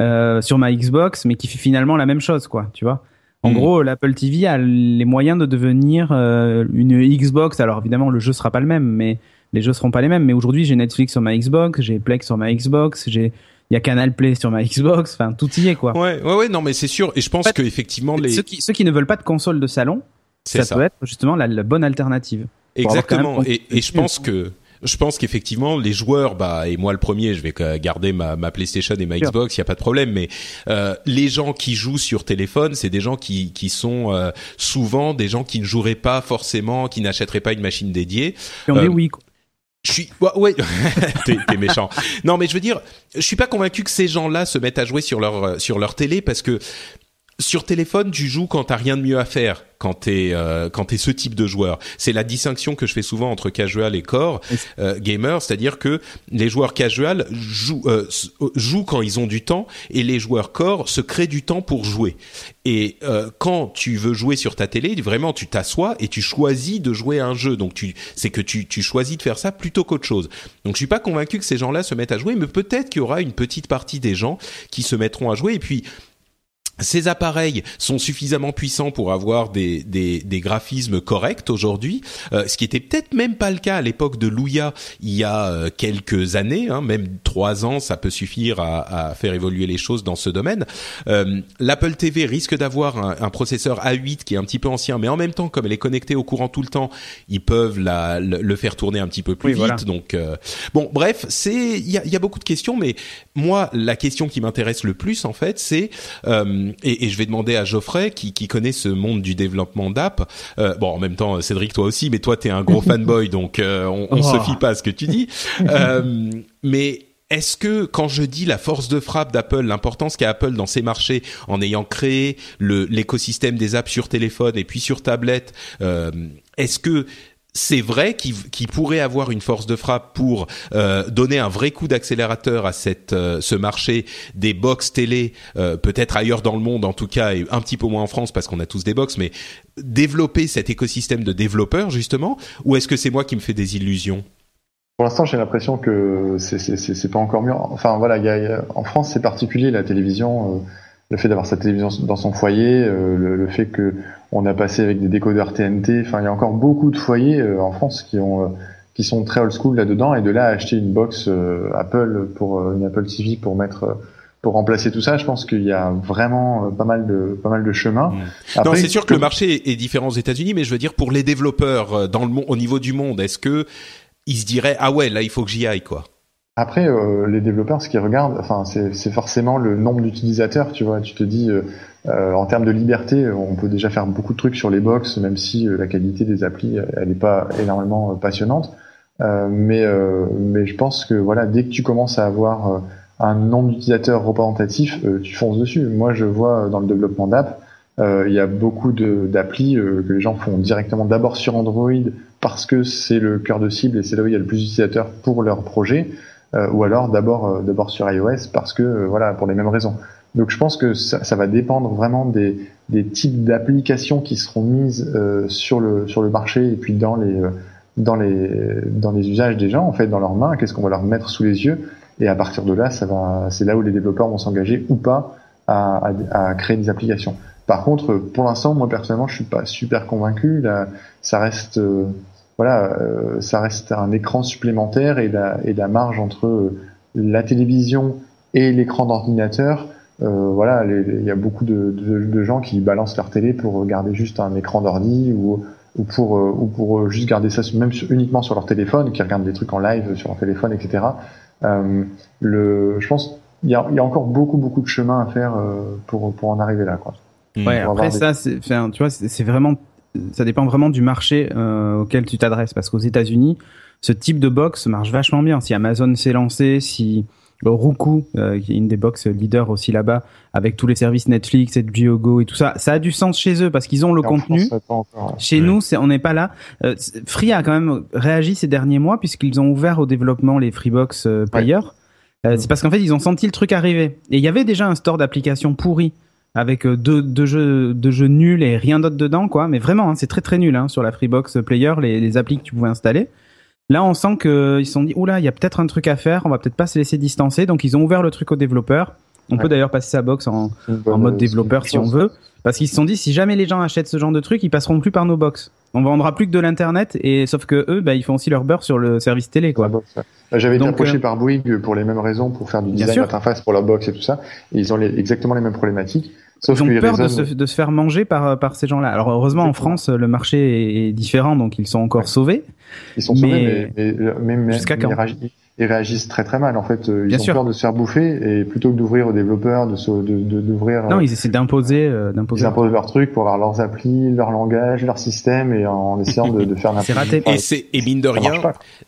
[SPEAKER 2] euh, sur ma Xbox, mais qui fait finalement la même chose, quoi. Tu vois. En mm. gros, l'Apple TV a les moyens de devenir euh, une Xbox. Alors évidemment, le jeu sera pas le même, mais les jeux seront pas les mêmes. Mais aujourd'hui, j'ai Netflix sur ma Xbox, j'ai Plex sur ma Xbox, j'ai il y a Canal Play sur ma Xbox, enfin tout y est quoi.
[SPEAKER 1] Ouais, ouais, ouais, non, mais c'est sûr. Et je pense que effectivement les
[SPEAKER 2] ceux qui, ceux qui ne veulent pas de console de salon, ça, peut être justement la, la bonne alternative.
[SPEAKER 1] Exactement. Et, et je pense que je pense qu'effectivement les joueurs, bah et moi le premier, je vais garder ma, ma PlayStation et ma Xbox, il y a pas de problème. Mais euh, les gens qui jouent sur téléphone, c'est des gens qui qui sont euh, souvent des gens qui ne joueraient pas forcément, qui n'achèteraient pas une machine dédiée.
[SPEAKER 2] Et on est oui.
[SPEAKER 1] Je suis ouais, *laughs* t'es, t'es méchant. Non, mais je veux dire, je suis pas convaincu que ces gens-là se mettent à jouer sur leur sur leur télé parce que sur téléphone, tu joues quand t'as rien de mieux à faire. Quand t'es euh, quand t'es ce type de joueur, c'est la distinction que je fais souvent entre casual et core euh, gamer, c'est-à-dire que les joueurs casual jouent euh, euh, jouent quand ils ont du temps et les joueurs core se créent du temps pour jouer. Et euh, quand tu veux jouer sur ta télé, vraiment tu t'assois et tu choisis de jouer à un jeu. Donc tu c'est que tu tu choisis de faire ça plutôt qu'autre chose. Donc je suis pas convaincu que ces gens-là se mettent à jouer, mais peut-être qu'il y aura une petite partie des gens qui se mettront à jouer. Et puis ces appareils sont suffisamment puissants pour avoir des, des, des graphismes corrects aujourd'hui, euh, ce qui était peut-être même pas le cas à l'époque de Luya il y a euh, quelques années, hein, même trois ans, ça peut suffire à, à, faire évoluer les choses dans ce domaine. Euh, L'Apple TV risque d'avoir un, un, processeur A8 qui est un petit peu ancien, mais en même temps, comme elle est connectée au courant tout le temps, ils peuvent la, le, faire tourner un petit peu plus vite. Donc euh, bon, bref, c'est il y a, y a, beaucoup de questions, mais moi, la question qui m'intéresse le plus en fait, c'est euh, et, et, je vais demander à Geoffrey qui, qui connaît ce monde du développement d'app. Euh, bon, en même temps, Cédric, toi aussi, mais toi, t'es un gros *laughs* fanboy, donc euh, on, on se oh. fie pas à ce que tu dis. *laughs* Euh, mais est-ce que quand je dis la force de frappe d'Apple, l'importance qu'a Apple dans ses marchés en ayant créé l'écosystème des apps sur téléphone et puis sur tablette, euh, est-ce que c'est vrai qu'il pourrait avoir une force de frappe pour euh, donner un vrai coup d'accélérateur à cette euh, ce marché des box télé, euh, peut-être ailleurs dans le monde en tout cas et un petit peu moins en France parce qu'on a tous des box, mais développer cet écosystème de développeurs justement, ou est-ce que c'est moi qui me fais des illusions?
[SPEAKER 3] Pour l'instant, j'ai l'impression que c'est pas encore mieux. Enfin voilà, y en France, c'est particulier la télévision le fait d'avoir sa télévision dans son foyer, euh, le, fait que on a passé avec des décodeurs TNT. Enfin, il y a encore beaucoup de foyers euh, en France qui ont euh, qui sont très old school là-dedans et de là à acheter une box Apple pour une Apple TV pour mettre pour remplacer tout ça, je pense qu'il y a vraiment pas mal de pas mal de chemin.
[SPEAKER 1] Non, c'est sûr que le marché est différent aux États-Unis, mais je veux dire pour les développeurs dans le monde, au niveau du monde, est-ce que ils se diraient ah ouais là il faut que j'y aille quoi
[SPEAKER 3] après, euh, les développeurs, ce qu'ils regardent, enfin, c'est forcément le nombre d'utilisateurs. Tu vois, tu te dis, euh, euh, en termes de liberté, on peut déjà faire beaucoup de trucs sur les box, même si la qualité des applis, elle n'est pas énormément passionnante. mais, mais je pense que voilà, dès que tu commences à avoir un nombre d'utilisateurs représentatif, tu fonces dessus. Moi, je vois dans le développement d'app, il y a beaucoup d'applis que les gens font directement d'abord sur Android parce que c'est le cœur de cible et c'est là où il y a le plus d'utilisateurs pour leur projet. Euh, ou alors d'abord euh, d'abord sur iOS parce que euh, voilà pour les mêmes raisons. Donc je pense que ça, ça va dépendre vraiment des, des types d'applications qui seront mises sur le sur le marché et puis dans les dans les dans les usages des gens, en fait, dans leurs mains. Qu'est-ce qu'on va leur mettre sous les yeux Et à partir de là, ça va, c'est là où les développeurs vont s'engager ou pas à, à, à créer des applications. Par contre, pour l'instant, moi personnellement, je suis pas super convaincu. Là, ça reste, voilà, euh, ça reste un écran supplémentaire et la, et la marge entre euh, la télévision et l'écran d'ordinateur. voilà, il y a beaucoup de, de, de, gens qui balancent leur télé pour regarder juste un écran d'ordi ou, ou pour ou pour juste garder ça même uniquement sur leur téléphone, qui regardent des trucs en live sur leur téléphone, etc. le, je pense il y a, y a, encore beaucoup beaucoup de chemin à faire pour pour en arriver là, quoi.
[SPEAKER 2] Ouais, après ça, c'est, tu vois, c'est vraiment, ça dépend vraiment du marché euh, auquel tu t'adresses, parce qu'aux États-Unis, ce type de box marche vachement bien. Si Amazon s'est lancé, si Roku, euh, qui est une des box leaders aussi là-bas, avec tous les services Netflix, et Go et tout ça, ça a du sens chez eux parce qu'ils ont le contenu. Chez nous, c'est, on n'est pas là. Euh, Free a quand même réagi ces derniers mois puisqu'ils ont ouvert au développement les Freebox euh, Player. Euh, c'est parce qu'en fait, ils ont senti le truc arriver. Et il y avait déjà un store d'applications pourri avec euh, deux, deux, jeux, deux jeux nuls et rien d'autre dedans, quoi. Mais vraiment, hein, c'est très très nul hein, sur la Freebox Player, les, les applis que tu pouvais installer. Là, on sent qu'ils se sont dit, oula, il y a peut-être un truc à faire, on va peut-être pas se laisser distancer. Donc, ils ont ouvert le truc aux développeurs. On peut d'ailleurs passer sa box en, en mode développeur si on veut. Parce qu'ils se sont dit, si jamais les gens achètent ce genre de truc, ils passeront plus par nos box. On vendra plus que de l'internet et sauf que eux, bah, ils font aussi leur beurre sur le service télé, quoi.
[SPEAKER 3] J'avais été approché euh, par Bouygues pour les mêmes raisons, pour faire du design d'interface pour leur box et tout ça. Et ils ont les, exactement les mêmes problématiques.
[SPEAKER 2] Sauf ils ont peur de, se, de, se, faire manger par, par ces gens-là. Alors heureusement en France, le marché est différent, donc ils sont encore sauvés.
[SPEAKER 3] Ils sont sauvés, mais, mais, mais, jusqu'à quand? Ils réagissent très très mal. En fait, euh, ils ont peur de se faire bouffer et plutôt que d'ouvrir aux développeurs, de d'ouvrir.
[SPEAKER 2] De, non, ils essaient d'imposer, euh, d'imposer.
[SPEAKER 3] Ils imposent leurs trucs pour avoir leurs applis, leur langage, leur système et en essayant de, de faire *laughs*
[SPEAKER 1] n'importe quoi. C'est raté. Et c'est et mine de rien,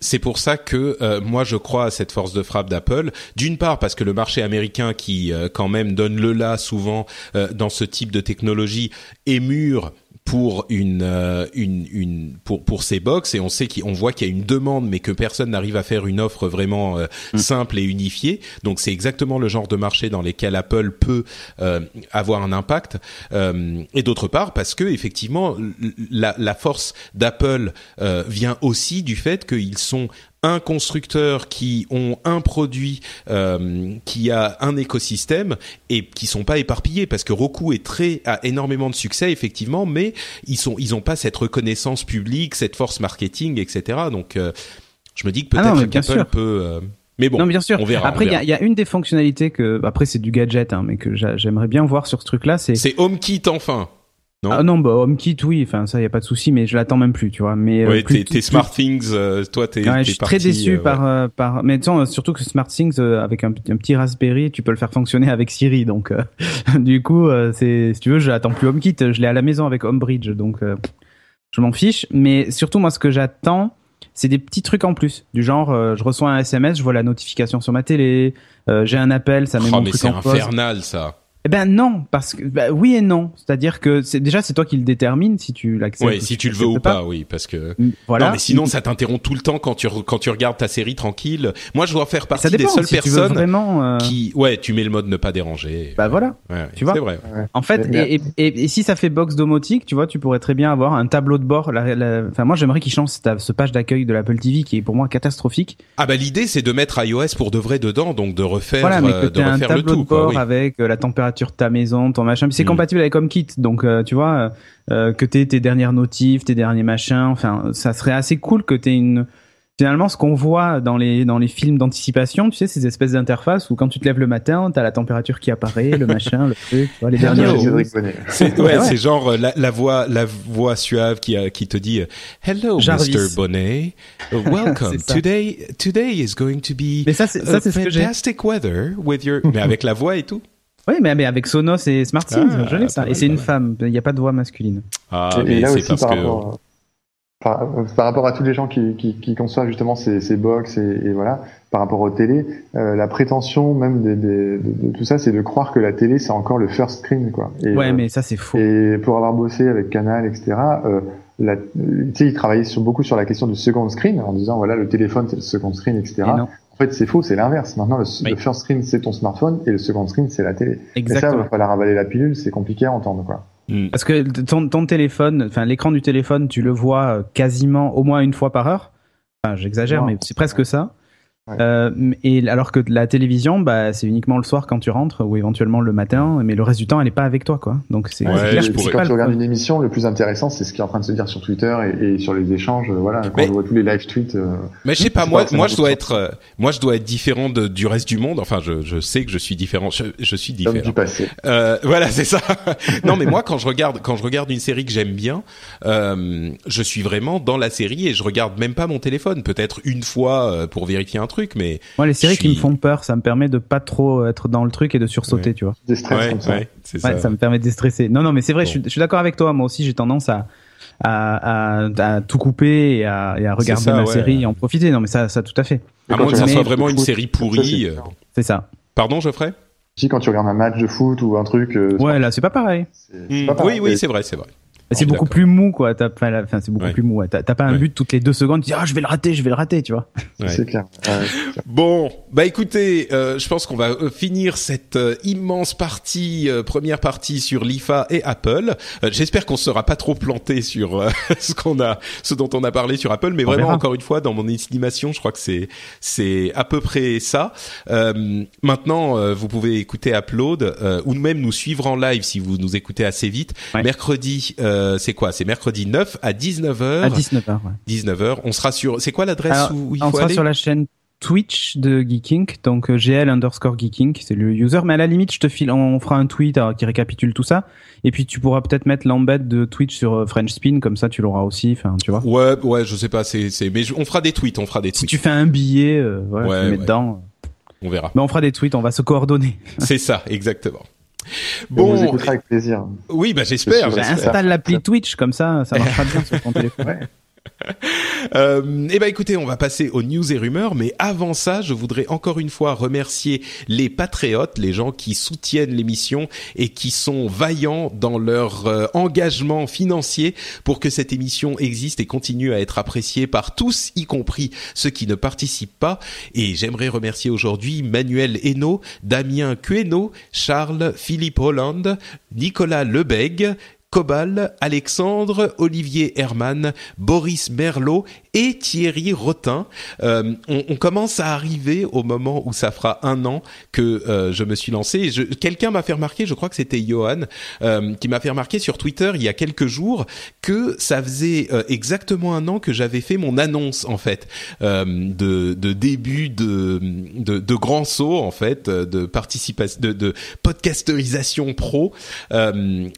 [SPEAKER 1] c'est pour ça que euh, moi je crois à cette force de frappe d'Apple. D'une part parce que le marché américain qui quand même donne le là souvent dans ce type de technologie est mûr pour une, euh, une, une pour pour ces box et on sait qu'on voit qu'il y a une demande mais que personne n'arrive à faire une offre vraiment euh, mm. simple et unifiée. Donc c'est exactement le genre de marché dans lesquels Apple peut euh, avoir un impact. et d'autre part parce que effectivement la, la force d'Apple vient aussi du fait qu'ils sont un constructeur qui ont un produit euh, qui a un écosystème et qui sont pas éparpillés parce que Roku est très a énormément de succès effectivement mais ils sont ils ont pas cette reconnaissance publique cette force marketing etc donc euh, je me dis que ah peut-être qu'Apple peut euh, mais bon,
[SPEAKER 2] non, bien sûr. On verra, après, il y a, y a, une des fonctionnalités que, après, c'est du gadget, hein, mais que j'aimerais bien voir sur ce truc-là, c'est.
[SPEAKER 1] C'est HomeKit enfin.
[SPEAKER 2] Non, ah non bah HomeKit oui, enfin ça y a pas de souci, mais je l'attends même plus, tu vois. Mais
[SPEAKER 1] euh, tes, Smart Things, euh, toi t'es. Ouais,
[SPEAKER 2] je suis très déçu euh, par par. Mais surtout que Smart Things avec un, un, petit Raspberry, tu peux le faire fonctionner avec Siri, donc *laughs* du coup c'est si tu veux, je l'attends plus HomeKit, je l'ai à la maison avec HomeBridge, donc je m'en fiche. Mais surtout moi ce que j'attends, c'est des petits trucs en plus, du genre je reçois un SMS, je vois la notification sur ma télé, j'ai un appel, ça met oh, mon truc en
[SPEAKER 1] pause. C'est infernal ça.
[SPEAKER 2] Eh ben non, parce que bah, oui et non. C'est-à-dire que c'est déjà c'est toi qui le détermine si tu l'acceptes.
[SPEAKER 1] Oui, si tu, le veux ou pas, oui, parce que. Mm, voilà. Non, mais sinon ça t'interrompt tout le temps quand tu quand tu regardes ta série tranquille. Moi, je dois faire partie des seules personnes vraiment, euh, qui, ouais, tu mets le mode ne pas déranger.
[SPEAKER 2] Bah voilà. Ouais, tu vois.
[SPEAKER 1] C'est vrai.
[SPEAKER 2] En fait, et, et, et, si ça fait box domotique, tu vois, tu pourrais très bien avoir un tableau de bord. Enfin, moi, j'aimerais qu'ils changent ce page d'accueil de l'Apple TV qui est pour moi catastrophique.
[SPEAKER 1] Ah bah l'idée c'est de mettre iOS pour de vrai dedans, donc de refaire, voilà, mais que euh, de refaire un
[SPEAKER 2] tableau
[SPEAKER 1] le tout.
[SPEAKER 2] De bord avec euh, la température de ta maison machin. c'est mm. compatible avec HomeKit, donc euh, tu vois euh, euh, que t'aies tes dernières notifs, tes derniers machins. Enfin, ça serait assez cool que t'aies une finalement ce qu'on voit dans les dans les films d'anticipation, tu sais ces espèces d'interfaces où quand tu te lèves le matin, t'as la température qui apparaît, le machin, le truc, tu vois, les dernières.
[SPEAKER 1] c'est ouais, c'est genre la, la, voix la voix suave qui qui te dit Hello Mr Bonnet, *laughs* welcome. today today is going to be
[SPEAKER 2] Mais ça c'est ça c'est
[SPEAKER 1] fantastic weather with your mais avec la voix et tout.
[SPEAKER 2] Oui, mais, mais avec Sonos et SmartThings, ah, je l'ai ça. Et c'est une femme, il n'y a pas de voix masculine.
[SPEAKER 1] Ah, mais c'est parce
[SPEAKER 3] par
[SPEAKER 1] que...
[SPEAKER 3] Rapport, par, par, rapport à tous les gens qui, qui, qui conçoivent justement ces, ces box et, et, voilà, par rapport aux télé, euh, la prétention même des, des, de, tout ça, c'est de croire que la télé c'est encore le first screen, quoi.
[SPEAKER 2] Et, ouais, euh, mais ça c'est faux.
[SPEAKER 3] Et pour avoir bossé avec Canal, etc. Euh, la, tu sais, ils travaillaient sur, beaucoup sur la question du second screen en disant voilà le téléphone c'est le second screen, etc. En fait, c'est faux, c'est l'inverse. Maintenant, le, first screen, c'est ton smartphone et le second screen, c'est la télé. Exactement. Et ça, il va falloir avaler la pilule, c'est compliqué à entendre, quoi.
[SPEAKER 1] Mm.
[SPEAKER 2] Parce que ton, ton téléphone, enfin l'écran du téléphone, tu le vois euh, quasiment au moins une fois par heure. Enfin, j'exagère, mais c'est presque ça.
[SPEAKER 3] Ouais.
[SPEAKER 2] Euh, et alors que la télévision, bah, c'est uniquement le soir quand tu rentres ou éventuellement le matin, mais le reste du temps, elle est pas avec toi, quoi. Donc c'est
[SPEAKER 1] Ouais,
[SPEAKER 2] clair
[SPEAKER 3] Et puis quand tu regardes une émission, le plus intéressant, c'est ce qui est en train de se dire sur Twitter et, et sur les échanges. euh, Voilà, quand
[SPEAKER 1] Mais-
[SPEAKER 3] on voit tous les live tweets. euh,
[SPEAKER 1] Mais je sais pas, moi, moi je dois être, euh, moi je dois être différent de, du reste du monde. Enfin, je, je sais que je suis différent. Je, je suis différent.
[SPEAKER 3] du passé.
[SPEAKER 1] Euh, voilà, c'est ça. *laughs* non, mais moi, quand je regarde, quand je regarde une série que j'aime bien, euh, je suis vraiment dans la série et je regarde même pas mon téléphone. Peut-être une fois euh, pour vérifier un truc, mais
[SPEAKER 2] Moi, les séries qui me font peur, ça me permet de pas trop être dans le truc et de sursauter,
[SPEAKER 1] Ouais.
[SPEAKER 2] tu vois.
[SPEAKER 3] Stress
[SPEAKER 1] ouais,
[SPEAKER 3] ça.
[SPEAKER 1] ouais, c'est
[SPEAKER 2] Ouais,
[SPEAKER 1] ça.
[SPEAKER 2] ça me permet de déstresser. Non, non, mais c'est vrai,
[SPEAKER 1] Bon.
[SPEAKER 2] je suis, d'accord avec toi. Moi aussi, j'ai tendance à, à, à, à tout couper et à, et à regarder
[SPEAKER 1] ça,
[SPEAKER 2] ma
[SPEAKER 1] ouais.
[SPEAKER 2] série et en profiter. Non, mais ça, ça, tout à fait.
[SPEAKER 1] À moins que ça soit vraiment une série pourrie. euh.
[SPEAKER 2] C'est ça.
[SPEAKER 1] Pardon, Geoffrey?
[SPEAKER 3] Si quand tu regardes un match de foot ou un truc, euh,
[SPEAKER 2] Ouais, là, c'est pas pareil.
[SPEAKER 3] pas
[SPEAKER 1] Oui,
[SPEAKER 3] pareil.
[SPEAKER 1] oui,
[SPEAKER 3] Et-
[SPEAKER 1] c'est vrai, c'est vrai.
[SPEAKER 2] C'est
[SPEAKER 1] On est
[SPEAKER 2] beaucoup plus mou, quoi. T'as pas la- Enfin, c'est beaucoup
[SPEAKER 1] Ouais.
[SPEAKER 2] plus mou. ouais. T'as pas un
[SPEAKER 1] Ouais.
[SPEAKER 2] but toutes les deux secondes. Tu dis, ah, je vais le rater, je vais le rater, tu vois.
[SPEAKER 1] Ouais.
[SPEAKER 3] C'est clair.
[SPEAKER 1] Bon, bah écoutez, euh, je pense qu'on va euh, finir cette euh, immense partie, euh, première partie sur l'IFA et Apple. Euh, J'espère qu'on sera pas trop planté sur euh, *laughs* ce qu'on a, ce dont on a parlé sur Apple, mais
[SPEAKER 2] On
[SPEAKER 1] vraiment
[SPEAKER 2] verra.
[SPEAKER 1] encore une fois, dans mon estimation, je crois que c'est c'est à peu près ça. Euh, maintenant, euh, vous pouvez écouter Upload euh, ou même nous suivre en live si vous nous écoutez assez vite.
[SPEAKER 2] Ouais.
[SPEAKER 1] Mercredi, euh, c'est quoi? C'est mercredi 9 à 19h.
[SPEAKER 2] À 19h, ouais.
[SPEAKER 1] 19h. On sera sur. C'est quoi l'adresse où il
[SPEAKER 2] on
[SPEAKER 1] faut
[SPEAKER 2] sera
[SPEAKER 1] aller?
[SPEAKER 2] sur la chaîne Twitch de Geeking, donc euh, GL underscore Geeking, c'est le user. Mais à la limite, je te file, on fera un tweet euh, qui récapitule tout ça. Et puis tu pourras peut-être mettre l'embed de Twitch sur euh, French Spin, comme ça tu l'auras aussi. Enfin, tu vois.
[SPEAKER 1] Ouais, ouais, je sais pas, c'est, c'est, mais je- on fera des tweets, on fera des
[SPEAKER 2] Si
[SPEAKER 1] tweets,
[SPEAKER 2] tu fais un billet, euh, voilà,
[SPEAKER 1] Ouais,
[SPEAKER 2] tu le mets
[SPEAKER 1] ouais.
[SPEAKER 2] dedans.
[SPEAKER 1] on verra.
[SPEAKER 2] Mais on fera des tweets, on va se coordonner. *laughs*
[SPEAKER 1] C'est ça, exactement.
[SPEAKER 3] On vous
[SPEAKER 1] Bon,
[SPEAKER 3] écoutera avec plaisir.
[SPEAKER 1] oui, bah j'espère.
[SPEAKER 2] Bah,
[SPEAKER 1] j'espère.
[SPEAKER 2] installe l'appli Twitch, comme ça, ça marchera *laughs* bien sur ton téléphone.
[SPEAKER 1] Euh, eh ben écoutez, on va passer aux news et rumeurs, mais avant ça, je voudrais encore une fois remercier les patriotes, les gens qui soutiennent l'émission et qui sont vaillants dans leur euh, engagement financier pour que cette émission existe et continue à être appréciée par tous, y compris ceux qui ne participent pas. Et j'aimerais remercier aujourd'hui Manuel Hainaut, Damien Queno, Charles, Philippe Hollande, Nicolas Lebeg, Cobal, Alexandre, Olivier Herman, Boris Merlot et Thierry Rotin. Euh, on, on commence à arriver au moment où ça fera un an que euh, je me suis lancé. Quelqu'un m'a fait remarquer, je crois que c'était Johan, euh, qui m'a fait remarquer sur Twitter il y a quelques jours que ça faisait euh, exactement un an que j'avais fait mon annonce en fait euh, de, de début de, de, de grand saut en fait euh, de participation de, de podcasterisation pro.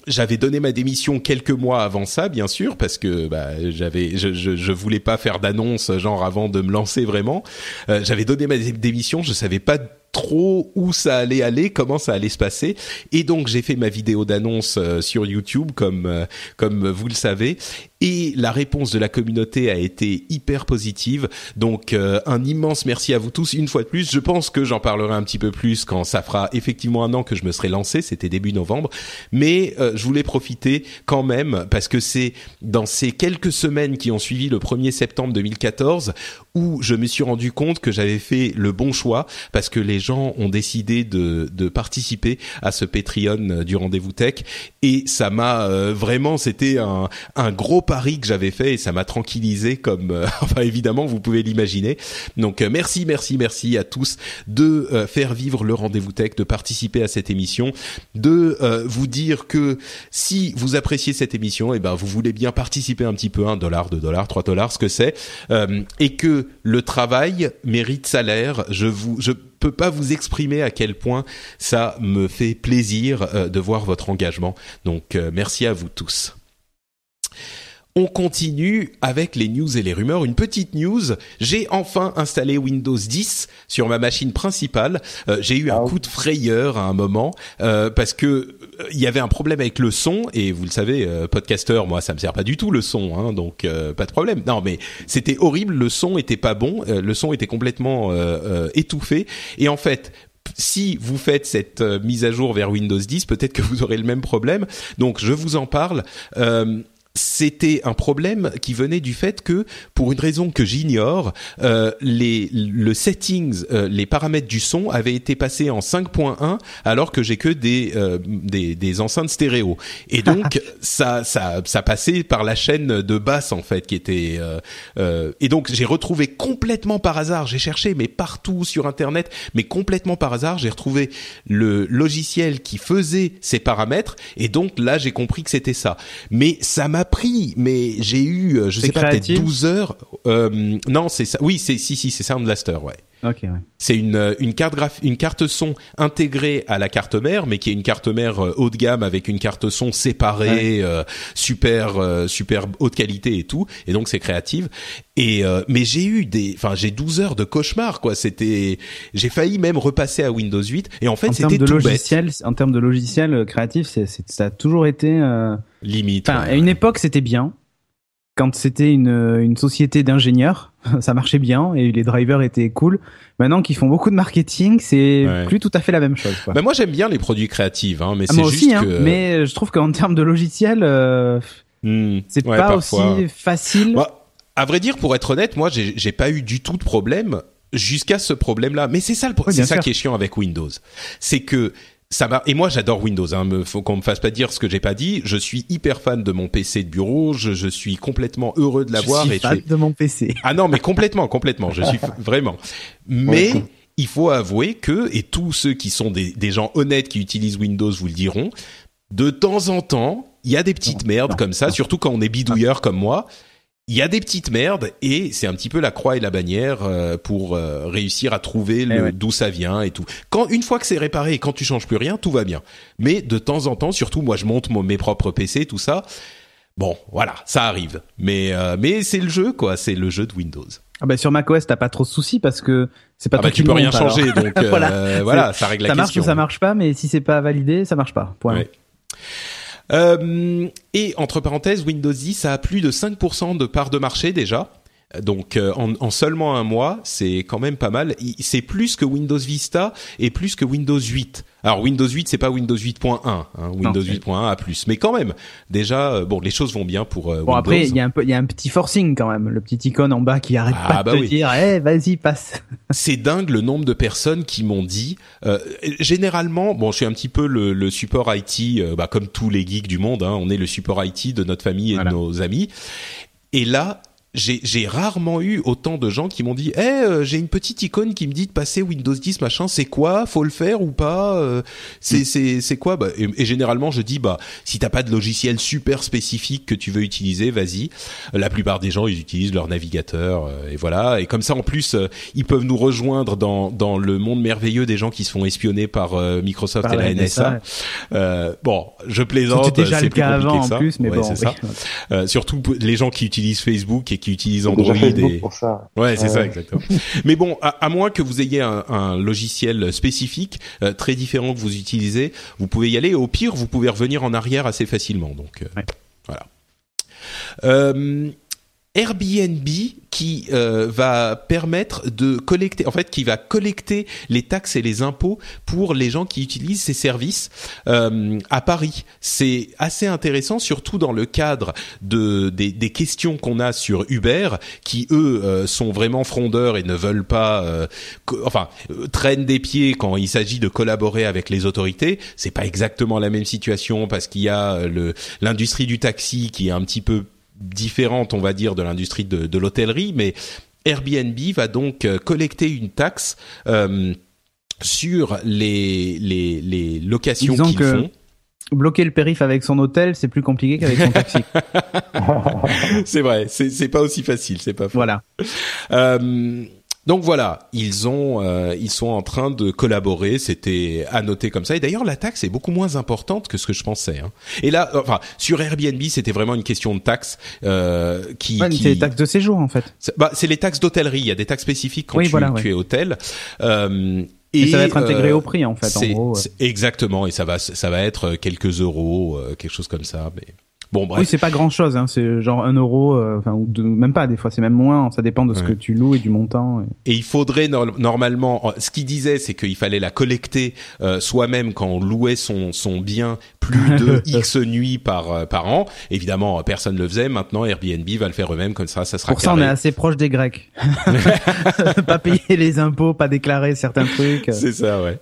[SPEAKER 1] J'avais donné ma démission quelques mois avant ça, bien sûr, parce que bah, j'avais, je, je, je voulais pas faire d'annonce genre avant de me lancer vraiment. Euh, j'avais donné ma dé- démission, je savais pas trop où ça allait aller, comment ça allait se passer, et donc j'ai fait ma vidéo d'annonce euh, sur YouTube, comme euh, comme vous le savez, et la réponse de la communauté a été hyper positive. Donc euh, un immense merci à vous tous une fois de plus. Je pense que j'en parlerai un petit peu plus quand ça fera effectivement un an que je me serai lancé. C'était début novembre, mais euh, je voulais profiter quand même parce que c'est dans ces quelques semaines qui ont suivi le 1er septembre 2014 où je me suis rendu compte que j'avais fait le bon choix parce que les gens ont décidé de, de participer à ce Patreon euh, du rendez-vous tech et ça m'a euh, vraiment c'était un, un gros pari que j'avais fait et ça m'a tranquillisé comme euh, *laughs* enfin évidemment vous pouvez l'imaginer. Donc euh, merci merci merci à tous de euh, faire vivre le rendez-vous tech de participer à cette émission de euh, vous dire que si vous appréciez cette émission et ben vous voulez bien participer un petit peu un dollar deux dollars trois dollars ce que c'est euh, et que le travail mérite salaire. Je vous je peux pas vous exprimer à quel point ça me fait plaisir de voir votre engagement. Donc merci à vous tous on continue avec les news et les rumeurs. Une petite news, j'ai enfin installé Windows 10 sur ma machine principale. Euh, j'ai eu un
[SPEAKER 3] Ah
[SPEAKER 1] coup de frayeur à un moment euh, parce que euh, il y avait un problème avec le son et vous le savez, euh, podcaster, moi ça me sert pas du tout le son, hein, donc euh, pas de problème. Non, mais c'était horrible, le son était pas bon, le son était complètement euh, euh, étouffé et en fait si vous faites cette mise à jour vers Windows 10, peut-être que vous aurez le même problème. Donc je vous en parle. Euh, c'était un problème qui venait du fait que, pour une raison que j'ignore, euh, les le settings, euh, les paramètres du son avaient été passés en 5.1 alors que j'ai que des, euh, des, des enceintes stéréo. Et donc *laughs* ça ça ça passait par la chaîne de basse en fait qui était euh, euh, et donc j'ai retrouvé complètement par hasard, j'ai cherché mais partout sur internet, mais complètement par hasard, j'ai retrouvé le logiciel qui faisait ces paramètres et donc là j'ai compris que c'était ça. Mais ça m'a pris, mais j'ai eu, euh, je sais pas, peut-être 12 heures. Euh, non, c'est ça. Oui, c'est si si, c'est Sound Blaster, ouais.
[SPEAKER 2] Ok, ouais.
[SPEAKER 1] C'est une euh, une carte une carte son intégrée à la carte mère, mais qui est une carte mère euh, haut de gamme avec une carte son séparée, euh, super euh, super haute qualité et tout. Et donc c'est créative. Et euh, mais j'ai eu des, enfin j'ai 12 heures de cauchemar quoi. C'était, j'ai failli même repasser à Windows 8. Et en fait c'était
[SPEAKER 2] de
[SPEAKER 1] tout bête.
[SPEAKER 2] logiciel, en termes de logiciel créatif, c'est- ça a toujours été.
[SPEAKER 1] Limite. Ouais.
[SPEAKER 2] à une époque, c'était bien. Quand c'était une, une société d'ingénieurs, *laughs* ça marchait bien et les drivers étaient cool. Maintenant qu'ils font beaucoup de marketing, c'est
[SPEAKER 1] Ouais.
[SPEAKER 2] plus tout à fait la même chose. Quoi.
[SPEAKER 1] Bah, moi j'aime bien les produits créatifs, hein, mais
[SPEAKER 2] Ah,
[SPEAKER 1] c'est juste
[SPEAKER 2] aussi, hein,
[SPEAKER 1] que.
[SPEAKER 2] mais je trouve qu'en termes de logiciel, euh,
[SPEAKER 1] Hmm,
[SPEAKER 2] c'est
[SPEAKER 1] ouais,
[SPEAKER 2] pas
[SPEAKER 1] parfois.
[SPEAKER 2] aussi facile.
[SPEAKER 1] Bah, à vrai dire, pour être honnête, moi, j'ai pas eu du tout de problème jusqu'à ce problème-là. Mais c'est ça, le pro-
[SPEAKER 2] Oui,
[SPEAKER 1] c'est ça
[SPEAKER 2] sûr.
[SPEAKER 1] qui est chiant avec Windows. C'est que ça m'a et moi j'adore Windows. Hein, me, faut qu'on me fasse pas dire ce que j'ai pas dit. Je suis hyper fan de mon PC de bureau. Je, je suis complètement heureux de l'avoir.
[SPEAKER 2] je suis
[SPEAKER 1] et
[SPEAKER 2] fan
[SPEAKER 1] je-
[SPEAKER 2] de mon PC.
[SPEAKER 1] Ah non, mais complètement, complètement. Je suis *laughs* vraiment. Mais
[SPEAKER 3] Ouais.
[SPEAKER 1] il faut avouer que, et tous ceux qui sont des, des gens honnêtes qui utilisent Windows vous le diront, de temps en temps, il y a des petites merdes comme ça, surtout quand on est bidouilleur comme moi. Il y a des petites merdes et c'est un petit peu la croix et la bannière euh, pour euh, réussir à trouver
[SPEAKER 2] Eh ouais.
[SPEAKER 1] d'où ça vient et tout. Quand une fois que c'est réparé et quand tu changes plus rien, tout va bien. Mais de temps en temps, surtout moi je monte mon- mes propres PC, tout ça. Bon, voilà, ça arrive. Mais euh, mais c'est le jeu quoi, c'est le jeu de Windows.
[SPEAKER 2] Ah bah sur macOS, t'as pas trop de soucis parce que c'est pas
[SPEAKER 1] Ah bah, tu peux rien
[SPEAKER 2] alors.
[SPEAKER 1] changer, donc *laughs* euh,
[SPEAKER 2] Voilà.
[SPEAKER 1] voilà, ça règle la
[SPEAKER 2] ça marche
[SPEAKER 1] question.
[SPEAKER 2] ou ça marche pas, mais si c'est pas validé, ça marche pas. Point.
[SPEAKER 1] Ouais. Euh, et entre parenthèses, Windows 10 ça a plus de 5% de part de marché déjà. Donc euh, en, en seulement un mois, c'est quand même pas mal. C'est plus que Windows Vista et plus que Windows 8. Alors Windows 8, c'est pas Windows 8.1, hein, Windows
[SPEAKER 2] c'est-
[SPEAKER 1] 8.1 a plus, mais quand même. Déjà, euh, bon, les choses vont bien pour euh,
[SPEAKER 2] Bon
[SPEAKER 1] Windows.
[SPEAKER 2] après, il y a un peu, il y a un petit forcing quand même, le petit icône en bas qui arrête
[SPEAKER 1] Ah,
[SPEAKER 2] pas
[SPEAKER 1] bah
[SPEAKER 2] de te
[SPEAKER 1] oui.
[SPEAKER 2] dire, eh vas-y passe. *laughs*
[SPEAKER 1] c'est dingue le nombre de personnes qui m'ont dit. euh, généralement, bon, je suis un petit peu le, le support IT, euh, bah, comme tous les geeks du monde. Hein, on est le support IT de notre famille et
[SPEAKER 2] Voilà.
[SPEAKER 1] de nos amis. Et là. J'ai rarement eu autant de gens qui m'ont dit Eh, euh, j'ai une petite icône qui me dit de passer Windows 10 machin c'est quoi? Faut le faire ou pas? Euh, c'est c'est c'est quoi? Bah, et, et généralement je dis bah si t'as pas de logiciel super spécifique que tu veux utiliser vas-y la plupart des gens ils utilisent leur navigateur euh, et voilà et comme ça en plus euh, ils peuvent nous rejoindre dans dans le monde merveilleux des gens qui se font espionner par euh, Microsoft
[SPEAKER 2] Par
[SPEAKER 1] et la NSA.
[SPEAKER 2] NSA.
[SPEAKER 1] Euh, bon, je plaisante,
[SPEAKER 2] C'était déjà le cas avant en
[SPEAKER 1] ça.
[SPEAKER 2] plus, mais
[SPEAKER 1] Ouais,
[SPEAKER 2] bon.
[SPEAKER 1] c'est ça.
[SPEAKER 2] oui.
[SPEAKER 1] Euh, surtout les gens qui utilisent Facebook et qui utilisent
[SPEAKER 3] C'est déjà
[SPEAKER 1] Android et
[SPEAKER 3] pour ça.
[SPEAKER 1] Ouais, c'est
[SPEAKER 3] Ouais.
[SPEAKER 1] ça, exactement. *laughs* Mais bon, à, à moins que vous ayez un, un logiciel spécifique, euh, très différent que vous utilisez, vous pouvez y aller. Au pire, vous pouvez revenir en arrière assez facilement. Donc, euh,
[SPEAKER 2] Ouais.
[SPEAKER 1] voilà. Euh, Airbnb qui euh, va permettre de collecter, en fait, qui va collecter les taxes et les impôts pour les gens qui utilisent ces services euh, à Paris. C'est assez intéressant, surtout dans le cadre de des, des questions qu'on a sur Uber, qui eux euh, sont vraiment frondeurs et ne veulent pas, euh, enfin, euh, traînent des pieds quand il s'agit de collaborer avec les autorités. C'est pas exactement la même situation parce qu'il y a euh, l'industrie du taxi qui est un petit peu différente, on va dire, de l'industrie de, de l'hôtellerie, mais Airbnb va donc euh, collecter une taxe euh, sur les, les, les locations
[SPEAKER 2] Disons
[SPEAKER 1] qu'ils
[SPEAKER 2] que-
[SPEAKER 1] font.
[SPEAKER 2] Bloquer le périph avec son hôtel, c'est plus compliqué qu'avec son taxi. *laughs*
[SPEAKER 1] C'est vrai, c'est c'est pas aussi facile, c'est pas faux.
[SPEAKER 2] voilà.
[SPEAKER 1] Euh, donc voilà, ils ont, euh, ils sont en train de collaborer. C'était à noter comme ça. Et d'ailleurs, la taxe est beaucoup moins importante que ce que je pensais. hein. Et là, euh, enfin, sur Airbnb, c'était vraiment une question de taxe euh, qui.
[SPEAKER 2] Ouais,
[SPEAKER 1] qui-
[SPEAKER 2] C'est les taxes de séjour en fait.
[SPEAKER 1] C'est- Bah, c'est les taxes d'hôtellerie. Il y a des taxes spécifiques quand
[SPEAKER 2] Oui,
[SPEAKER 1] tu,
[SPEAKER 2] voilà,
[SPEAKER 1] tu
[SPEAKER 2] ouais.
[SPEAKER 1] es hôtel. Euh,
[SPEAKER 2] Et, ça va être
[SPEAKER 1] euh,
[SPEAKER 2] intégré au prix en fait. En gros. ouais.
[SPEAKER 1] exactement. Et ça va, ça va être quelques euros, euh, quelque chose comme ça. Mais bon, bref.
[SPEAKER 2] Oui, c'est pas grand chose. Hein. C'est genre un euro, euh, enfin ou deux, même pas. Des fois, c'est même moins. Ça dépend de ce
[SPEAKER 1] Ouais.
[SPEAKER 2] que tu loues et du montant. et-
[SPEAKER 1] Et il faudrait nor- normalement, ce qu'il disait, c'est qu'il fallait la collecter euh, soi-même quand on louait son son bien plus de *laughs* X nuits par par an. Évidemment, personne ne le faisait. Maintenant, Airbnb va le faire eux-mêmes. Comme ça, ça sera.
[SPEAKER 2] Pour ça, on est assez proche des Grecs. *laughs* *laughs* pas payer les impôts, pas déclarer certains trucs.
[SPEAKER 1] C'est ça, ouais.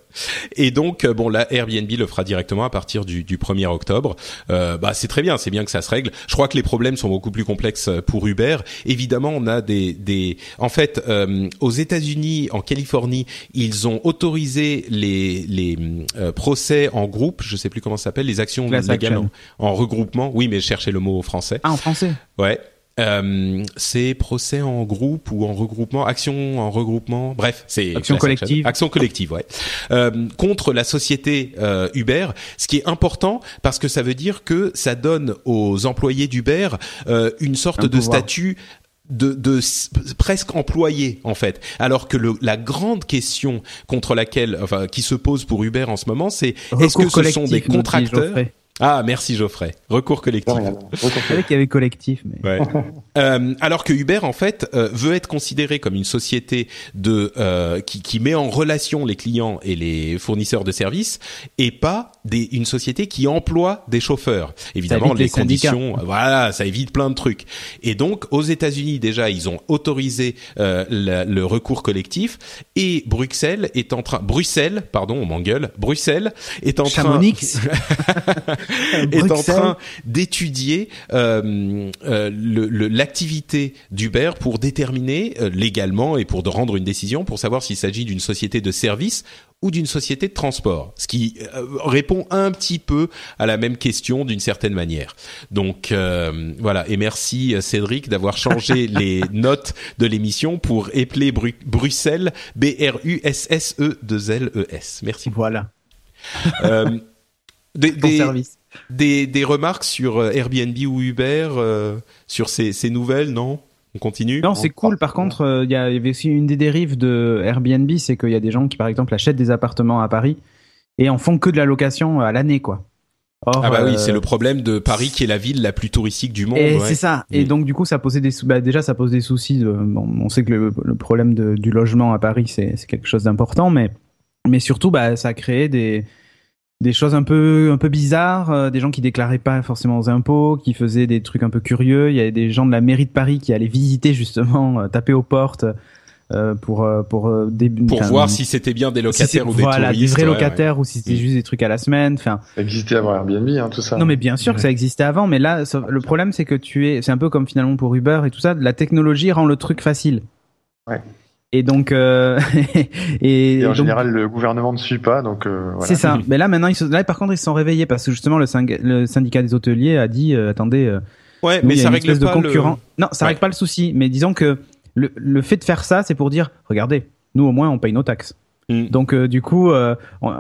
[SPEAKER 1] Et donc, bon, là, Airbnb le fera directement à partir du, du 1er octobre. Euh, bah, c'est très bien, c'est bien que ça se règle. Je crois que les problèmes sont beaucoup plus complexes pour Uber. Évidemment, on a des, des... en fait, euh, aux États-Unis, en Californie, ils ont autorisé les, les euh, procès en groupe. Je sais plus comment ça s'appelle, les actions légales en, en, regroupement. Oui, mais cherchez le mot français.
[SPEAKER 2] Ah, en français.
[SPEAKER 1] Ouais. Euh, c'est procès en groupe ou en regroupement, action en regroupement, bref, c'est
[SPEAKER 2] action collective.
[SPEAKER 1] Action collective, ouais. Euh, contre la société euh, Uber, ce qui est important parce que ça veut dire que ça donne aux employés d'Uber euh, une sorte
[SPEAKER 2] Un
[SPEAKER 1] de
[SPEAKER 2] pouvoir.
[SPEAKER 1] statut de, de presque employé en fait, alors que le, la grande question contre laquelle, enfin, qui se pose pour Uber en ce moment, c'est est-ce que ce sont des contracteurs. Ah, merci Geoffrey. Recours collectif.
[SPEAKER 2] Je savais qu'il y avait collectif, mais.
[SPEAKER 1] Ouais. *laughs* Euh, alors que Uber en fait euh, veut être considéré comme une société de euh, qui, qui met en relation les clients et les fournisseurs de services et pas des, une société qui emploie des chauffeurs. Évidemment,
[SPEAKER 2] les
[SPEAKER 1] conditions, euh, voilà, ça évite plein de trucs. Et donc aux États-Unis déjà, ils ont autorisé euh, la- le recours collectif et Bruxelles est en train, Bruxelles, pardon, on m'engueule, Bruxelles est en train
[SPEAKER 2] Chamonix. *laughs* *laughs* *laughs*
[SPEAKER 1] est en train d'étudier euh, euh, le- le- l'activité d'Uber pour déterminer euh, légalement et pour de rendre une décision pour savoir s'il s'agit d'une société de service ou d'une société de transport, ce qui euh, répond un petit peu à la même question d'une certaine manière. Donc euh, voilà, et merci euh, Cédric d'avoir changé *laughs* les notes de l'émission pour épeler Bru- Bruxelles B R U S S E 2 L E S. Merci.
[SPEAKER 2] Voilà. *laughs*
[SPEAKER 1] Euh, des, des-
[SPEAKER 2] service.
[SPEAKER 1] des, des remarques sur euh, Airbnb ou Uber, euh, sur ces, ces nouvelles, non? On continue?
[SPEAKER 2] Non, c'est cool. Par contre, euh, il y, a- il y avait aussi une des dérives de Airbnb, c'est qu'il y a des gens qui, par exemple, achètent des appartements à Paris et en font que de la location à l'année, quoi. Or,
[SPEAKER 1] Ah bah oui,
[SPEAKER 2] euh,
[SPEAKER 1] c'est le problème de Paris qui est la ville la plus touristique du monde.
[SPEAKER 2] Et
[SPEAKER 1] ouais.
[SPEAKER 2] c'est ça. Et donc du coup, ça posait des sou- bah, déjà ça pose des soucis. De, bon, on sait que le, le problème de- du logement à Paris c'est c'est quelque chose d'important, mais mais surtout bah ça a créé des des choses un peu un peu bizarres, euh, des gens qui déclaraient pas forcément aux impôts, qui faisaient des trucs un peu curieux. Il y avait des gens de la mairie de Paris qui allaient visiter justement, euh, taper aux portes euh, pour euh, pour euh, des,
[SPEAKER 1] Pour voir si c'était bien des
[SPEAKER 2] si
[SPEAKER 1] locataires ou des
[SPEAKER 2] voilà,
[SPEAKER 1] touristes.
[SPEAKER 2] des vrais
[SPEAKER 1] ouais,
[SPEAKER 2] locataires ou si c'était
[SPEAKER 1] Mm.
[SPEAKER 2] juste des trucs à la semaine. Enfin,
[SPEAKER 3] Ça existait avant Airbnb, hein, tout ça.
[SPEAKER 2] non mais bien sûr que ça existait avant, mais là le problème c'est que tu es, c'est un peu comme finalement pour Uber et tout ça, la technologie rend le truc facile.
[SPEAKER 3] Ouais.
[SPEAKER 2] Et donc euh, *laughs* et,
[SPEAKER 3] Et en
[SPEAKER 2] donc,
[SPEAKER 3] général, le gouvernement ne suit pas, donc euh, voilà.
[SPEAKER 2] c'est ça. *laughs* mais là maintenant ils se, là par contre ils se sont réveillés parce que justement le, syng- le syndicat des hôteliers a dit euh, attendez, euh,
[SPEAKER 1] Ouais,
[SPEAKER 2] nous,
[SPEAKER 1] mais
[SPEAKER 2] il y a
[SPEAKER 1] ça
[SPEAKER 2] une
[SPEAKER 1] règle
[SPEAKER 2] espèce
[SPEAKER 1] pas
[SPEAKER 2] de concurrent. Non, ça
[SPEAKER 1] Ouais.
[SPEAKER 2] règle pas le souci, mais disons que le, le fait de faire ça c'est pour dire regardez, nous au moins on paye nos taxes.
[SPEAKER 1] Mm.
[SPEAKER 2] Donc euh, du coup, euh,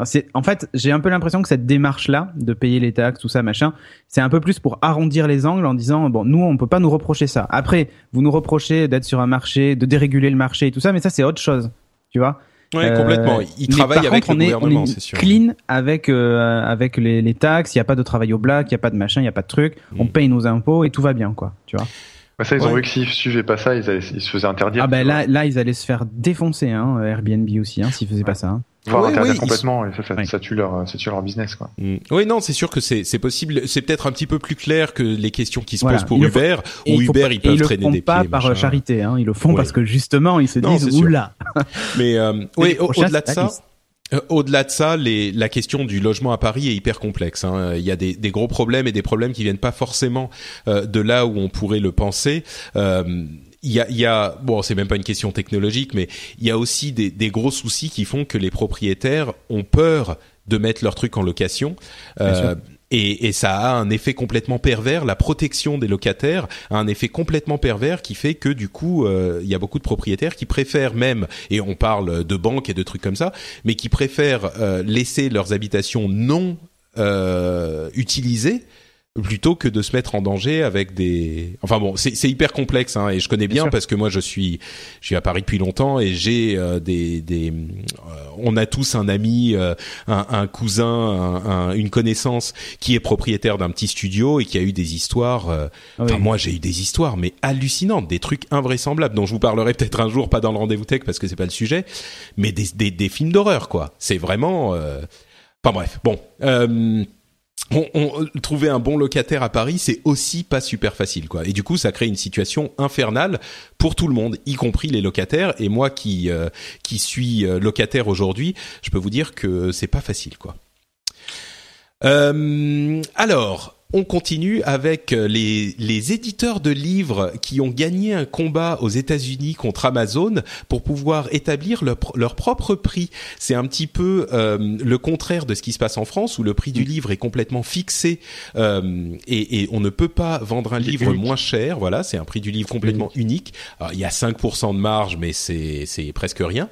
[SPEAKER 2] c'est en fait j'ai un peu l'impression que cette démarche là de payer les taxes, tout ça machin, c'est un peu plus pour arrondir les angles en disant bon nous on peut pas nous reprocher ça. Après vous nous reprochez d'être sur un marché, de déréguler le marché et tout ça, mais ça c'est autre chose, tu vois. Euh,
[SPEAKER 1] complètement. Ils
[SPEAKER 2] mais
[SPEAKER 1] travaillent
[SPEAKER 2] par
[SPEAKER 1] avec
[SPEAKER 2] contre,
[SPEAKER 1] le
[SPEAKER 2] on est,
[SPEAKER 1] gouvernement,
[SPEAKER 2] on est
[SPEAKER 1] c'est sûr.
[SPEAKER 2] clean avec euh, avec les, les taxes. Il y a pas de travail au black, il y a pas de machin, il y a pas de truc. On
[SPEAKER 1] Mm.
[SPEAKER 2] paye nos impôts et tout va bien quoi, tu vois.
[SPEAKER 3] Bah, ça, ils ont vu que s'ils suivaient pas ça, ils, allaient- ils se faisaient interdire.
[SPEAKER 2] Ah ben
[SPEAKER 3] vois.
[SPEAKER 2] là là ils allaient se faire défoncer hein, Airbnb aussi hein, s'ils faisaient pas ça. hein.
[SPEAKER 3] interdire
[SPEAKER 1] oui, ils
[SPEAKER 3] complètement, et ça, ça, tue leur, ça tue leur business, quoi.
[SPEAKER 1] Mm. Oui, non, c'est sûr que c'est c'est possible. C'est peut-être un petit peu plus clair que les questions qui se
[SPEAKER 2] Voilà.
[SPEAKER 1] posent pour
[SPEAKER 2] Il faut-
[SPEAKER 1] Uber,
[SPEAKER 2] Et
[SPEAKER 1] où
[SPEAKER 2] il faut
[SPEAKER 1] Uber
[SPEAKER 2] pas-
[SPEAKER 1] ils
[SPEAKER 2] et
[SPEAKER 1] peuvent
[SPEAKER 2] ils le
[SPEAKER 1] traîner
[SPEAKER 2] font
[SPEAKER 1] des
[SPEAKER 2] pas
[SPEAKER 1] pieds,
[SPEAKER 2] par
[SPEAKER 1] machin.
[SPEAKER 2] charité, hein. ils le font parce que justement ils se
[SPEAKER 1] Non,
[SPEAKER 2] disent oula. *laughs*
[SPEAKER 1] Mais euh, *laughs* oui, au-delà de ça, euh, au-delà de ça, les, la question du logement à Paris est hyper complexe. hein. Il y a des, des gros problèmes et des problèmes qui viennent pas forcément euh, de là où on pourrait le penser. Euh, il y a, il y a, bon, c'est même pas une question technologique, mais il y a aussi des, des gros soucis qui font que les propriétaires ont peur de mettre leurs trucs en location. Euh, et, et ça a un effet complètement pervers. La protection des locataires a un effet complètement pervers qui fait que du coup, euh, il y a beaucoup de propriétaires qui préfèrent même, et on parle de banques et de trucs comme ça, mais qui préfèrent euh, laisser leurs habitations non euh, utilisées plutôt que de se mettre en danger avec des enfin bon c'est c'est hyper complexe hein, et je connais bien, parce que moi je suis je suis à Paris depuis longtemps et j'ai euh, des des euh, on a tous un ami euh, un, un cousin un- un- une connaissance qui est propriétaire d'un petit studio et qui a eu des histoires euh,
[SPEAKER 2] Ah
[SPEAKER 1] enfin
[SPEAKER 2] oui.
[SPEAKER 1] moi j'ai eu des histoires mais hallucinantes des trucs invraisemblables dont je vous parlerai peut-être un jour pas dans le rendez-vous tech parce que c'est pas le sujet mais des des, des films d'horreur quoi c'est vraiment euh, enfin bref bon euh, on, trouver un bon locataire à Paris, c'est aussi pas super facile, quoi. Et du coup, ça crée une situation infernale pour tout le monde, y compris les locataires. Et moi, qui euh, suis euh, locataire aujourd'hui, je peux vous dire que c'est pas facile, quoi. Euh, alors, on continue avec euh, les, les, éditeurs de livres qui ont gagné un combat aux États-Unis contre Amazon pour pouvoir établir leur, leur propre prix. C'est un petit peu euh, le contraire de ce qui se passe en France où le prix du mm. livre est complètement fixé euh, et, et, on ne peut pas vendre un livre moins cher. Voilà, c'est un prix du livre complètement unique. Alors, il y a 5% de marge, mais c'est presque rien.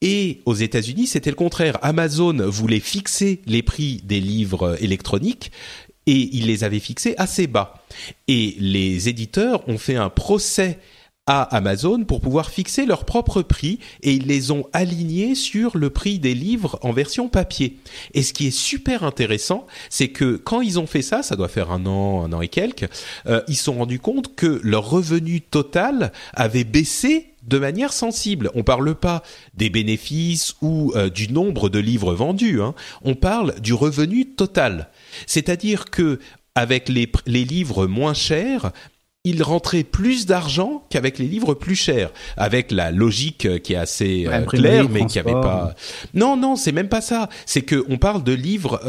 [SPEAKER 1] Et aux États-Unis, c'était le contraire. Amazon voulait fixer les prix des livres électroniques et il les avait fixés assez bas. Et les éditeurs ont fait un procès à Amazon pour pouvoir fixer leur propre prix et ils les ont alignés sur le prix des livres en version papier. Et ce qui est super intéressant, c'est que quand ils ont fait ça, ça doit faire un an, un an et quelques, euh, ils se sont rendus compte que leur revenu total avait baissé de manière sensible. On parle pas des bénéfices ou euh, du nombre de livres vendus. Hein. On parle du revenu total. C'est-à-dire que avec les, livres moins chers, il rentrait plus d'argent qu'avec les livres plus chers, avec la logique euh, qui est assez euh, claire, mais qui avait pas. Non, non, c'est même pas ça. C'est que on parle de livres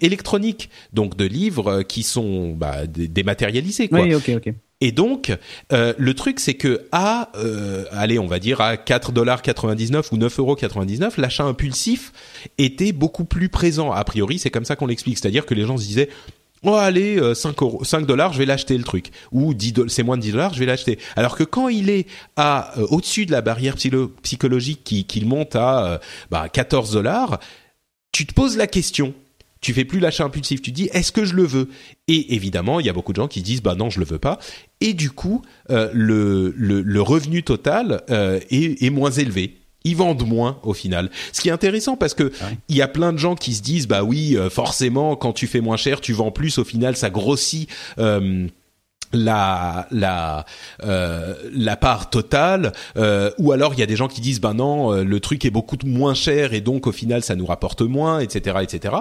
[SPEAKER 1] électroniques, donc de livres qui sont bah, dématérialisés. Quoi.
[SPEAKER 2] Oui, ok, ok.
[SPEAKER 1] Et donc, euh, le truc, c'est que à, euh, allez, on va dire à 4,99$ ou 9,99€, l'achat impulsif était beaucoup plus présent. A priori, c'est comme ça qu'on l'explique. C'est-à-dire que les gens se disaient, oh allez, 5, euh, euros, 5 dollars, je vais l'acheter le truc. Ou 10 c'est moins de 10 dollars, je vais l'acheter. Alors que quand il est à au-dessus de la barrière psychologique qui, qu'il monte à bah, 14 dollars, tu te poses la question tu fais plus l'achat impulsif, tu dis est-ce que je le veux? Et évidemment, il y a beaucoup de gens qui disent bah non, je le veux pas. Et du coup, euh, le, le, revenu total euh, est moins élevé ils vendent moins au final. Ce qui est intéressant parce que ah il y a plein de gens qui se disent bah oui euh, forcément quand tu fais moins cher tu vends plus. Au final ça grossit euh, la la euh, la part totale. Euh, ou alors il y a des gens qui disent ben non euh, le truc est beaucoup moins cher et donc au final ça nous rapporte moins etc etc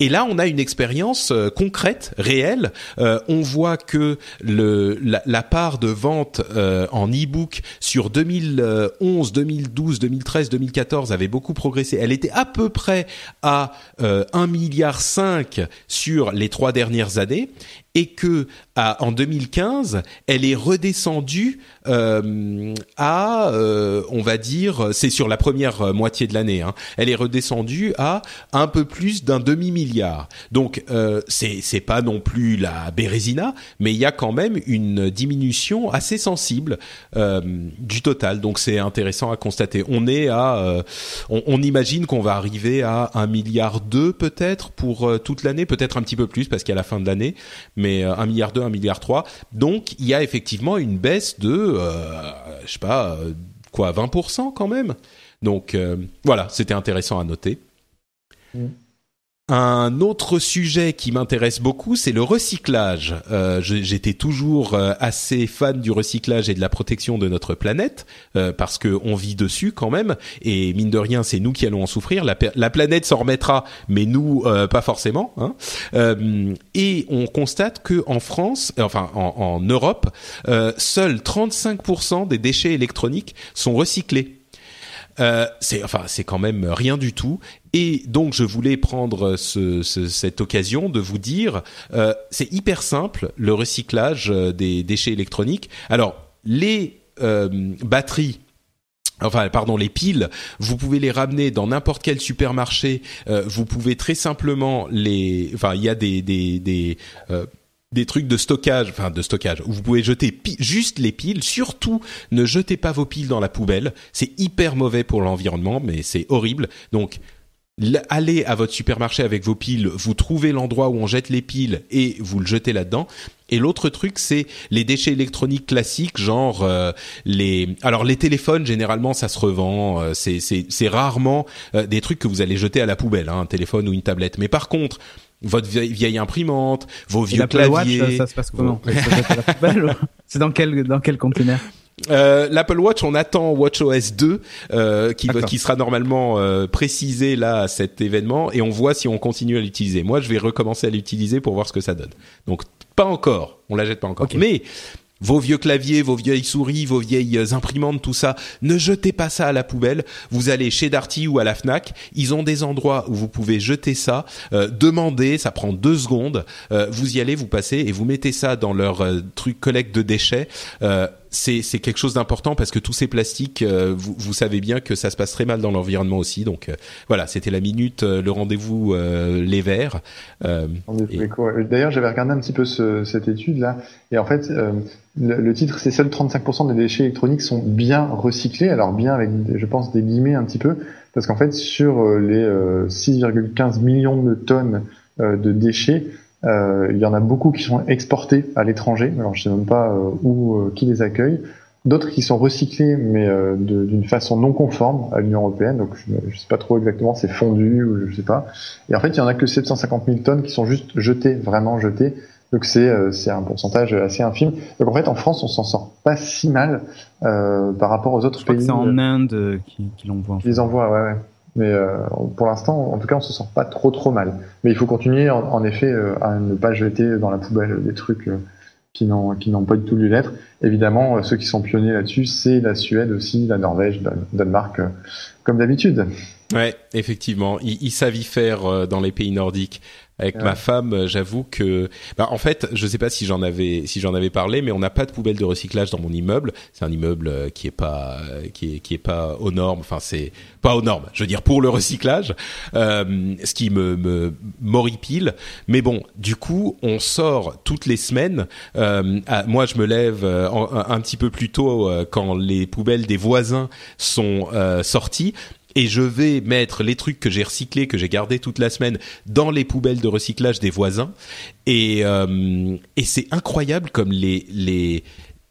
[SPEAKER 1] et là, on a une expérience euh, concrète, réelle. Euh, on voit que la, part de vente euh, en e-book sur 2011, 2012, 2013, 2014 avait beaucoup progressé. Elle était à peu près à 1 milliard 5 sur les trois dernières années et que en 2015, elle est redescendue euh, à, euh, on va dire, c'est sur la première moitié de l'année, hein, elle est redescendue à un peu plus d'un demi milliard. Donc euh, c'est c'est pas non plus la Bérésina, mais il y a quand même une diminution assez sensible euh, du total. Donc c'est intéressant à constater. On est à, euh, on, on, imagine qu'on va arriver à un milliard deux peut-être pour euh, toute l'année, peut-être un petit peu plus parce qu'à la fin de l'année 1 euh, milliard 2, 1 milliard 3. Donc il y a effectivement une baisse de, euh, je sais pas, euh, quoi, 20% quand même. Donc voilà, c'était intéressant à noter. Mm. Un autre sujet qui m'intéresse beaucoup, c'est le recyclage. Euh, J'étais toujours euh, assez fan du recyclage et de la protection de notre planète euh, parce que on vit dessus quand même et mine de rien, c'est nous qui allons en souffrir. La, la planète s'en remettra, mais nous euh, pas forcément. Hein. Et on constate que en France, enfin en, en Europe, seuls 35% des déchets électroniques sont recyclés. Euh, c'est enfin c'est quand même rien du tout. Et donc je voulais prendre ce, ce, cette occasion de vous dire, euh, c'est hyper simple le recyclage euh, des déchets électroniques. Alors les euh, batteries enfin pardon les piles vous pouvez les ramener dans n'importe quel supermarché euh, vous pouvez très simplement les enfin il y a des des, des euh, des trucs de stockage, enfin de stockage, où vous pouvez jeter juste les piles. Surtout, ne jetez pas vos piles dans la poubelle. C'est hyper mauvais pour l'environnement, mais c'est horrible. Donc, allez à votre supermarché avec vos piles, vous trouvez l'endroit où on jette les piles et vous le jetez là-dedans. Et l'autre truc, c'est les déchets électroniques classiques, genre euh, les. Alors les téléphones, généralement, ça se revend. Euh, c'est rarement euh, des trucs que vous allez jeter à la poubelle, hein, un téléphone ou une tablette. Mais par contre, votre vieille, imprimante, vos vieux claviers.
[SPEAKER 2] Watch, ça se passe comment *laughs* C'est dans quel dans quel conteneur
[SPEAKER 1] Euh, L'Apple Watch, on attend WatchOS 2 euh, qui, qui sera normalement euh, précisé là à cet événement et on voit si on continue à l'utiliser. Moi, je vais recommencer à l'utiliser pour voir ce que ça donne. Donc pas encore, on la jette pas encore. Mais vos vieux claviers, vos vieilles souris, vos vieilles imprimantes, tout ça, ne jetez pas ça à la poubelle. Vous allez chez Darty ou à la Fnac, ils ont des endroits où vous pouvez jeter ça. Euh, demandez, ça prend deux secondes. Euh, vous y allez, vous passez et vous mettez ça dans leur euh, truc collecte de déchets. Euh, c'est c'est quelque chose d'important parce que tous ces plastiques, euh, vous, vous, savez bien que ça se passe très mal dans l'environnement aussi. Donc euh, voilà, c'était la minute, euh, le rendez-vous les verts.
[SPEAKER 3] D'ailleurs, j'avais regardé un petit peu ce, cette étude là, et en fait, le, le, titre, c'est seuls 35% des déchets électroniques sont bien recyclés. Alors bien avec, je pense, des guillemets un petit peu, parce qu'en fait, sur les 6,15 millions de tonnes de déchets, euh, il y en a beaucoup qui sont exportés à l'étranger. Alors je sais même pas euh, où, euh, qui les accueille. D'autres qui sont recyclés, mais d'une façon non conforme à l'Union européenne. Donc je, ne sais pas trop exactement, c'est fondu ou je sais pas. Et en fait, il y en a que 750 000 tonnes qui sont juste jetées, vraiment jetées. Donc c'est c'est un pourcentage assez infime. Donc en fait, en France, on s'en sort pas si mal euh, par rapport aux autres
[SPEAKER 2] je
[SPEAKER 3] pays.
[SPEAKER 2] C'est en Inde qui, qui l'envoient.
[SPEAKER 3] Ils envoient, ouais, ouais. Mais euh, pour l'instant, en tout cas, on se sent pas trop trop mal. Mais il faut continuer, en, en effet, euh, à ne pas jeter dans la poubelle des trucs euh, qui n'ont qui n'ont pas du tout lieu d'être. Évidemment, euh, ceux qui sont pionniers là-dessus, c'est la Suède aussi, la Norvège, le Danemark, comme d'habitude.
[SPEAKER 1] Ouais, effectivement, ils, ils, savent y faire dans les pays nordiques. Avec ma femme, euh, j'avoue que, bah, en fait, je sais pas si j'en avais, si j'en avais parlé, mais on n'a pas de poubelle de recyclage dans mon immeuble. C'est un immeuble euh, qui est pas, euh, qui est, qui est pas aux normes. Enfin, c'est pas aux normes. Je veux dire pour le recyclage, euh, ce qui me, me m'horripile. Mais bon, du coup, on sort toutes les semaines. Euh, à, moi, je me lève un, petit peu plus tôt quand les poubelles des voisins sont sorties et je vais mettre les trucs que j'ai recyclés, que j'ai gardés toute la semaine, dans les poubelles de recyclage des voisins. Et, euh, c'est incroyable comme les les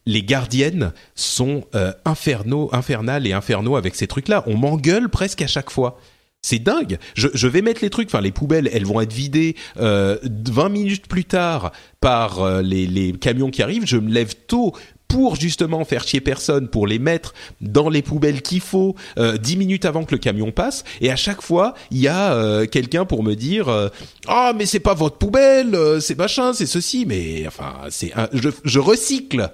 [SPEAKER 1] les gardiennes sont euh, infernaux, infernales et infernaux avec ces trucs-là. On m'engueule presque à chaque fois. C'est dingue. Je, je, vais mettre les trucs, enfin les poubelles, elles vont être vidées euh, 20 minutes plus tard par euh, les, les camions qui arrivent. Je me lève tôt pour justement faire chier personne, pour les mettre dans les poubelles qu'il faut euh, dix minutes avant que le camion passe. Et à chaque fois, il y a euh, quelqu'un pour me dire euh, ah mais c'est pas votre poubelle, euh, c'est machin, c'est ceci. Mais enfin c'est je, je recycle,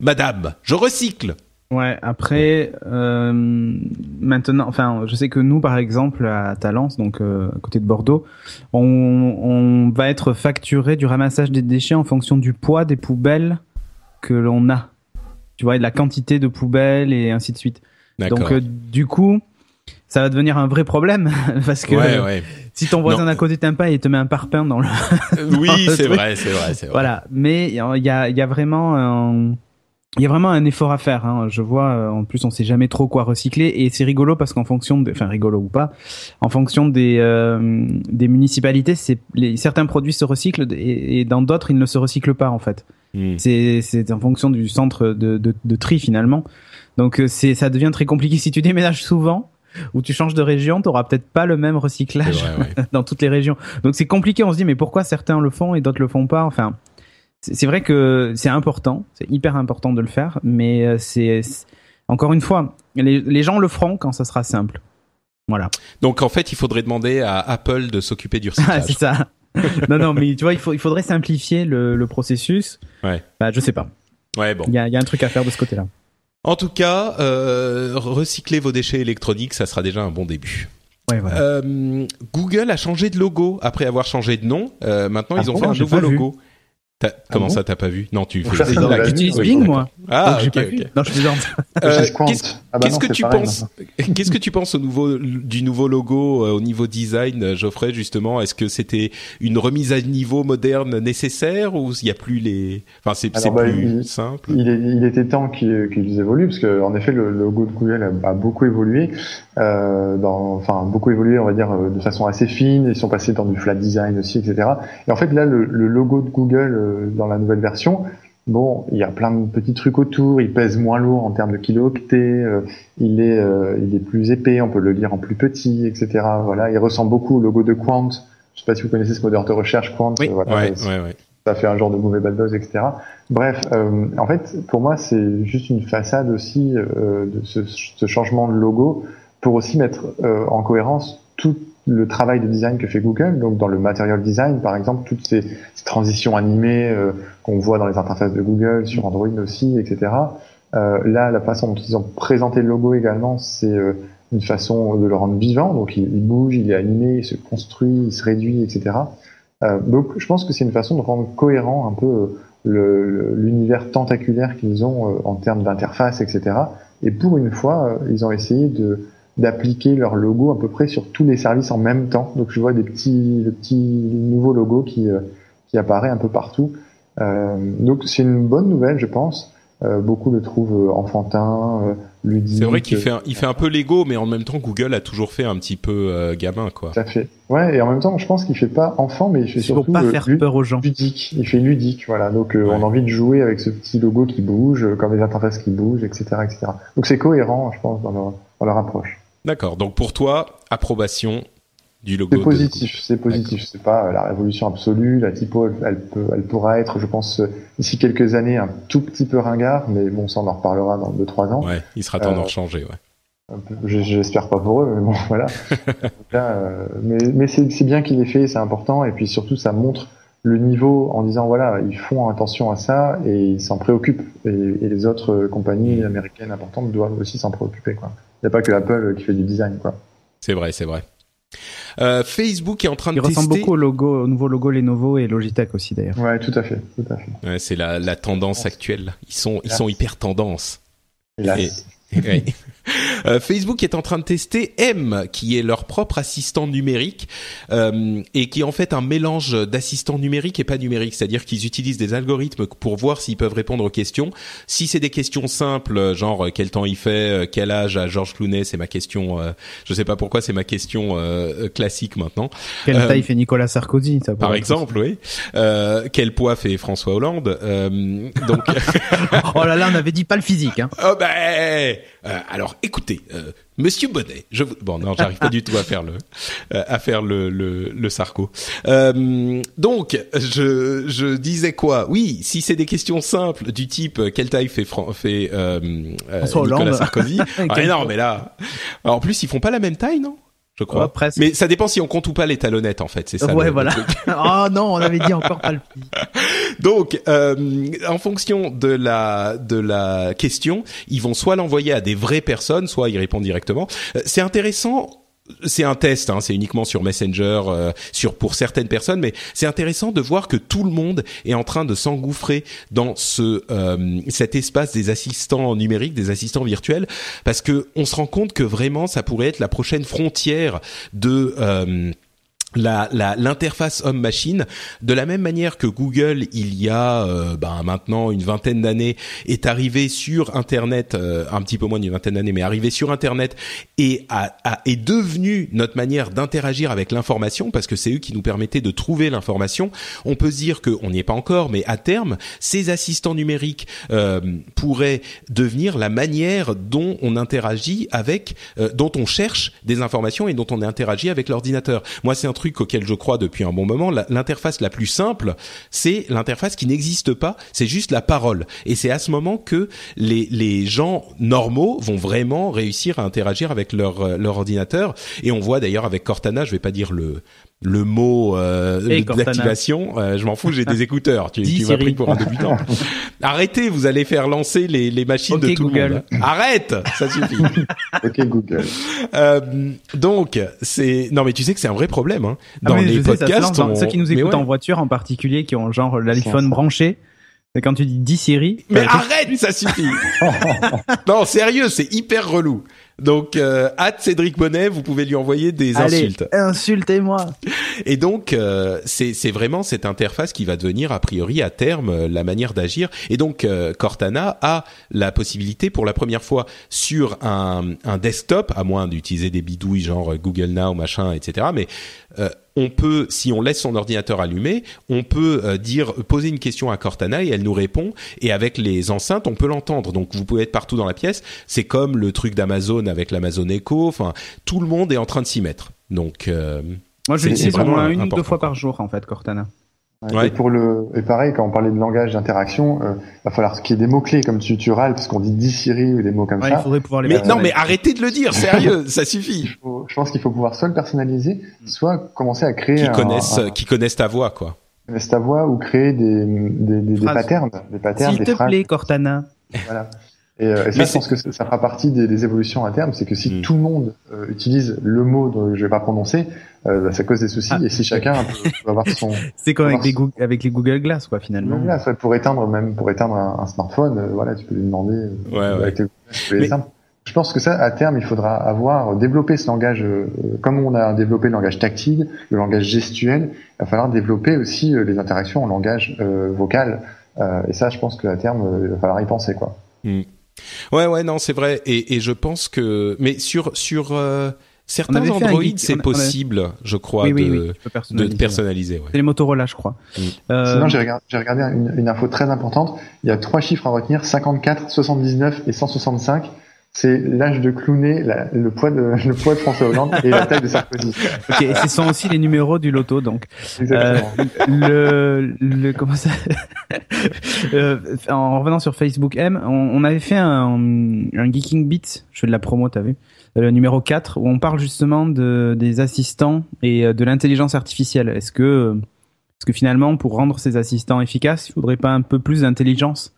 [SPEAKER 1] madame, je recycle.
[SPEAKER 2] Ouais, après, maintenant, enfin, je sais que nous, par exemple, à Talence, donc à côté de Bordeaux, on va être facturé du ramassage des déchets en fonction du poids des poubelles que l'on a tu vois, de la quantité de poubelles et ainsi de suite. Donc euh, du coup, ça va devenir un vrai problème *laughs* parce que
[SPEAKER 1] ouais, ouais.
[SPEAKER 2] si ton voisin d'à côté t'aime pas, il te met un parpaing dans le. *laughs*
[SPEAKER 1] oui, c'est vrai, c'est vrai, c'est vrai.
[SPEAKER 2] Voilà, mais il y a, y a vraiment un il y a vraiment un effort à faire. Hein. Je vois, euh, en plus, on sait jamais trop quoi recycler, et c'est rigolo parce qu'en fonction, de, enfin rigolo ou pas, en fonction des euh, des municipalités, c'est les, certains produits se recyclent et, et dans d'autres, ils ne se recyclent pas en fait. Mmh. C'est en fonction du centre de, de, de tri finalement. Donc euh, c'est ça devient très compliqué *laughs* si tu déménages souvent ou tu changes de région, tu auras peut-être pas le même recyclage vrai, ouais. *laughs* dans toutes les régions. Donc c'est compliqué. On se dit mais pourquoi certains le font et d'autres le font pas? Enfin c'est vrai que c'est important, c'est hyper important de le faire, mais euh, c'est encore une fois, les, les, gens le feront quand ça sera simple. Voilà.
[SPEAKER 1] Donc en fait, il faudrait demander à Apple de s'occuper du recyclage. *laughs*
[SPEAKER 2] c'est ça. *laughs* non, non, mais tu vois, il, faut, il faudrait simplifier le, le processus.
[SPEAKER 1] Ouais.
[SPEAKER 2] Bah, je sais pas.
[SPEAKER 1] Ouais, bon.
[SPEAKER 2] Il y a, y a un truc à faire de ce côté-là.
[SPEAKER 1] En tout cas, euh, recycler vos déchets électroniques, ça sera déjà un bon début.
[SPEAKER 2] Ouais, voilà.
[SPEAKER 1] euh, Google a changé de logo après avoir changé de nom. Euh, maintenant, ah ils ont bon, fait un nouveau logo. Vu. Ah comment bon ça t'as pas vu? Non, tu fais
[SPEAKER 2] des blagues. J'utilise Bing moi.
[SPEAKER 1] Ah,
[SPEAKER 2] Donc,
[SPEAKER 1] ok,
[SPEAKER 2] pas
[SPEAKER 1] ok.
[SPEAKER 2] Vu. Non, je plaisante.
[SPEAKER 1] Euh, Qu'est-ce ah bah qu que tu pareil, penses Qu'est-ce que tu penses au nouveau du nouveau logo euh, au niveau design, euh, Geoffrey justement? Est-ce que c'était une remise à niveau moderne nécessaire ou il y a plus les Enfin, c'est bah, plus
[SPEAKER 3] il,
[SPEAKER 1] simple?
[SPEAKER 3] Il, est, il était temps qu'ils qu évoluent parce que en effet le, le logo de Google a, a beaucoup évolué. Euh, dans, enfin beaucoup évolué, on va dire de façon assez fine. Ils sont passés dans du flat design aussi, etc. Et en fait là, le, le logo de Google dans la nouvelle version, Bon, il y a plein de petits trucs autour. Il pèse moins lourd en termes de kilo-octets. Euh, il est, euh, il est plus épais. On peut le lire en plus petit, etc. Voilà. Il ressemble beaucoup au logo de Quant. Je sais pas si vous connaissez ce moteur de recherche Quant.
[SPEAKER 1] Oui.
[SPEAKER 3] Voilà,
[SPEAKER 1] ouais, ouais, ouais.
[SPEAKER 3] ça fait un genre de mauvais bad buzz, etc. Bref, euh, en fait, pour moi, c'est juste une façade aussi euh, de ce, ce, changement de logo pour aussi mettre euh, en cohérence tout le travail de design que fait Google. Donc, dans le material design, par exemple, toutes ces, ces transitions animées euh, qu'on voit dans les interfaces de Google, sur Android aussi, etc. Euh, là, la façon dont ils ont présenté le logo également, c'est une façon de le rendre vivant. Donc, il, il, bouge, il est animé, il se construit, il se réduit, etc. donc, je pense que c'est une façon de rendre cohérent un peu l'univers tentaculaire qu'ils ont euh, en termes d'interface, etc. Et pour une fois, euh, ils ont essayé de d'appliquer leur logo à peu près sur tous les services en même temps. Donc je vois des petits, des petits nouveaux logos qui, euh, qui apparaissent un peu partout. Euh, donc c'est une bonne nouvelle, je pense. Euh, beaucoup le trouvent enfantin,
[SPEAKER 1] c'est vrai qu'il fait un, il fait un peu Lego, mais en même temps Google a toujours fait un petit peu euh, gamin quoi.
[SPEAKER 3] Ça fait. Ouais, et en même temps, je pense qu'il fait pas enfant, mais il fait surtout
[SPEAKER 2] pas faire peur aux gens.
[SPEAKER 3] ludique. Il fait ludique, voilà. Donc euh, on a envie de jouer avec ce petit logo qui bouge, euh, comme les interfaces qui bougent, etc., etc. Donc c'est cohérent, je pense, dans leur, dans leur approche.
[SPEAKER 1] D'accord. Donc pour toi, approbation
[SPEAKER 3] c'est positif, c'est positif. C'est pas la révolution absolue. La typo, elle, peut, elle pourra être, je pense, d'ici quelques années, un tout petit peu ringard, mais bon, ça on en reparlera dans deux trois ans.
[SPEAKER 1] Ouais, il sera temps euh, d'en changer, ouais.
[SPEAKER 3] J'espère pas pour eux, mais bon, *laughs* voilà. *laughs* euh, mais mais c'est bien qu'il ait fait, c'est important, et puis surtout ça montre le niveau en disant voilà, ils font attention à ça et ils s'en préoccupent. Et, et, les autres compagnies américaines importantes doivent aussi s'en préoccuper, quoi. Il n'y a pas que Apple qui fait du design, quoi.
[SPEAKER 1] C'est vrai, c'est vrai. Euh, Facebook est en train de
[SPEAKER 2] Il ressemble beaucoup au logo, au nouveau logo Lenovo et Logitech aussi d'ailleurs.
[SPEAKER 3] Ouais, tout à fait, tout à fait.
[SPEAKER 1] Ouais, c'est la, la tendance actuelle. Ils sont, ils sont hyper tendance. *laughs* Euh, Facebook est en train de tester M, qui est leur propre assistant numérique euh, et qui est en fait un mélange d'assistants numériques et pas numériques, c'est-à-dire qu'ils utilisent des algorithmes pour voir s'ils peuvent répondre aux questions. Si c'est des questions simples, genre quel temps il fait, quel âge a Georges Clooney, c'est ma question. Euh, je sais pas pourquoi c'est ma question euh, classique maintenant.
[SPEAKER 2] Quelle taille fait Nicolas Sarkozy
[SPEAKER 1] ça Par exemple, oui. quel poids fait François Hollande Donc. *laughs*
[SPEAKER 2] oh là là, on avait dit pas le physique. Hein.
[SPEAKER 1] Oh ben. alors, écoutez, euh, Monsieur Bonnet, je bon non, j'arrive pas du tout à faire le euh, à faire le le, le sarco. Euh, donc je je disais quoi? Oui, si c'est des questions simples du type quelle taille fait Fran fait Nicolas Sarkozy? *laughs* Ah non, mais là en plus ils font pas la même taille, non? Je crois. presque. Mais ça dépend si on compte ou pas les talonnettes en fait, c'est ça.
[SPEAKER 2] Ouais, voilà. oh *laughs* non, on avait dit encore pas le. *laughs*
[SPEAKER 1] Donc, euh, en fonction de la de la question, ils vont soit l'envoyer à des vraies personnes, soit y répondent directement. Euh, c'est intéressant c'est un test, hein, c'est uniquement sur Messenger, euh, sur pour certaines personnes, mais c'est intéressant de voir que tout le monde est en train de s'engouffrer dans ce euh, cet espace des assistants numériques, des assistants virtuels, parce que on se rend compte que vraiment ça pourrait être la prochaine frontière de euh, la, l'interface homme-machine, de la même manière que Google, il y a euh, ben, maintenant une vingtaine d'années, est arrivé sur Internet, euh, un petit peu moins d'une vingtaine d'années, mais arrivé sur Internet et a, est devenu notre manière d'interagir avec l'information, parce que c'est eux qui nous permettaient de trouver l'information. On peut se dire qu'on n'y est pas encore, mais à terme, ces assistants numériques euh, pourraient devenir la manière dont on interagit avec, dont on cherche des informations et dont on interagit avec l'ordinateur. Moi, c'est un truc auquel je crois depuis un bon moment. L'interface la, plus simple, c'est l'interface qui n'existe pas, c'est juste la parole. Et c'est à ce moment que les, les gens normaux vont vraiment réussir à interagir avec leur, euh, leur ordinateur. Et on voit d'ailleurs avec Cortana, je vais pas dire le le mot euh, d'activation. Euh, je m'en fous, j'ai des *laughs* écouteurs. Tu, tu m'as pris pour un débutant. *laughs* Arrêtez, vous allez faire lancer les, les machines de tout Google. le monde. Arrête, ça suffit. *laughs*
[SPEAKER 3] ok Google.
[SPEAKER 1] Euh, donc c'est non mais tu sais que c'est un vrai problème hein.
[SPEAKER 2] Ah dans les podcasts. Ceux qui nous écoutent en voiture en particulier, qui ont genre l'iPhone branché. Et quand tu dis 10 Siri.
[SPEAKER 1] Mais arrête, ça suffit. non, sérieux, c'est hyper relou. Donc, euh, Cédric Bonnet, vous pouvez lui envoyer des
[SPEAKER 2] Allez,
[SPEAKER 1] insultes.
[SPEAKER 2] Insultez-moi.
[SPEAKER 1] Et donc, euh, c'est vraiment cette interface qui va devenir a priori à terme euh, la manière d'agir. Et donc, euh, Cortana a la possibilité pour la première fois sur un, un desktop, à moins d'utiliser des bidouilles genre Google Now, machin, etc. Mais on peut, si on laisse son ordinateur allumé, on peut euh, dire poser une question à Cortana et elle nous répond. Et avec les enceintes, on peut l'entendre. Donc vous pouvez être partout dans la pièce. C'est comme le truc d'Amazon avec l'Amazon Echo. Enfin, tout le monde est en train de s'y mettre. Donc
[SPEAKER 2] euh, moi, je l'utilise vraiment une ou deux fois par jour en fait, Cortana.
[SPEAKER 1] Ouais.
[SPEAKER 3] Et pour le, et pareil, quand on parlait de langage d'interaction, euh, va falloir qu'il y ait des mots clés comme tu, tu râles parce qu'on dit 10 Siri ou des mots comme
[SPEAKER 2] Ouais, il
[SPEAKER 3] ça.
[SPEAKER 2] faudrait pouvoir les
[SPEAKER 1] Mais non, mais arrêtez de le dire, sérieux, *laughs* ça suffit.
[SPEAKER 3] Il faut- je pense qu'il faut pouvoir soit le personnaliser, soit commencer à créer
[SPEAKER 1] Qui connaissent,
[SPEAKER 3] un-
[SPEAKER 1] qui connaissent ta voix, quoi.
[SPEAKER 3] connaissent ta voix ou créer des, des, des, des patterns, des patterns,
[SPEAKER 2] S'il te
[SPEAKER 3] phrases.
[SPEAKER 2] plaît, Cortana.
[SPEAKER 3] Voilà. Et, euh, et ça, je pense que ça ça fera partie des, des évolutions à terme, c'est que si
[SPEAKER 1] Mm.
[SPEAKER 3] tout le monde euh, utilise le mot dont je vais pas prononcer, euh, bah, ça cause des soucis.
[SPEAKER 2] Ah.
[SPEAKER 3] Et si chacun peut, peut avoir son *laughs*
[SPEAKER 2] C'est comme avec les, Google, avec les Google Glass, quoi, finalement.
[SPEAKER 3] Donc là, ça, pour éteindre même pour éteindre un, un smartphone, euh, voilà, tu peux lui demander. euh,
[SPEAKER 1] Ouais, ouais.
[SPEAKER 3] avec
[SPEAKER 1] Mais-.
[SPEAKER 3] Je pense que ça, à terme, il faudra avoir développé ce langage, euh, comme on a développé le langage tactile, le langage gestuel, il va falloir développer aussi euh, les interactions en langage euh, vocal. Euh, et ça, je pense qu'à terme, euh, il va falloir y penser, quoi.
[SPEAKER 1] Ouais, ouais, non, c'est vrai. Et, et je pense que, mais sur sur euh, certains Android, c'est possible, je crois,
[SPEAKER 2] oui, oui,
[SPEAKER 1] de,
[SPEAKER 2] oui, peux
[SPEAKER 1] de
[SPEAKER 2] personnaliser.
[SPEAKER 1] personnaliser. Ouais.
[SPEAKER 2] C'est les Motorola, je crois.
[SPEAKER 1] Mm.
[SPEAKER 2] Euh,
[SPEAKER 3] Sinon, j'ai regardé, j'ai regardé une, une info très importante. Il y a trois chiffres à retenir 54, 79 et 165. C'est l'âge de Clooney, la- le poids de *laughs* le poids de François Hollande et la taille de Sarkozy. *laughs*
[SPEAKER 2] ok, et ce sont aussi les numéros du loto, donc.
[SPEAKER 3] Exactement.
[SPEAKER 2] le, le comment ça *laughs* Euh, En revenant sur Facebook M, on, on avait fait un, un Geeking Beat, je fais de la promo, t'as vu Euh, le numéro 4, où on parle justement de, des assistants et euh, de l'intelligence artificielle. Est-ce que, est-ce que finalement, pour rendre ces assistants efficaces, il faudrait pas un peu plus d'intelligence?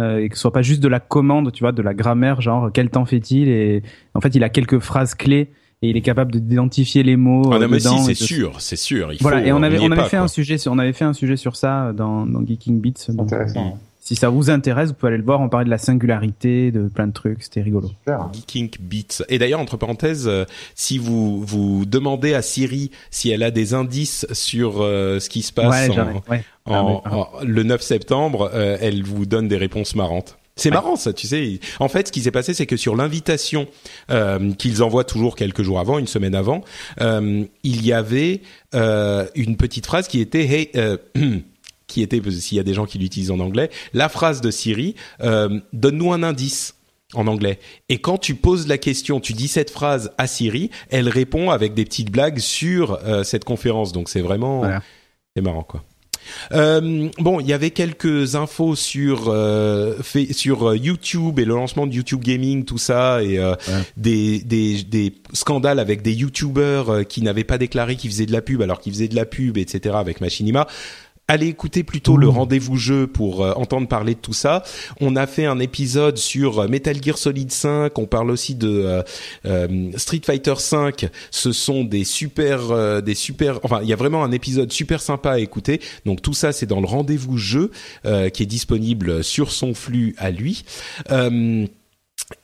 [SPEAKER 2] Euh, et que ce soit pas juste de la commande, tu vois, de la grammaire, genre quel temps fait-il et en fait il a quelques phrases clés et il est capable de- d'identifier les mots.
[SPEAKER 1] Ah
[SPEAKER 2] euh,
[SPEAKER 1] non, mais
[SPEAKER 2] dedans
[SPEAKER 1] si,
[SPEAKER 2] et
[SPEAKER 1] c'est
[SPEAKER 2] de-
[SPEAKER 1] sûr, c'est sûr. Il
[SPEAKER 2] voilà,
[SPEAKER 1] faut,
[SPEAKER 2] et on avait,
[SPEAKER 1] n'y est
[SPEAKER 2] on avait
[SPEAKER 1] pas,
[SPEAKER 2] fait
[SPEAKER 1] quoi.
[SPEAKER 2] un sujet, sur- on avait fait un sujet sur ça dans, dans Geeking Beats. Donc,
[SPEAKER 3] intéressant.
[SPEAKER 2] Si ça vous intéresse, vous pouvez aller le voir. On parlait de la singularité, de plein de trucs. C'était rigolo.
[SPEAKER 1] Geeking Beats. Et d'ailleurs, entre parenthèses, euh, si vous vous demandez à Siri si elle a des indices sur euh, ce qui se passe
[SPEAKER 2] ouais,
[SPEAKER 1] en-
[SPEAKER 2] j'avais- ouais.
[SPEAKER 1] en,
[SPEAKER 2] Ah, mais-
[SPEAKER 1] en- le 9 septembre, euh, elle vous donne des réponses marrantes. C'est marrant ça, tu sais. En fait, ce qui s'est passé, c'est que sur l'invitation euh, qu'ils envoient toujours quelques jours avant, une semaine avant, euh, il y avait euh, une petite phrase qui était Hey, euh, *clears throat* qui était s'il y a des gens qui l'utilisent en anglais, la phrase de Siri euh, donne-nous un indice en anglais. Et quand tu poses la question, tu dis cette phrase à Siri, elle répond avec des petites blagues sur euh, cette conférence. Donc c'est vraiment
[SPEAKER 2] Voilà.
[SPEAKER 1] c'est marrant quoi. Euh, bon, il y avait quelques infos sur euh, fait, sur YouTube et le lancement de YouTube Gaming, tout ça, et euh,
[SPEAKER 2] Ouais.
[SPEAKER 1] des, des des scandales avec des YouTubers qui n'avaient pas déclaré qu'ils faisaient de la pub alors qu'ils faisaient de la pub, etc. Avec Machinima. Allez écouter plutôt le rendez-vous jeu pour euh, entendre parler de tout ça. On a fait un épisode sur euh, Metal Gear Solid 5. On parle aussi de euh, Street Fighter 5. Ce sont des super, euh, des super. Enfin, il y a vraiment un épisode super sympa à écouter. Donc tout ça, c'est dans le rendez-vous jeu qui est disponible sur son flux à lui.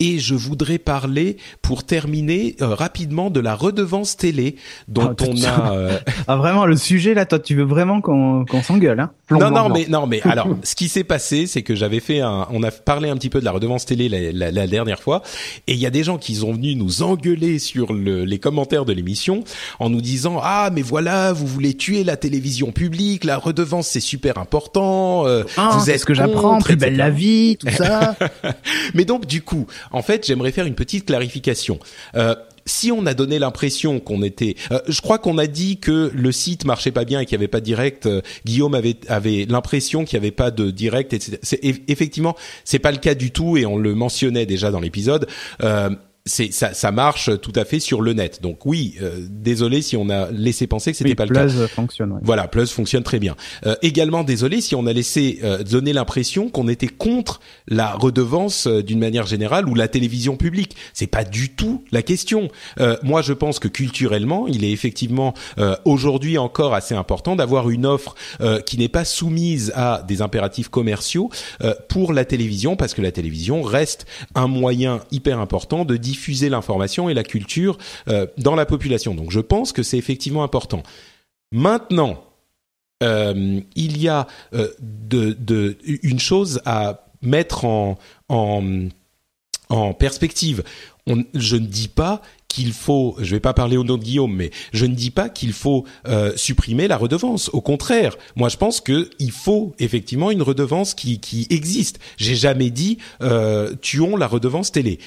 [SPEAKER 1] Et je voudrais parler, pour terminer, euh, rapidement de la redevance télé dont
[SPEAKER 2] Ah,
[SPEAKER 1] on a. euh, *laughs*
[SPEAKER 2] Ah, vraiment, le sujet là, toi, tu veux vraiment qu'on qu'on s'engueule, hein?
[SPEAKER 1] Non, non, mais non, mais *laughs* alors, ce qui s'est passé, c'est que j'avais fait un, on a parlé un petit peu de la redevance télé la, la- la dernière fois, et il y a des gens qui sont venus nous engueuler sur le, les commentaires de l'émission en nous disant ah mais voilà, vous voulez tuer la télévision publique, la redevance c'est super important, euh,
[SPEAKER 2] Ah,
[SPEAKER 1] vous
[SPEAKER 2] c'est
[SPEAKER 1] êtes
[SPEAKER 2] ce que j'apprends, plus belle la vie, tout ça. *laughs*
[SPEAKER 1] Mais donc du coup, en fait, j'aimerais faire une petite clarification. Euh, si on a donné l'impression qu'on était, euh, je crois qu'on a dit que le site marchait pas bien et qu'il n'y avait pas de direct. euh, Guillaume avait avait l'impression qu'il n'y avait pas de direct, etc. C'est eff- effectivement, c'est pas le cas du tout et on le mentionnait déjà dans l'épisode. C'est ça, ça marche tout à fait sur le net. Donc oui, euh, désolé si on a laissé penser que c'était
[SPEAKER 2] Oui,
[SPEAKER 1] pas le cas.
[SPEAKER 2] Plus fonctionne. ouais.
[SPEAKER 1] Voilà, Plus fonctionne très bien. Euh, également, désolé si on a laissé euh, donner l'impression qu'on était contre la redevance euh, d'une manière générale ou la télévision publique. C'est pas du tout la question. Euh, moi, je pense que culturellement, il est effectivement euh, aujourd'hui encore assez important d'avoir une offre euh, qui n'est pas soumise à des impératifs commerciaux euh, pour la télévision, parce que la télévision reste un moyen hyper important de diffuser l'information et la culture euh, dans la population. Donc, je pense que c'est effectivement important. Maintenant, euh, il y a euh, une chose à mettre en, perspective. Je ne dis pas qu'il faut, je vais pas parler au nom de Guillaume, mais je ne dis pas qu'il faut supprimer la redevance. Au contraire, moi je pense que il faut effectivement une redevance qui, qui existe. J'ai jamais dit tuons la redevance télé.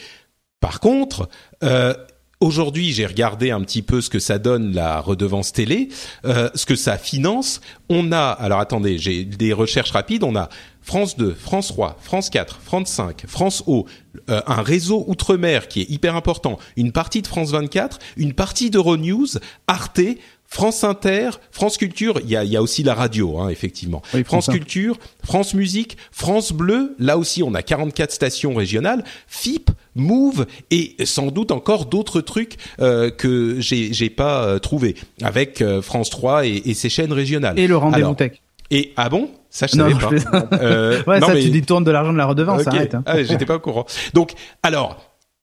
[SPEAKER 1] Par contre, euh, Aujourd'hui, j'ai regardé un petit peu ce que ça donne la redevance télé, euh, ce que ça finance. On a, alors attendez, j'ai des recherches rapides. On a France 2, France 3, France 4, France 5, France O, euh, un réseau outre-mer qui est hyper important, une partie de France 24, une partie d'Euronews, Arte, France Inter, France Culture, il y a, y a aussi la radio, hein, effectivement.
[SPEAKER 2] Oui,
[SPEAKER 1] France
[SPEAKER 2] France
[SPEAKER 1] Culture, France Musique, France Bleu, là aussi on a 44 stations régionales, FIP, Move et sans doute encore d'autres trucs euh, que j'ai j'ai pas euh, trouvé avec euh, France 3 et, et ses chaînes régionales.
[SPEAKER 2] Et le rendez-vous tech.
[SPEAKER 1] Et ah bon? Ça je
[SPEAKER 2] Non,
[SPEAKER 1] savais pas. Euh, *laughs*
[SPEAKER 2] Ouais,
[SPEAKER 1] non,
[SPEAKER 2] ça,
[SPEAKER 1] mais-
[SPEAKER 2] tu détournes de l'argent de la redevance,
[SPEAKER 1] Ok.
[SPEAKER 2] arrête. Hein.
[SPEAKER 1] Ah, j'étais pas au courant. Donc, alors,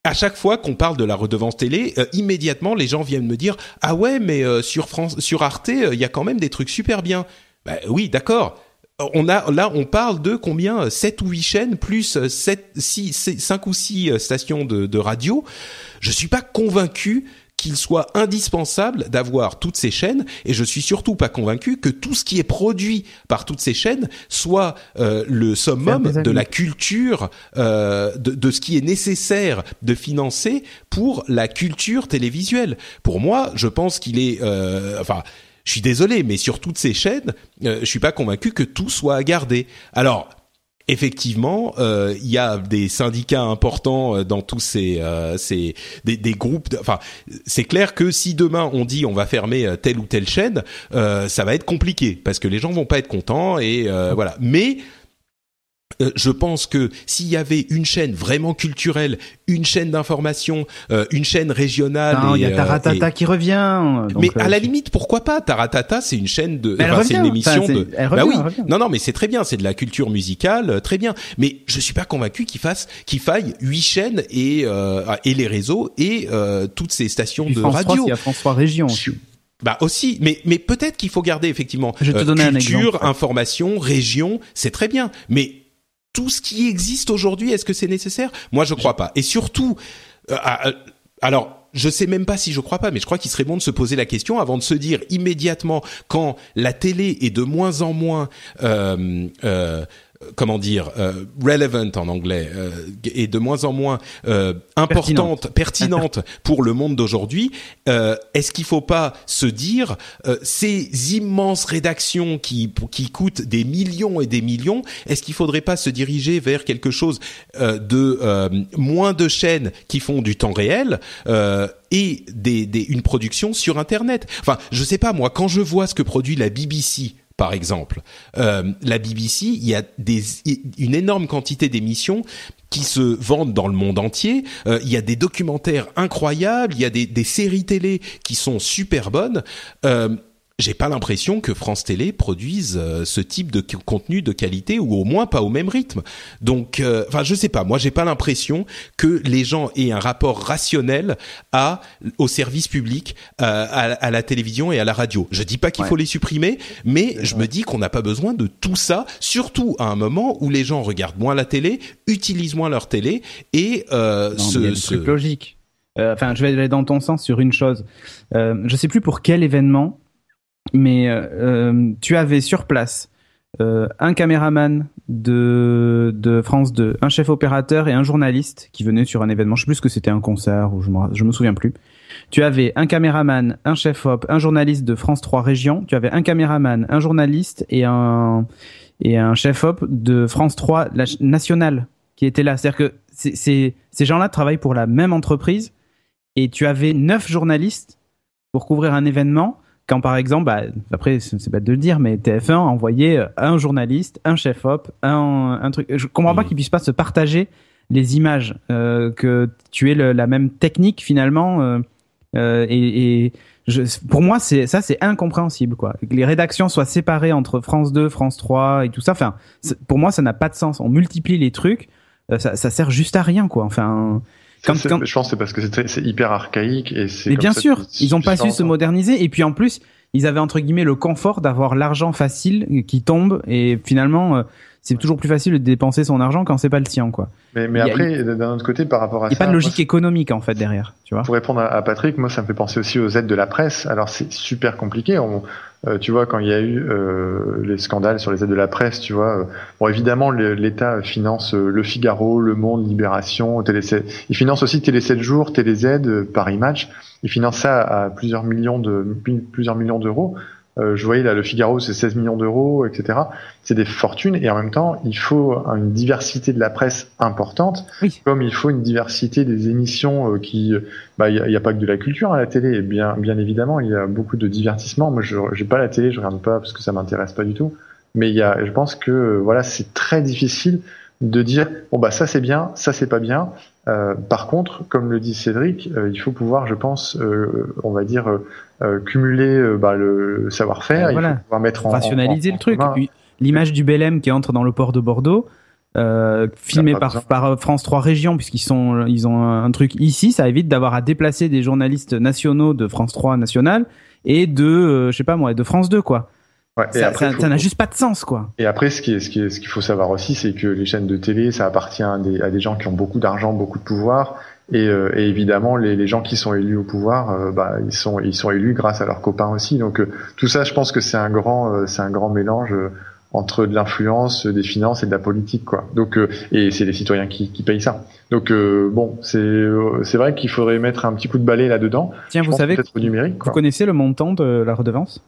[SPEAKER 1] à chaque fois qu'on parle de la redevance télé, euh, immédiatement les gens viennent me dire ah ouais, mais euh, sur France, sur Arte, euh, il y a quand même des trucs super bien. Bah, oui, d'accord. On a là, on parle de combien 7 ou 8 chaînes plus 7 6 5 ou 6 stations de, de radio. Je suis pas convaincu qu'il soit indispensable d'avoir toutes ces chaînes et je suis surtout pas convaincu que tout ce qui est produit par toutes ces chaînes soit euh, le summum de la culture euh, de, de ce qui est nécessaire de financer pour la culture télévisuelle. Pour moi, je pense qu'il est euh, enfin je suis désolé, mais sur toutes ces chaînes, euh, je suis pas convaincu que tout soit à garder. Alors, effectivement, euh, il y a des syndicats importants euh, dans tous ces, euh, ces des, des groupes. de- Enfin, c'est clair que si demain on dit on va fermer euh, telle ou telle chaîne, euh, ça va être compliqué parce que les gens vont pas être contents et voilà. Mais euh, je pense que s'il y avait une chaîne vraiment culturelle, une chaîne d'information, euh, une chaîne régionale,
[SPEAKER 2] il y a
[SPEAKER 1] euh,
[SPEAKER 2] Taratata
[SPEAKER 1] et-
[SPEAKER 2] qui revient. donc,
[SPEAKER 1] mais
[SPEAKER 2] euh,
[SPEAKER 1] à la limite, pourquoi pas? Taratata, c'est une chaîne de, enfin, c'est une émission
[SPEAKER 2] enfin,
[SPEAKER 1] de.
[SPEAKER 2] elle
[SPEAKER 1] bah oui.
[SPEAKER 2] elle revient.
[SPEAKER 1] Non, non, mais c'est très bien, c'est de la culture musicale, très bien. Mais je suis pas convaincu qu'il fasse, qu'il faille huit chaînes et euh, et les réseaux et euh, toutes ces stations de
[SPEAKER 2] France 3,
[SPEAKER 1] radio.
[SPEAKER 2] il y a France 3 Région.
[SPEAKER 1] Bah aussi, mais mais peut-être qu'il faut garder effectivement
[SPEAKER 2] Je te
[SPEAKER 1] euh,
[SPEAKER 2] un
[SPEAKER 1] culture,
[SPEAKER 2] exemple.
[SPEAKER 1] information, région, c'est très bien, mais tout ce qui existe aujourd'hui, est-ce que c'est nécessaire? Moi, je crois pas. Et surtout, euh, alors. Je sais même pas si je crois pas, mais je crois qu'il serait bon de se poser la question avant de se dire immédiatement quand la télé est de moins en moins euh, euh, comment dire euh, relevant en anglais euh, et de moins en moins euh, importante pertinente *laughs* pour le monde d'aujourd'hui est-ce qu'il faut pas se dire ces immenses rédactions qui qui coûtent des millions et des millions est-ce qu'il faudrait pas se diriger vers quelque chose de moins de chaînes qui font du temps réel et des, des, une production sur Internet? Enfin, je sais pas moi, quand je vois ce que produit la BBC par exemple. Euh, la BBC, il y a des, une énorme quantité d'émissions qui se vendent dans le monde entier. Euh, il y a des documentaires incroyables, il y a des, séries télé qui sont super bonnes. Euh, j'ai pas l'impression que France Télé produise euh, ce type de contenu de qualité ou au moins pas au même rythme. Donc, euh, enfin, je sais pas. Moi, j'ai pas l'impression que les gens aient un rapport rationnel à au service public, euh, à, à la télévision et à la radio. Je dis pas qu'il
[SPEAKER 3] Ouais.
[SPEAKER 1] faut les supprimer, mais je me dis qu'on n'a pas besoin de tout ça, surtout à un moment où les gens regardent moins la télé, utilisent moins leur télé et euh,
[SPEAKER 2] Non, des
[SPEAKER 1] se-
[SPEAKER 2] trucs logiques. Euh, Enfin, je vais aller dans ton sens sur une chose. Euh, je sais plus pour quel événement, mais euh, euh, tu avais sur place euh, un caméraman de, de France 2, un chef opérateur et un journaliste qui venait sur un événement. Je sais plus que c'était un concert ou je me, je me souviens plus. Tu avais un caméraman, un chef op, un journaliste de France 3 Région. Tu avais un caméraman, un journaliste et un et un chef op de France 3 la nationale qui était là. C'est-à-dire que ces gens-là travaillent pour la même entreprise et tu avais neuf journalistes pour couvrir un événement. Quand par exemple, bah, après c'est bête de le dire, mais TF1 envoyait euh, un journaliste, un chef op, un, un truc. Je comprends pas
[SPEAKER 1] Mhm.
[SPEAKER 2] qu'ils puissent pas se partager les images, euh, que tu aies le- la même technique finalement. euh, euh, et, et je, pour moi, c'est ça, c'est incompréhensible, quoi. Que les rédactions soient séparées entre France 2, France 3 et tout ça. Enfin, pour moi, ça n'a pas de sens. On multiplie les trucs, euh, ça, ça sert juste à rien, quoi. Enfin, Comme-
[SPEAKER 3] c'est-
[SPEAKER 2] comme-
[SPEAKER 3] Je pense que c'est parce que c'est hyper archaïque et c'est.
[SPEAKER 2] mais bien
[SPEAKER 3] ça
[SPEAKER 2] sûr, ils ont pas su se
[SPEAKER 3] s'entendent.
[SPEAKER 2] moderniser. Et puis en plus, ils avaient entre guillemets le confort d'avoir l'argent facile qui tombe. Et finalement, euh, c'est toujours plus facile de dépenser son argent quand c'est pas le sien, quoi.
[SPEAKER 3] Mais, mais après, d'un autre côté, par rapport à
[SPEAKER 2] ça, il n'y a pas de logique économique en fait derrière, tu vois.
[SPEAKER 3] Pour répondre à, Patrick, moi, ça me fait penser aussi aux aides de la presse. Alors c'est super compliqué. On, euh, tu vois, quand il y a eu euh, les scandales sur les aides de la presse, tu vois, euh, bon évidemment l'État finance Le Figaro, Le Monde, Libération, Télé 7. Il finance aussi Télé 7 jours, Télé Z, Paris Match. Il finance ça à plusieurs millions de plusieurs millions d'euros. Euh, je voyais là le Figaro c'est 16 millions d'euros, etc. C'est des fortunes et en même temps il faut une diversité de la presse importante, comme il faut une diversité des émissions euh, qui, bah il n'y a, pas que de la culture à la télé, bien bien évidemment il y a beaucoup de divertissement. Moi je j'ai pas la télé, je regarde pas parce que ça m'intéresse pas du tout. Mais il y a, je pense que voilà c'est très difficile de dire bon bah ça c'est bien, ça c'est pas bien. Euh, par contre, comme le dit Cédric, euh, il faut pouvoir, je pense, euh, on va dire, euh, cumuler bah, le savoir-faire.
[SPEAKER 2] Voilà.
[SPEAKER 3] Il faut pouvoir mettre
[SPEAKER 2] en rationaliser le truc. L'image du Belém qui entre dans le port de Bordeaux. filmé par, par France 3 Régions puisqu'ils sont ils ont un truc ici ça évite d'avoir à déplacer des journalistes nationaux de France 3 national et de je sais pas moi de France 2 quoi
[SPEAKER 3] Ouais,
[SPEAKER 2] ça, n'a juste pas de sens, quoi.
[SPEAKER 3] Et après, ce qui est, ce qui est, ce qu'il faut savoir aussi, c'est que les chaînes de télé, ça appartient à des, à des gens qui ont beaucoup d'argent, beaucoup de pouvoir, et, euh, et évidemment, les, les, gens qui sont élus au pouvoir, euh, bah, ils sont, ils sont élus grâce à leurs copains aussi. Donc euh, tout ça, je pense que c'est un grand, c'est un grand mélange entre de l'influence, des finances et de la politique, quoi. Donc et c'est les citoyens qui, qui payent ça. Donc bon, c'est c'est vrai qu'il faudrait mettre un petit coup de balai là-dedans.
[SPEAKER 2] Tiens, vous savez, numérique, vous connaissez le montant de la redevance?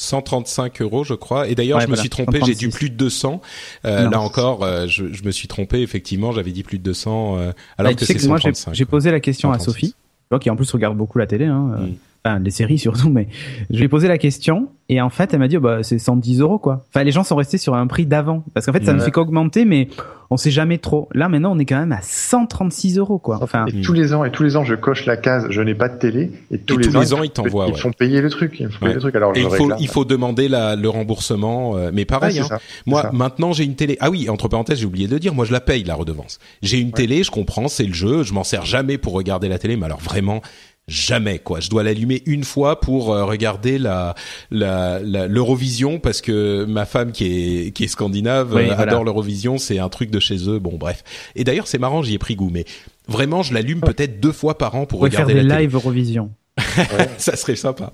[SPEAKER 1] 135 euros, je crois. Et d'ailleurs, je me suis trompé, j'ai dit plus de 200. Euh, là encore, euh, je, je, me suis trompé. Effectivement, j'avais dit plus de 200, euh, alors bah, que c'est 135.
[SPEAKER 2] Moi, j'ai posé la question à Sophie, qui en plus regarde beaucoup la télé. Hein, mm enfin les séries surtout, mais je lui ai posé la question et en fait elle m'a dit oh, bah c'est 110 euros quoi. Enfin les gens sont restés sur un prix d'avant. Parce qu'en fait ça ne fait qu'augmenter mais on sait jamais trop. Là maintenant on est quand même à 136 euros quoi. Enfin
[SPEAKER 3] et tous les ans et tous les ans je coche la case je n'ai pas de télé et tous, les, ans,
[SPEAKER 1] ils t'envoient
[SPEAKER 3] ils font payer le truc ils font payer le truc. Alors
[SPEAKER 1] et il faut il faut demander la, le remboursement euh, mais pareil hein. moi maintenant j'ai une télé. Ah oui entre parenthèses j'ai oublié de dire moi je la paye la redevance. J'ai une télé je comprends c'est le jeu je m'en sers jamais pour regarder la télé mais alors vraiment jamais quoi. Je dois l'allumer une fois pour euh, regarder la l'Eurovision parce que ma femme qui est qui est scandinave euh, adore l'Eurovision, c'est un truc de chez eux. Bon bref. Et d'ailleurs c'est marrant, j'y ai pris goût mais vraiment je l'allume peut-être deux fois par an pour regarder
[SPEAKER 2] faire
[SPEAKER 1] des
[SPEAKER 2] live Eurovision. *laughs*
[SPEAKER 1] ça serait sympa.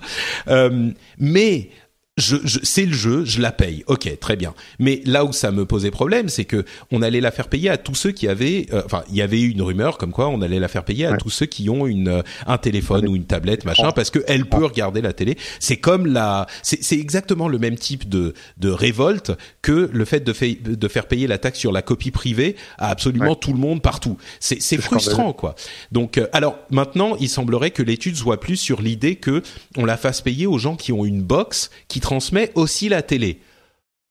[SPEAKER 1] Euh, mais je, je c'est le jeu, je la paye. Ok, très bien. Mais là où ça me posait problème, c'est que on allait la faire payer à tous ceux qui avaient, euh, enfin, il y avait une rumeur comme quoi on allait la faire payer à tous ceux qui ont une euh, un téléphone ou une tablette, machin, parce que elle peut regarder la télé. C'est comme la, c'est exactement le même type de de révolte que le fait de, fait, de faire payer la taxe sur la copie privée à absolument tout le monde partout. C'est c'est frustrant, quoi. Donc, euh, alors maintenant, il semblerait que l'étude soit plus sur l'idée que on la fasse payer aux gens qui ont une box qui transmet aussi la télé.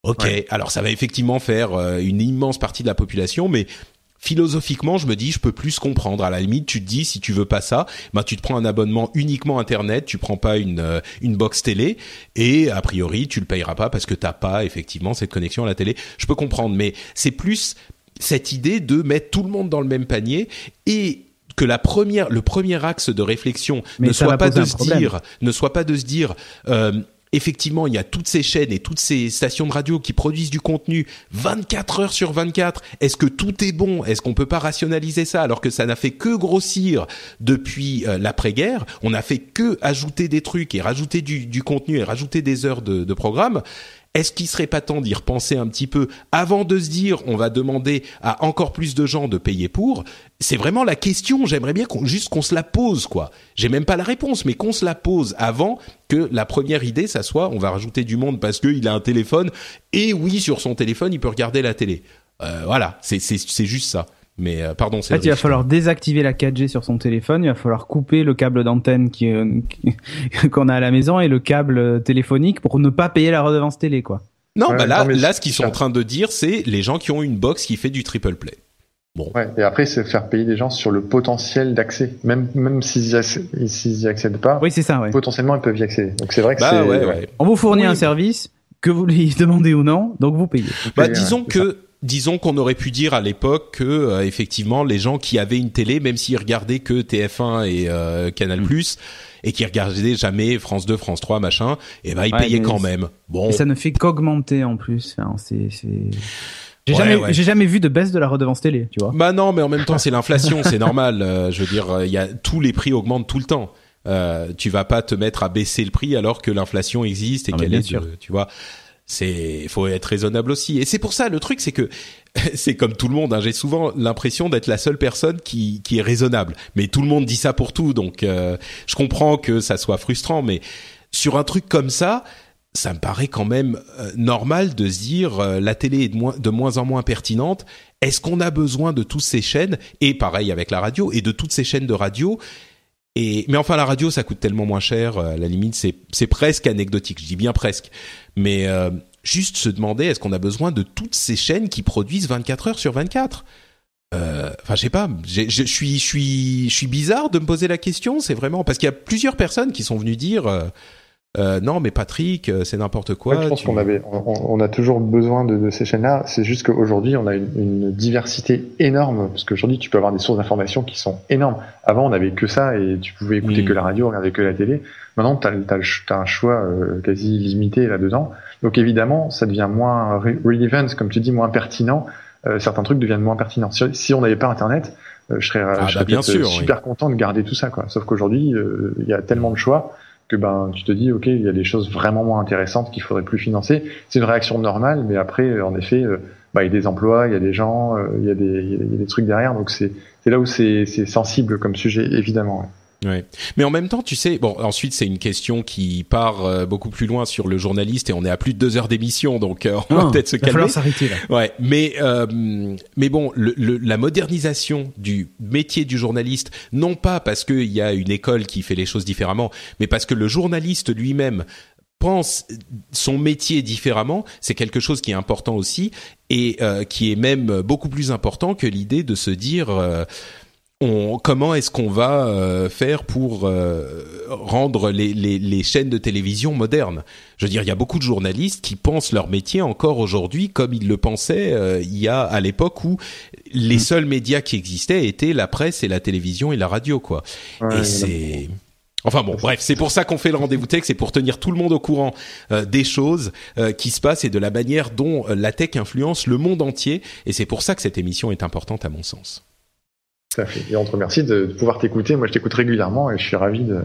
[SPEAKER 1] Ok, alors ça va effectivement faire euh, une immense partie de la population, mais philosophiquement, je me dis, je peux plus comprendre. À la limite, tu te dis, si tu veux pas ça, bah tu te prends un abonnement uniquement internet, tu prends pas une euh, une box télé, et a priori, tu le payeras pas parce que t'as pas effectivement cette connexion à la télé. Je peux comprendre, mais c'est plus cette idée de mettre tout le monde dans le même panier et que la première, le premier axe de réflexion ne soit, pas de se dire, ne soit pas de se dire, euh, effectivement, il y a toutes ces chaînes et toutes ces stations de radio qui produisent du contenu 24 heures sur 24. Est-ce que tout est bon? Est-ce qu'on peut pas rationaliser ça alors que ça n'a fait que grossir depuis euh, l'après-guerre? On n'a fait que ajouter des trucs et rajouter du, contenu et rajouter des heures de, de programme. Est-ce qu'il serait pas temps d'y repenser un petit peu avant de se dire on va demander à encore plus de gens de payer pour? C'est vraiment la question. J'aimerais bien qu'on, juste qu'on se la pose quoi. J'ai même pas la réponse, mais qu'on se la pose avant que la première idée ça soit on va rajouter du monde parce qu'il a un téléphone et oui sur son téléphone il peut regarder la télé. Euh, voilà, c'est c'est juste ça. Mais euh, pardon, c'est.
[SPEAKER 2] En fait, il va falloir désactiver la 4G sur son téléphone. Il va falloir couper le câble d'antenne qui euh, *laughs* qu'on a à la maison et le câble téléphonique pour ne pas payer la redevance télé, quoi.
[SPEAKER 1] Non, bah là, là, ce qu'ils sont en train de dire, c'est les gens qui ont une box qui fait du triple play.
[SPEAKER 3] Bon. Ouais, et après, c'est faire payer les gens sur le potentiel d'accès. Même, même s'ils y, accèdent pas.
[SPEAKER 2] Oui, c'est ça, ouais.
[SPEAKER 3] Potentiellement, ils peuvent y accéder. Donc c'est vrai que
[SPEAKER 1] bah,
[SPEAKER 3] c'est.
[SPEAKER 1] Ouais, ouais.
[SPEAKER 2] On vous fournit un service que vous lui *laughs* demandez ou non, donc vous payez.
[SPEAKER 1] bah, disons que disons qu'on aurait pu dire à l'époque que euh, effectivement les gens qui avaient une télé, même s'ils regardaient que TF1 et euh, Canal+, mm. et qui regardaient jamais France 2, France 3, machin, et eh ben ils payaient quand même. Bon.
[SPEAKER 2] Et ça ne fait qu'augmenter en plus. c'est J'ai
[SPEAKER 1] Ouais,
[SPEAKER 2] jamais,
[SPEAKER 1] ouais.
[SPEAKER 2] j'ai jamais vu de baisse de la redevance télé, tu vois.
[SPEAKER 1] Bah non, mais en même temps, c'est l'inflation, *laughs* c'est normal. Euh, je veux dire, il y a tous les prix augmentent tout le temps. Euh, tu vas pas te mettre à baisser le prix alors que l'inflation existe et qu'elle est,
[SPEAKER 2] sûr.
[SPEAKER 1] tu vois. C'est, faut être raisonnable aussi. Et c'est pour ça, le truc, c'est que *laughs* c'est comme tout le monde. Hein, J'ai souvent l'impression d'être la seule personne qui qui est raisonnable. Mais tout le monde dit ça pour tout, donc euh, je comprends que ça soit frustrant. Mais sur un truc comme ça, ça me paraît quand même euh, normal de se dire euh, la télé est de moins, de moins en moins pertinente. Est-ce qu'on a besoin de toutes ces chaînes? Et pareil avec la radio et de toutes ces chaînes de radio et mais enfin la radio ça coûte tellement moins cher euh, la limite c'est presque anecdotique je dis bien presque mais euh, juste se demander est-ce qu'on a besoin de toutes ces chaînes qui produisent 24 heures sur 24 Euh, Enfin, je sais pas. je suis, je suis, je suis bizarre de me poser la question. C'est vraiment parce qu'il y a plusieurs personnes qui sont venues dire euh, euh, non, mais Patrick, euh, c'est n'importe quoi.
[SPEAKER 3] Ouais, je pense
[SPEAKER 1] tu-
[SPEAKER 3] qu'on avait, on, on a toujours besoin de, de ces chaînes-là. C'est juste qu'aujourd'hui, on a une, une diversité énorme parce qu'aujourd'hui, tu peux avoir des sources d'informations qui sont énormes. Avant, on n'avait que ça et tu pouvais écouter
[SPEAKER 1] Mm.
[SPEAKER 3] que la radio, regarder que la télé. Maintenant, tu as, un choix euh, quasi illimité là-dedans. Donc évidemment, ça devient moins re- relevant, comme tu dis, moins pertinent. Euh, certains trucs deviennent moins pertinents. Si, si on n'avait pas Internet, euh, je serais,
[SPEAKER 1] bah,
[SPEAKER 3] je serais
[SPEAKER 1] bien
[SPEAKER 3] peut-être,
[SPEAKER 1] sûr,
[SPEAKER 3] euh,
[SPEAKER 1] oui.
[SPEAKER 3] super content de garder tout ça. Quoi. Sauf qu'aujourd'hui, euh, il y a tellement de choix que ben tu te dis ok il y a des choses vraiment moins intéressantes qu'il faudrait plus financer c'est une réaction normale mais après euh, en effet euh, bah, il y a des emplois il y a des gens euh, il y a des il y trucs derrière donc c'est là où c'est c'est sensible comme sujet évidemment. Ouais.
[SPEAKER 1] Mais en même temps, tu sais, bon, ensuite c'est une question qui part euh, beaucoup plus loin sur le journaliste et on est à plus de deux heures d'émission, donc euh, on va
[SPEAKER 2] Ah,
[SPEAKER 1] peut-être se calmer.
[SPEAKER 2] s'arrêter là.
[SPEAKER 1] Ouais, mais euh, mais bon, le, le- la modernisation du métier du journaliste, non pas parce qu'il y a une école qui fait les choses différemment, mais parce que le journaliste lui-même pense son métier différemment, c'est quelque chose qui est important aussi et euh, qui est même beaucoup plus important que l'idée de se dire euh, on, comment est-ce qu'on va euh, faire pour euh, rendre les, les, les chaînes de télévision modernes? Je veux dire, il y a beaucoup de journalistes qui pensent leur métier encore aujourd'hui comme ils le pensaient euh, il y a à l'époque où les seuls médias qui existaient étaient la presse et la télévision et la radio, quoi.
[SPEAKER 3] Ouais,
[SPEAKER 1] et c'est Enfin bon, bref, c'est pour ça qu'on fait le rendez-vous tech, c'est pour tenir tout le monde au courant euh, des choses euh, qui se passent et de la manière dont euh, la tech influence le monde entier. Et c'est pour ça que cette émission est importante à mon sens.
[SPEAKER 3] Tout à fait. Et on te remercie de, de pouvoir t'écouter moi je t'écoute régulièrement et je suis ravi de,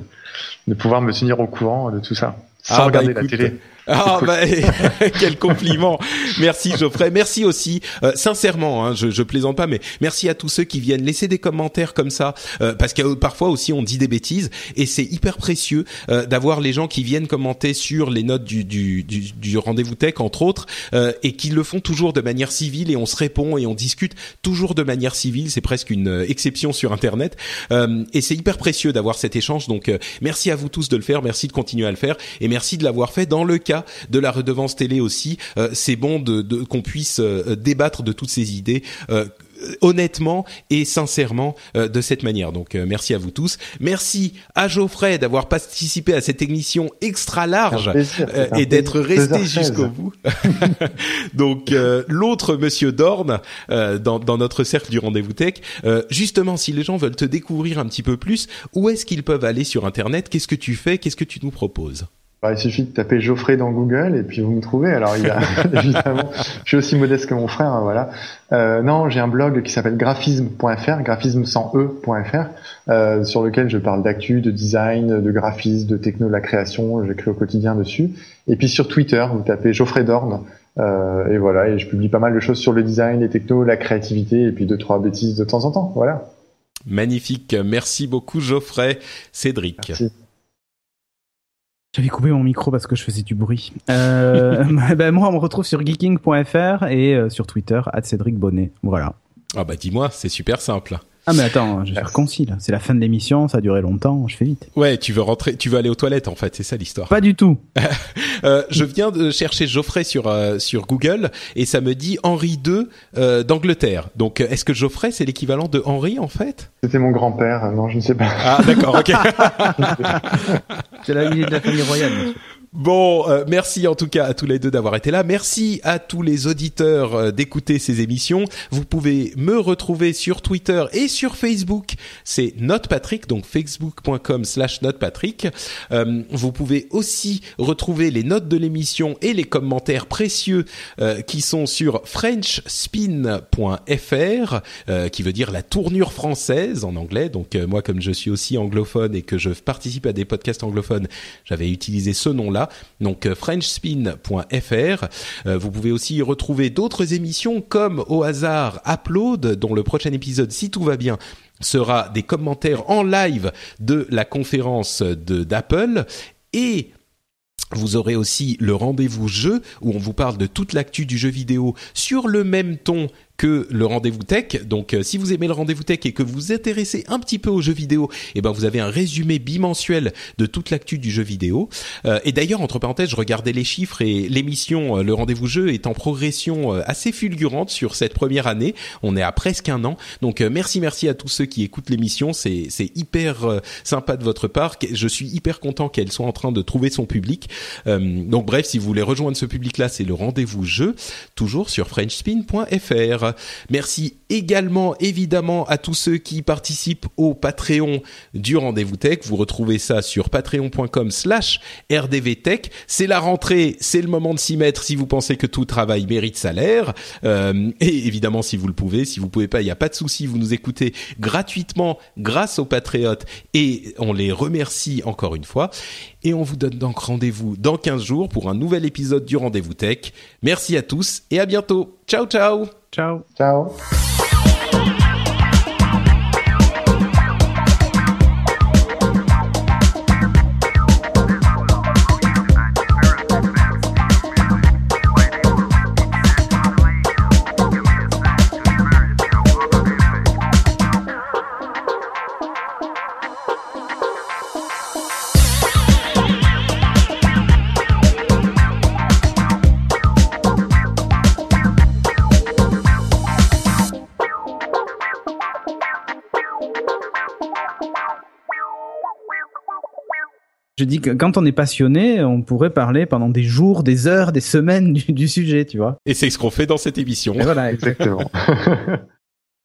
[SPEAKER 3] de pouvoir me tenir au courant de tout ça sans
[SPEAKER 1] Ah, bah,
[SPEAKER 3] regarder
[SPEAKER 1] écoute.
[SPEAKER 3] la télé
[SPEAKER 1] Ah bah *laughs* quel compliment. Merci Geoffrey. Merci aussi euh, sincèrement, hein, je, je plaisante pas, mais merci à tous ceux qui viennent laisser des commentaires comme ça, euh, parce que euh, parfois aussi on dit des bêtises et c'est hyper précieux euh, d'avoir les gens qui viennent commenter sur les notes du, du, du, du rendez-vous tech entre autres euh, et qui le font toujours de manière civile et on se répond et on discute toujours de manière civile. C'est presque une euh, exception sur Internet Euh, et c'est hyper précieux d'avoir cet échange. Donc euh, merci à vous tous de le faire, merci de continuer à le faire et merci de l'avoir fait dans le cas de la redevance télé aussi. Euh, c'est bon de, de- qu'on puisse euh, débattre de toutes ces idées. euh, honnêtement et sincèrement euh, de cette manière. Donc euh, merci à vous tous. Merci à Geoffrey d'avoir participé à cette émission extra large
[SPEAKER 3] plaisir,
[SPEAKER 1] euh, et d'être resté
[SPEAKER 3] 2h16.
[SPEAKER 1] jusqu'au bout. *laughs* Donc euh, l'autre Monsieur Dorn euh, dans, dans notre cercle du rendez-vous tech. euh, justement, si les gens veulent te découvrir un petit peu plus, où est-ce qu'ils peuvent aller sur Internet? Qu'est-ce que tu fais? Qu'est-ce que tu nous proposes?
[SPEAKER 3] Bah, il suffit de taper Geoffrey dans Google et puis vous me trouvez. Alors il y a *laughs* *laughs* évidemment, je suis aussi modeste que mon frère, hein, voilà. Euh, non, j'ai un blog qui s'appelle graphisme.fr, graphisme sans e.fr, euh, sur lequel je parle d'actu, de design, de graphisme, de techno, de la création. J'écris au quotidien dessus. Et puis sur Twitter, vous tapez Geoffrey Dorn. Euh, et voilà, et je publie pas mal de choses sur le design, les technos, la créativité, et puis deux trois bêtises de temps en temps. Voilà.
[SPEAKER 1] Magnifique. Merci beaucoup Geoffrey. Cédric.
[SPEAKER 3] Merci.
[SPEAKER 2] J'avais coupé mon micro parce que je faisais du bruit. Euh, *laughs* ben moi, on me retrouve sur geeking.fr et euh, sur Twitter, Cédric Bonnet. Voilà.
[SPEAKER 1] Ah bah dis-moi, c'est super simple.
[SPEAKER 2] Ah mais attends, je vais faire concis là. C'est la fin de l'émission, ça a duré longtemps, je fais vite.
[SPEAKER 1] Ouais, tu veux rentrer, tu veux aller aux toilettes en fait, c'est ça l'histoire.
[SPEAKER 2] Pas du tout. *laughs*
[SPEAKER 1] Euh, je viens de chercher Geoffrey sur euh, sur Google et ça me dit Henri II euh, d'Angleterre. Donc euh, est-ce que Geoffrey c'est l'équivalent de Henri en fait?
[SPEAKER 3] C'était mon grand-père. Non, je ne sais pas.
[SPEAKER 1] Ah d'accord, ok. *laughs*
[SPEAKER 2] C'est la, est de la famille royale. monsieur.
[SPEAKER 1] Bon, euh, merci en tout cas à tous les deux d'avoir été là. Merci à tous les auditeurs euh, d'écouter ces émissions. Vous pouvez me retrouver sur Twitter et sur Facebook. C'est NotePatrick, donc facebook.com slash NotePatrick. Euh, vous pouvez aussi retrouver les notes de l'émission et les commentaires précieux qui sont sur frenchspin.fr, qui veut dire la tournure française en anglais. Donc moi, comme je suis aussi anglophone et que je participe à des podcasts anglophones, j'avais utilisé ce nom-là donc euh, frenchspin.fr. Euh, vous pouvez aussi y retrouver d'autres émissions comme au hasard Upload, dont le prochain épisode, si tout va bien, sera des commentaires en live de la conférence de d'Apple et vous aurez aussi le rendez-vous jeu où on vous parle de toute l'actu du jeu vidéo sur le même ton que le rendez-vous tech. Donc, euh, si vous aimez le rendez-vous tech et que vous vous intéressez un petit peu aux jeux vidéo, eh ben vous avez un résumé bimensuel de toute l'actu du jeu vidéo. Euh, et d'ailleurs, entre parenthèses, je regardais les chiffres et l'émission euh, Le Rendez-vous Jeu est en progression assez fulgurante sur cette première année. On est à presque un an. Donc, merci, merci à tous ceux qui écoutent l'émission. C'est c'est hyper sympa de votre part. Je suis hyper content qu'elle soit en train de trouver son public. donc, bref, si vous voulez rejoindre ce public-là, c'est le Rendez-vous Jeu, toujours sur FrenchSpin.fr. Merci également évidemment à tous ceux qui participent au Patreon du Rendez-vous Tech. Vous retrouvez ça sur patreon.com slash rdvtech. C'est la rentrée, c'est le moment de s'y mettre si vous pensez que tout travail mérite salaire. Euh, et évidemment si vous le pouvez, si vous pouvez pas, il n'y a pas de souci, vous nous écoutez gratuitement grâce aux patriotes et on les remercie encore une fois. Et on vous donne donc rendez-vous dans 15 jours pour un nouvel épisode du Rendez-vous Tech. Merci à tous et à bientôt. Ciao ciao
[SPEAKER 2] Ciao.
[SPEAKER 3] Ciao.
[SPEAKER 2] Je dis que quand on est passionné, on pourrait parler pendant des jours, des heures, des semaines du, du sujet, tu vois.
[SPEAKER 1] Et c'est ce qu'on fait dans cette émission.
[SPEAKER 2] Et voilà,
[SPEAKER 3] Exactement. *laughs* *laughs*